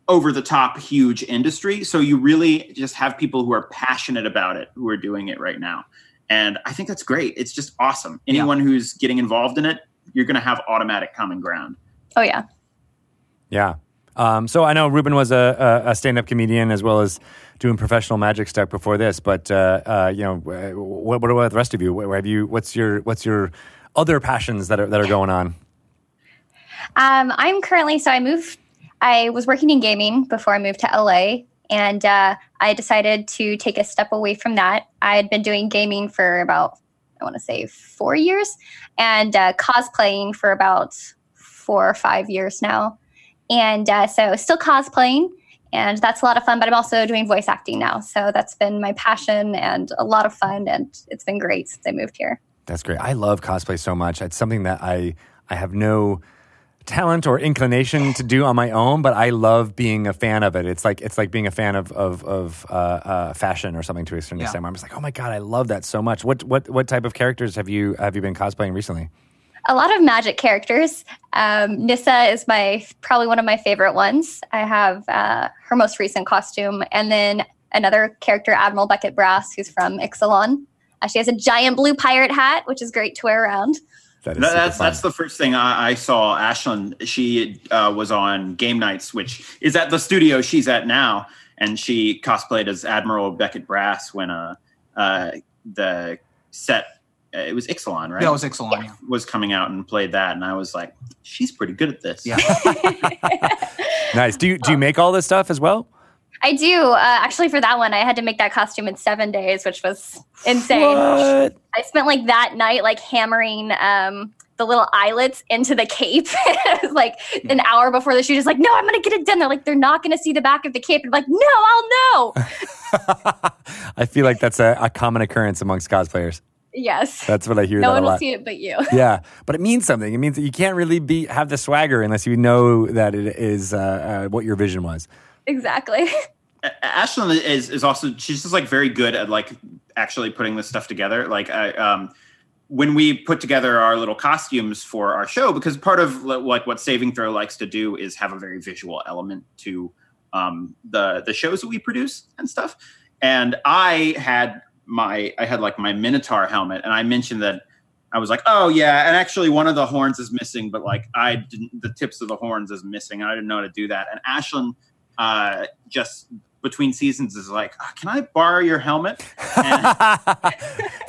over the top huge industry so you really just have people who are passionate about it who are doing it right now and i think that's great it's just awesome anyone who's getting involved in it you're going to have automatic common ground oh yeah. Yeah. Um, so I know Ruben was a, a, stand-up comedian as well as doing professional magic stuff before this. But uh, uh, you know, what, what about the rest of you? Where have you? What's your What's your other passions that are that are going on? Um, I'm currently so I moved. I was working in gaming before I moved to LA, and uh, I decided to take a step away from that. I had been doing gaming for about I want to say four years, and uh, cosplaying for about four or five years now. And uh, so still cosplaying, and that's a lot of fun. But I'm also doing voice acting now, so that's been my passion and a lot of fun, and it's been great since I moved here. That's great. I love cosplay so much. It's something that I I have no talent or inclination to do on my own, but I love being a fan of it. It's like it's like being a fan of of, of uh, uh, fashion or something to a certain Yeah. extent. where I'm just like, oh my god, I love that so much. What what what type of characters have you have you been cosplaying recently? A lot of magic characters. Um, Nissa is my probably one of my favorite ones. I have uh, her most recent costume, and then another character, Admiral Beckett Brass, who's from Ixalan. Uh, she has a giant blue pirate hat, which is great to wear around. That is That- super that's fun. that's the first thing I, I saw. Ashlyn, she uh, was on Game Nights, which is at the studio she's at now, and she cosplayed as Admiral Beckett Brass when uh, uh, the set it was Ixalan, right? Yeah, it was Ixalan. Yeah. was coming out and played that, and I was like, she's pretty good at this. Yeah. nice. Do you do you make all this stuff as well? I do. Uh, actually, for that one, I had to make that costume in seven days, which was insane. What? I spent like that night, like hammering um, the little eyelets into the cape. it was like an hour before the shoot. Is like, no, I'm gonna get it done. They're like, they're not gonna see the back of the cape. I'm like, no, I'll know. I feel like that's a, a common occurrence amongst cosplayers. Yes. That's what I hear no that one a will see it but you. yeah, but it means something. It means that you can't really be have the swagger unless you know that it is uh, uh, what your vision was. exactly. A- Ashlyn is is also she's just like very good at like actually putting this stuff together. Like I um when we put together our little costumes for our show, because part of like what Saving Throw likes to do is have a very visual element to um, the the shows that we produce and stuff. And I had my I had like my Minotaur helmet, and I mentioned that I was like, oh yeah, and actually one of the horns is missing, but like I didn't the tips of the horns is missing, and I didn't know how to do that. And Ashlyn uh, just between seasons is like, "Ah, can I borrow your helmet? For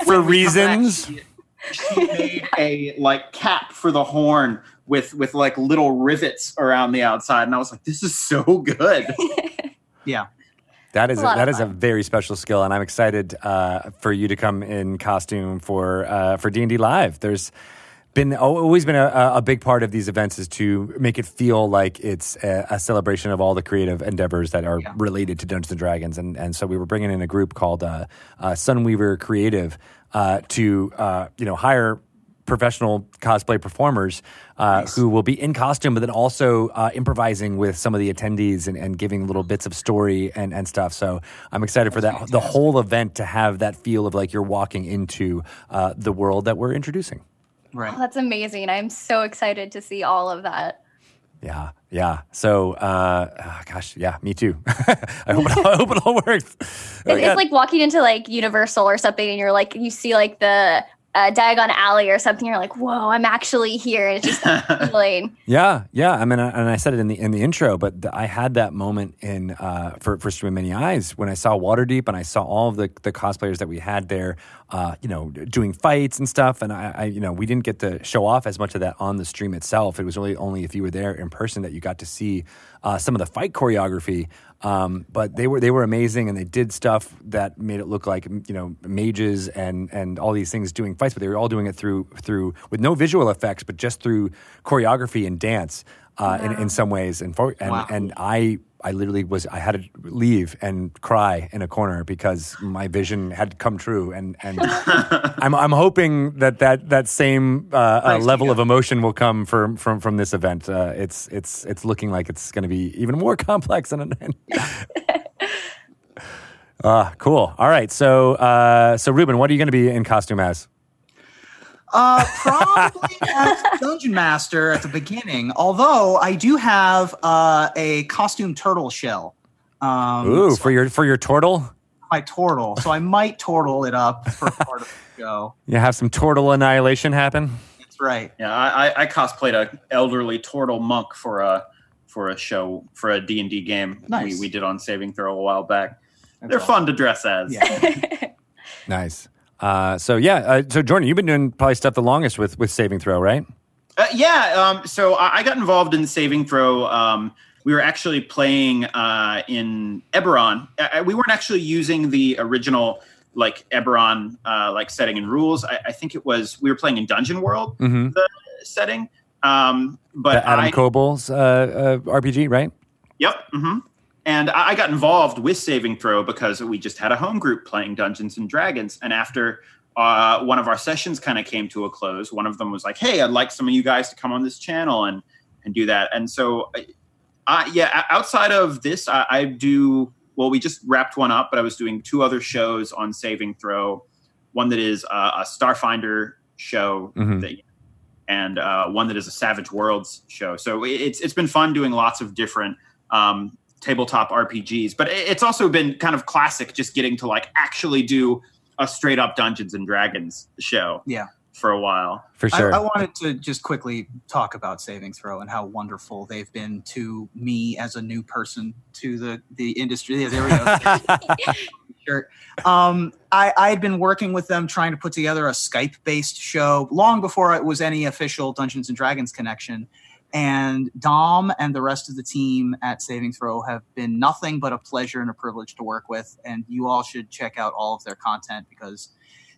when back, reasons. she, she made a like cap for the horn with with like little rivets around the outside, and I was like, this is so good. Yeah. That is A that is a very special skill, and I'm excited uh, for you to come in costume for uh, for D and D live. There's been always been a, a big part of these events is to make it feel like it's a, a celebration of all the creative endeavors that are Yeah. related to Dungeons and Dragons, and and so we were bringing in a group called uh, uh, Sunweaver Creative uh, to uh, you know hire professional cosplay performers uh, who will be in costume, but then also uh, improvising with some of the attendees and, and giving little bits of story and, and stuff. So I'm excited for that the whole event to have that feel of like you're walking into uh, the world that we're introducing. Right. Oh, that's amazing. I'm so excited to see all of that. Yeah, yeah. So, uh, ah, gosh, yeah, me too. I hope it all, I hope it all works. Oh, It- yeah. It's like walking into like Universal or something, and you're like, you see like the uh, Diagon Alley or something, you're like, whoa, I'm actually here. And it's just feeling. Yeah, yeah. I mean, I- and I said it in the in the intro, but th- I had that moment in uh, for for Stream Many Eyes when I saw Waterdeep and I saw all of the the cosplayers that we had there, uh, you know, doing fights and stuff. And I, I, you know, we didn't get to show off as much of that on the stream itself. It was really only if you were there in person that you got to see uh, some of the fight choreography. Um, but they were they were amazing, and they did stuff that made it look like you know mages and and all these things doing fights. But they were all doing it through through with no visual effects, but just through choreography and dance uh, in, in some ways. And for, and Wow. and I I literally was I had to leave and cry in a corner because my vision had come true. And and I'm I'm hoping that that that same uh, uh, level of emotion will come from from from this event. Uh, it's it's it's looking like it's going to be even more complex and. and Ah, cool. All right. So, uh, so Ruben, what are you going to be in costume as? Uh, probably as Dungeon Master at the beginning. Although I do have uh, a costume turtle shell. Um, Ooh, so for your for your turtle. my turtle. So I might turtle it up for part of the show. You have some turtle annihilation happen. That's right. Yeah, I, I- I cosplayed a elderly turtle monk for a for a show for a D and D game Nice. we, we did on Saving Throw a while back. That's They're awesome. fun to dress as. Yeah. Nice. Uh, so yeah, uh, so Jordan, you've been doing probably stuff the longest with with saving throw, right? Uh, yeah. Um, so I, I got involved in Saving Throw. Um, we were actually playing uh, in Eberron. Uh, we weren't actually using the original like Eberron uh, like setting and rules. I, I think it was we were playing in Dungeon World Mm-hmm. setting. Um, but The Adam I, uh, uh, RPG, right? Yep. hmm And I got involved with Saving Throw because we just had a home group playing Dungeons and Dragons. And after uh, one of our sessions kind of came to a close, one of them was like, "Hey, I'd like some of you guys to come on this channel and and do that." And so, I, I, yeah, outside of this, I, I do. Well, we just wrapped one up, but I was doing two other shows on Saving Throw. One that is uh, a Starfinder show Mhm. that and uh, one that is a Savage Worlds show. So it- it's it's been fun doing lots of different um, tabletop RPGs, but it's also been kind of classic just getting to like actually do a straight up Dungeons and Dragons show. Yeah. for a while. For sure. I, I wanted to just quickly talk about Saving Throw and how wonderful they've been to me as a new person to the the industry. Yeah, there we go. Sure. Um, I, I had been working with them trying to put together a Skype based show long before it was any official Dungeons and Dragons connection. And Dom and the rest of the team at Saving Throw have been nothing but a pleasure and a privilege to work with. And you all should check out all of their content because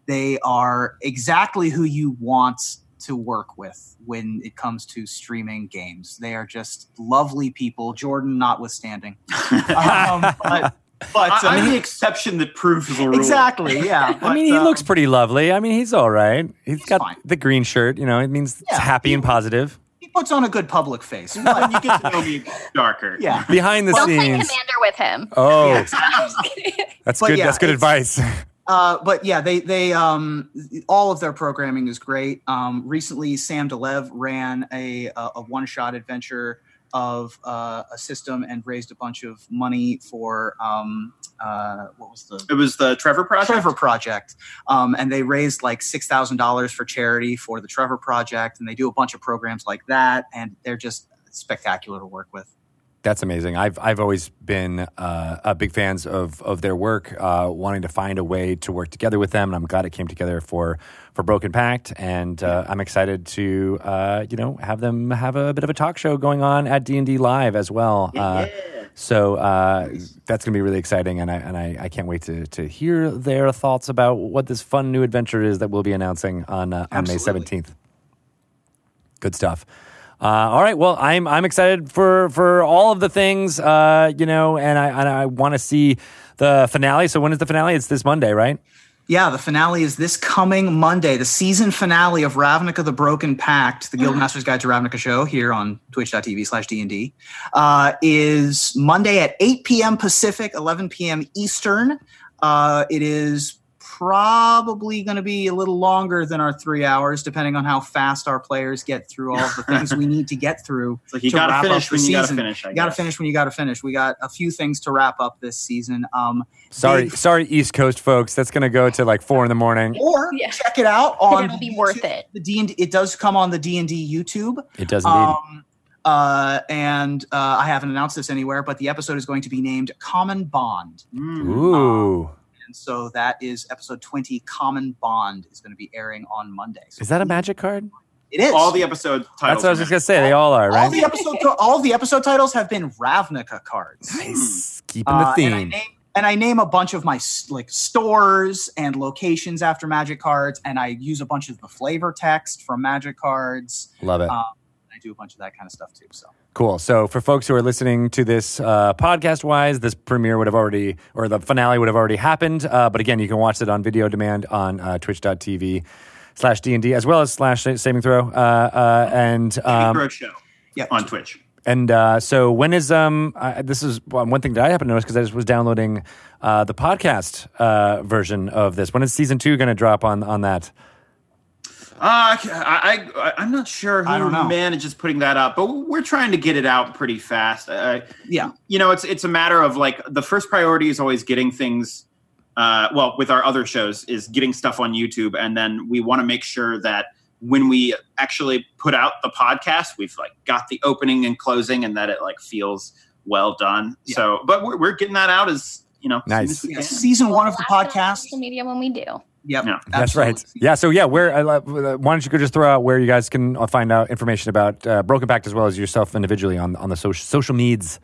they are exactly who you want to work with when it comes to streaming games. They are just lovely people, Jordan notwithstanding. Um, but but I, uh, I'm the exception that proves the rule. exactly, yeah. I mean, he um, looks pretty lovely. I mean, he's all right. he's got fine. the green shirt. You know, it means Yeah, happy he- and positive. He puts on a good public face. When you get to know me darker. yeah. Behind the Don't play commander with him. Oh, Yeah. I'm just kidding. that's But good. yeah, that's good advice. Uh, but yeah, they they um all of their programming is great. Um, recently, Sam Delev ran a a, a one shot adventure of uh, a system and raised a bunch of money for um uh what was the It was the Trevor Project. Trevor Project, um, and they raised like six thousand dollars for charity for the Trevor Project, and they do a bunch of programs like that, and they're just spectacular to work with. That's amazing. I've I've always been uh, a big fans of of their work, uh, wanting to find a way to work together with them, and I'm glad it came together for for Broken Pact, and uh, I'm excited to uh, you know have them have a bit of a talk show going on at D and D Live as well. Uh, so uh, that's going to be really exciting, and I and I, I can't wait to to hear their thoughts about what this fun new adventure is that we'll be announcing on uh, on May 17th. Good stuff. Uh, all right. Well, I'm I'm excited for for all of the things, uh, you know, and I and I want to see the finale. So when is the finale? It's this Monday, right? Yeah, the finale is this coming Monday, the season finale of Ravnica the Broken Pact, the Guildmaster's Guide to Ravnica show here on twitch.tv slash D&D, uh, is Monday at 8 p.m. Pacific, 11 p.m. Eastern. Uh, it is probably going to be a little longer than our three hours, depending on how fast our players get through all the things we need to get through. It's like you to got wrap to up finish the when you got to season. finish. I You got to finish when you got to finish. We got a few things to wrap up this season. Um, Sorry, big- sorry, East Coast folks. That's going to go to like four in the morning. or Yeah. check it out on. it'll be YouTube. worth it. The D and it does come on the D and D YouTube. It does indeed. Um, uh, and uh, I haven't announced this anywhere, but the episode is going to be named Common Bond. Mm. Ooh, And so that is episode 20, Common Bond, is going to be airing on Monday. So is that a magic card? It is. All the episode titles. That's what I was just going to say. They all are, all right? the episode all the episode titles have been Ravnica cards. Nice. Keeping Uh, the and, I theme. name, and I name a bunch of my like stores and locations after Magic cards, and I use a bunch of the flavor text from Magic cards. Love it. Um, I do a bunch of that kind of stuff too. So Cool. So for folks who are listening to this uh, podcast wise, this premiere would have already, or the finale would have already happened. Uh, but again, you can watch it on video demand on uh, twitch.tv slash D&D as well as slash saving throw. Uh, uh, and Saving um, Throw show yeah, on Twitch. and uh, so when is, um, I, this is one one thing that I happen to notice because I just was downloading uh, the podcast uh, version of this. When is season two going to drop on, on that? Uh, I, I, I'm not sure I who don't know. manages putting that up, but we're trying to get it out pretty fast. Uh, yeah. you know, it's it's a matter of like the first priority is always getting things. Uh, well, with our other shows, is getting stuff on YouTube, and then we want to make sure that when we actually put out the podcast, we've like got the opening and closing, and that it like feels well done. Yeah. So, but we're, we're getting that out as you know, Nice. as we Yeah, season one of the Blast it on podcast. social media when we do. Yep, Yeah. That's right. Yeah. So yeah, where uh, why don't you go just throw out where you guys can uh, find out information about uh, Broken Pact as well as yourself individually on on the social social meds.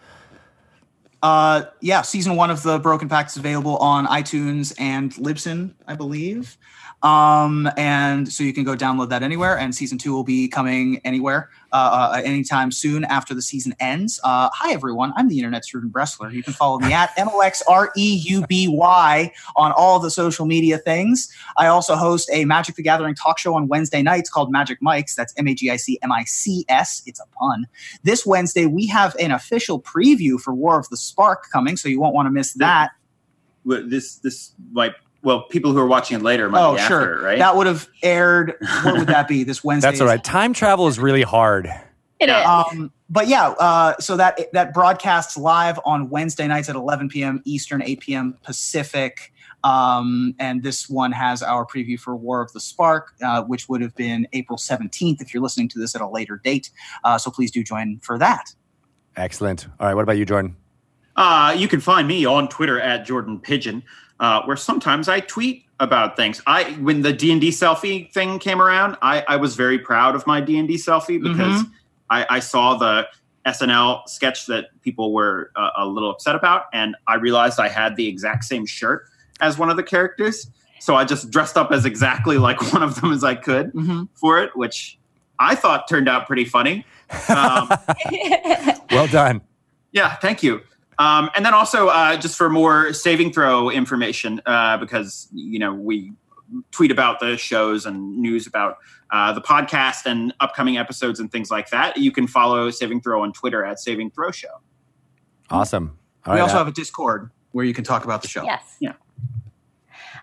Uh, yeah, season one of the Broken Pact is available on iTunes and Libsyn, I believe. Um, and so you can go download that anywhere. And season two will be coming anywhere uh, uh, anytime soon after the season ends. Uh, hi, everyone. I'm the internet's Ruben Bressler. You can follow me at M O X R E U B Y on all the social media things. I also host a Magic the Gathering talk show on Wednesday nights called Magic Mics. That's M A G I C M I C S. It's a pun. This Wednesday, we have an official preview for War of the Spark coming, so you won't want to miss that. Well, This this like well, people who are watching it later might Oh, be sure. after, right? That would have aired. What would that be? This Wednesday. That's all right. Time travel is really hard. It is. Yeah. Um, but yeah, uh, so that that broadcasts live on Wednesday nights at 11 p.m. Eastern, 8 p.m. Pacific. Um, and this one has our preview for War of the Spark, uh, which would have been April 17th if you're listening to this at a later date. Uh, so please do join for that. Excellent. All right. What about you, Jordan? Uh, you can find me on Twitter at Jordan Pigeon, uh, where sometimes I tweet about things. I when the D and D selfie thing came around, I, I was very proud of my D and D selfie because I, I saw the SNL sketch that people were uh, a little upset about, and I realized I had the exact same shirt as one of the characters. So I just dressed up as exactly like one of them as I could Mm-hmm. for it, which I thought turned out pretty funny. Um, Well done. yeah, thank you. Um, and then also uh, just for more saving throw information, uh, because you know we tweet about the shows and news about uh, the podcast and upcoming episodes and things like that. You can follow Saving Throw on Twitter at Saving Throw Show. Awesome. All we right. also uh, have a Discord where you can talk about the show. yes. Yeah.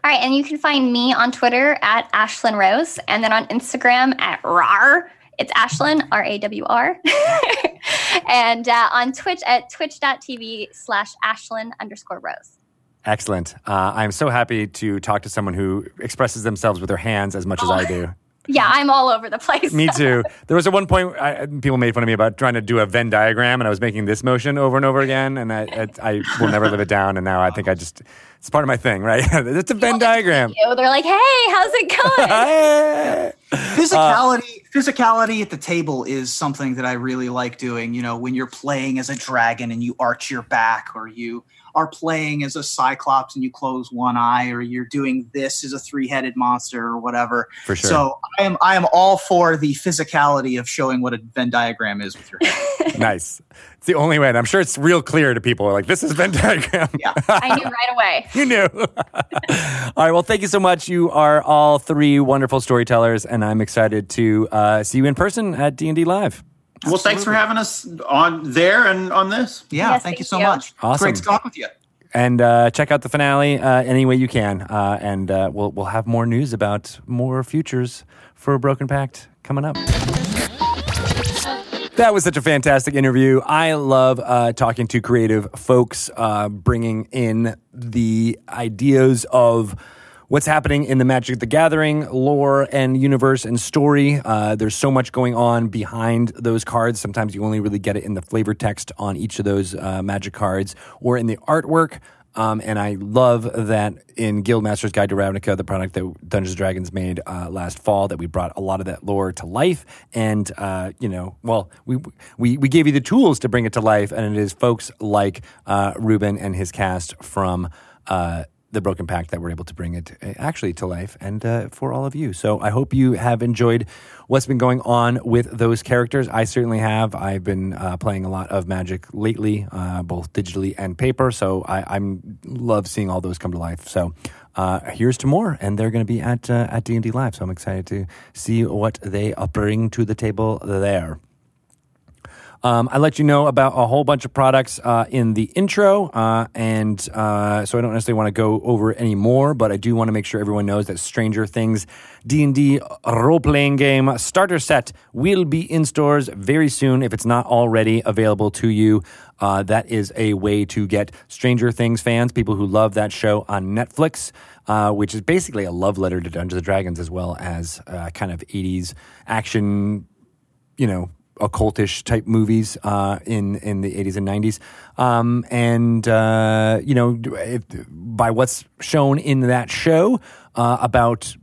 All right, and you can find me on Twitter at Ashlyn Rose, and then on Instagram at RAR. It's Ashlyn, R A W R. and uh, on Twitch at twitch.tv slash Ashlyn underscore Rose. excellent. Uh, I'm so happy to talk to someone who expresses themselves with their hands as much as I do. Yeah, I'm all over the place. Me too. There was at one point I, people made fun of me about trying to do a Venn diagram, and I was making this motion over and over again, and I, I, I will never live it down. And now I think I just it's part of my thing, right? it's a Venn diagram. You, They're like, hey, how's it going? Hey! Uh, physicality physicality at the table is something that i really like doing you know when you're playing as a dragon and you arch your back or you are playing as a cyclops and you close one eye or you're doing this as a three-headed monster or whatever For sure. so i am i am all for the physicality of showing what a venn diagram is with your hand nice. It's the only way, and I'm sure it's real clear to people. Like this is Venn diagram. yeah I knew right away. you knew. all right. Well, thank you so much. You are all three wonderful storytellers, and I'm excited to uh, see you in person at D and D Live. Well, thanks for having us on there and on this. yeah Yes, thank you so you. much Awesome. great to talk with you and uh, check out the finale uh, any way you can. Uh, and uh, we'll we'll have more news about more futures for Broken Pact coming up. That was such a fantastic interview. I love uh, talking to creative folks, uh, bringing in the ideas of what's happening in the Magic the Gathering lore and universe and story. Uh, there's so much going on behind those cards. Sometimes you only really get it in the flavor text on each of those uh, Magic cards or in the artwork. Um, and I love that in Guildmaster's Guide to Ravnica, the product that Dungeons and Dragons made uh, last fall, that we brought a lot of that lore to life. And uh, you know, well, we we we gave you the tools to bring it to life, and it is folks like uh, Ruben and his cast from. Uh, the Broken Pact that we're able to bring it uh, actually to life and uh, for all of you. So I hope you have enjoyed what's been going on with those characters. I certainly have. I've been uh, playing a lot of Magic lately, uh, both digitally and paper. So I I'm love seeing all those come to life. So uh, here's to more, and they're going to be at uh, at D and D Live. So I'm excited to see what they bring to the table there. Um, I let you know about a whole bunch of products uh, in the intro, uh, and uh, so I don't necessarily want to go over any more, but I do want to make sure everyone knows that Stranger Things D&D role-playing game starter set will be in stores very soon if it's not already available to you. Uh, that is a way to get Stranger Things fans, people who love that show on Netflix, uh, which is basically a love letter to Dungeons and Dragons as well as uh, kind of 80s action, you know, occultish type movies uh, in in the 80s and 90s, um, and uh, you know, if, by what's shown in that show uh, about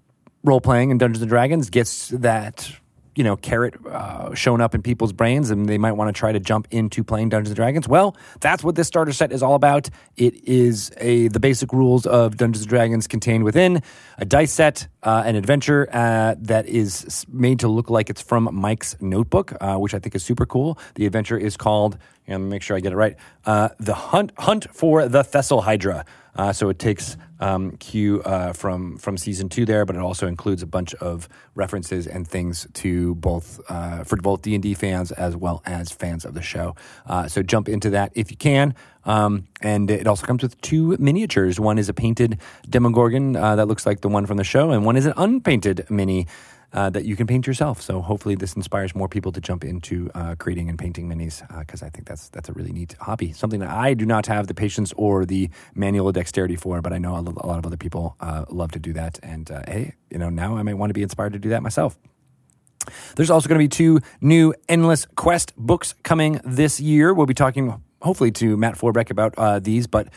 role playing and Dungeons and Dragons, gets that you know carrot uh, shown up in people's brains, and they might want to try to jump into playing Dungeons and Dragons. Well, that's what this starter set is all about. It is a the basic rules of Dungeons and Dragons contained within a dice set, uh, an adventure uh, that is made to look like it's from Mike's notebook, uh, which I think is super cool. The adventure is called, and make sure I get it right, uh, the hunt hunt for the Thessalhydra. Uh, so it takes um, Q uh, from from season two there, but it also includes a bunch of references and things to both uh, for both D and D fans as well as fans of the show. Uh, so jump into that if you can. Um, and it also comes with two miniatures. One is a painted Demogorgon uh, that looks like the one from the show, and one is an unpainted mini uh, that you can paint yourself. So hopefully this inspires more people to jump into uh, creating and painting minis because I think that's that's a really neat hobby. Something that I do not have the patience or the manual dexterity for, but I know a lot of other people uh, love to do that. And uh, hey, you know, now I might want to be inspired to do that myself. There's also going to be two new Endless Quest books coming this year. We'll be talking hopefully to Matt Forbeck about uh, these, but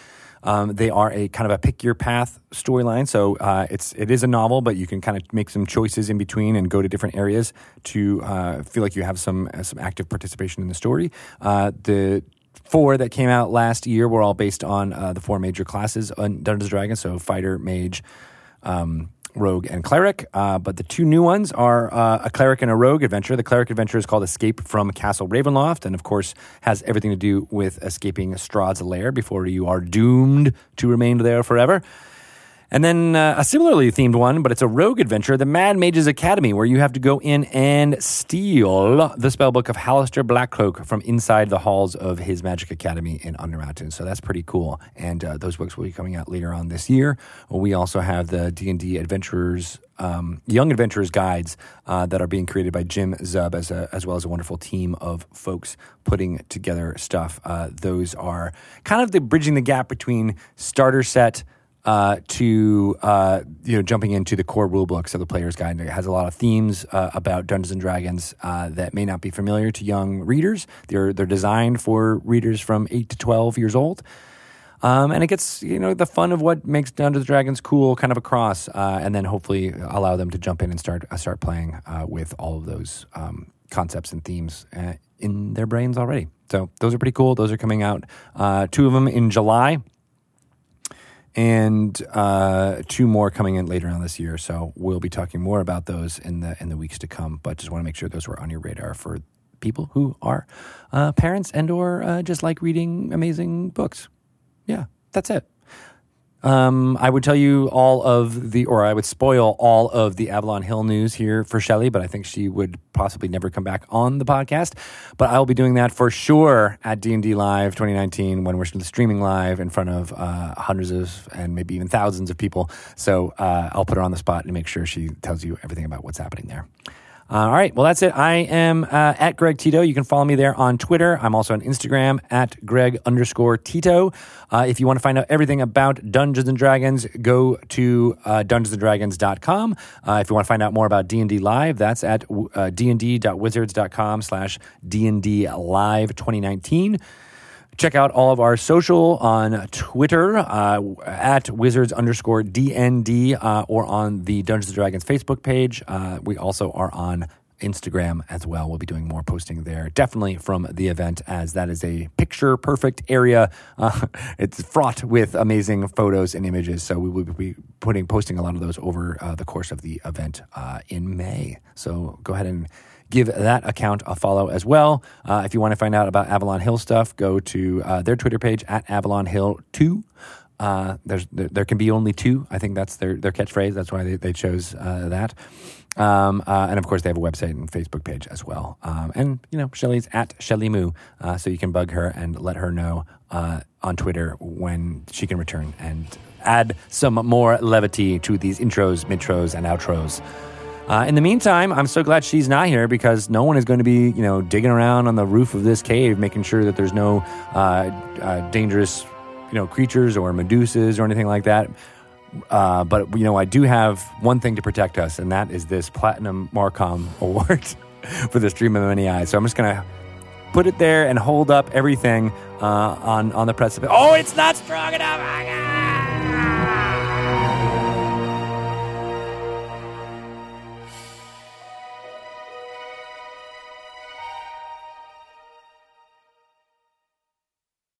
um, they are a kind of a pick your path storyline. So uh, it's it is a novel, but you can kind of make some choices in between and go to different areas to uh, feel like you have some some active participation in the story. Uh, the four that came out last year were all based on uh, the four major classes on Dungeons and Dragons. So fighter, mage. Um, rogue and cleric. Uh, but the two new ones are uh, a cleric and a rogue adventure. The cleric adventure is called Escape from Castle Ravenloft, and of course has everything to do with escaping Strahd's lair before you are doomed to remain there forever. And then uh, a similarly themed one, but it's a rogue adventure, the Mad Mages Academy, where you have to go in and steal the spellbook of Halaster Blackcloak from inside the halls of his magic academy in Undermountain. So that's pretty cool. And uh, those books will be coming out later on this year. We also have the D&D Adventurers um, Young Adventurers guides uh, that are being created by Jim Zub as, a, as well as a wonderful team of folks putting together stuff. Uh, those are kind of the bridging the gap between starter set uh, to uh, you know jumping into the core rule books of the player's guide. It has a lot of themes uh, about Dungeons and Dragons uh, that may not be familiar to young readers. They're they're designed for readers from eight to twelve years old. Um, and it gets you know the fun of what makes Dungeons and Dragons cool kind of across, uh, and then hopefully allow them to jump in and start start playing with all of those um, concepts and themes in their brains already. So those are pretty cool. Those are coming out. two of them in July and uh, two more coming in later on this year. So we'll be talking more about those in the in the weeks to come. But just want to make sure those were on your radar for people who are uh, parents and or uh, just like reading amazing books. Yeah, that's it. Um, I would tell you all of the, or I would spoil all of the Avalon Hill news here for Shelly, but I think she would possibly never come back on the podcast. But I will be doing that for sure at D&D Live 2019 when we're streaming live in front of uh, hundreds of and maybe even thousands of people. So uh, I'll put her on the spot and make sure she tells you everything about what's happening there. All right. Well, that's it. I am uh, at Greg Tito. You can follow me there on Twitter. I'm also on Instagram at Greg underscore Tito. Uh, if you want to find out everything about Dungeons and Dragons, go to uh, dungeonsanddragons.com. Uh, if you want to find out more about D&D Live, that's at uh, dnd.wizards.com slash D&D Live 2019. Check out all of our social on Twitter uh, at wizards underscore DND uh, or on the Dungeons and Dragons Facebook page. Uh, we also are on Instagram as well. We'll be doing more posting there, definitely from the event, as that is a picture perfect area. Uh, it's fraught with amazing photos and images. So we will be putting posting a lot of those over uh, the course of the event uh, in May. So go ahead and give that account a follow as well. Uh, if you want to find out about Avalon Hill stuff, go to uh, their Twitter page at Avalon Hill 2. Uh, there's, there, there, can be only two. I think that's their, their catchphrase. That's why they, they chose uh, that. Um, uh, and of course, they have a website and Facebook page as well. Um, and, you know, Shelly's at Shelly Moo. Uh, so you can bug her and let her know on Twitter when she can return and add some more levity to these intros, midtros, and outros. Uh, in the meantime, I'm so glad she's not here because no one is going to be, you know, digging around on the roof of this cave, making sure that there's no uh, uh, dangerous, you know, creatures or medusas or anything like that. Uh, but you know, I do have one thing to protect us, and that is this platinum Marcom award for the stream of many eyes. So I'm just gonna put it there and hold up everything uh, on on the precipice. Oh, it's not strong enough.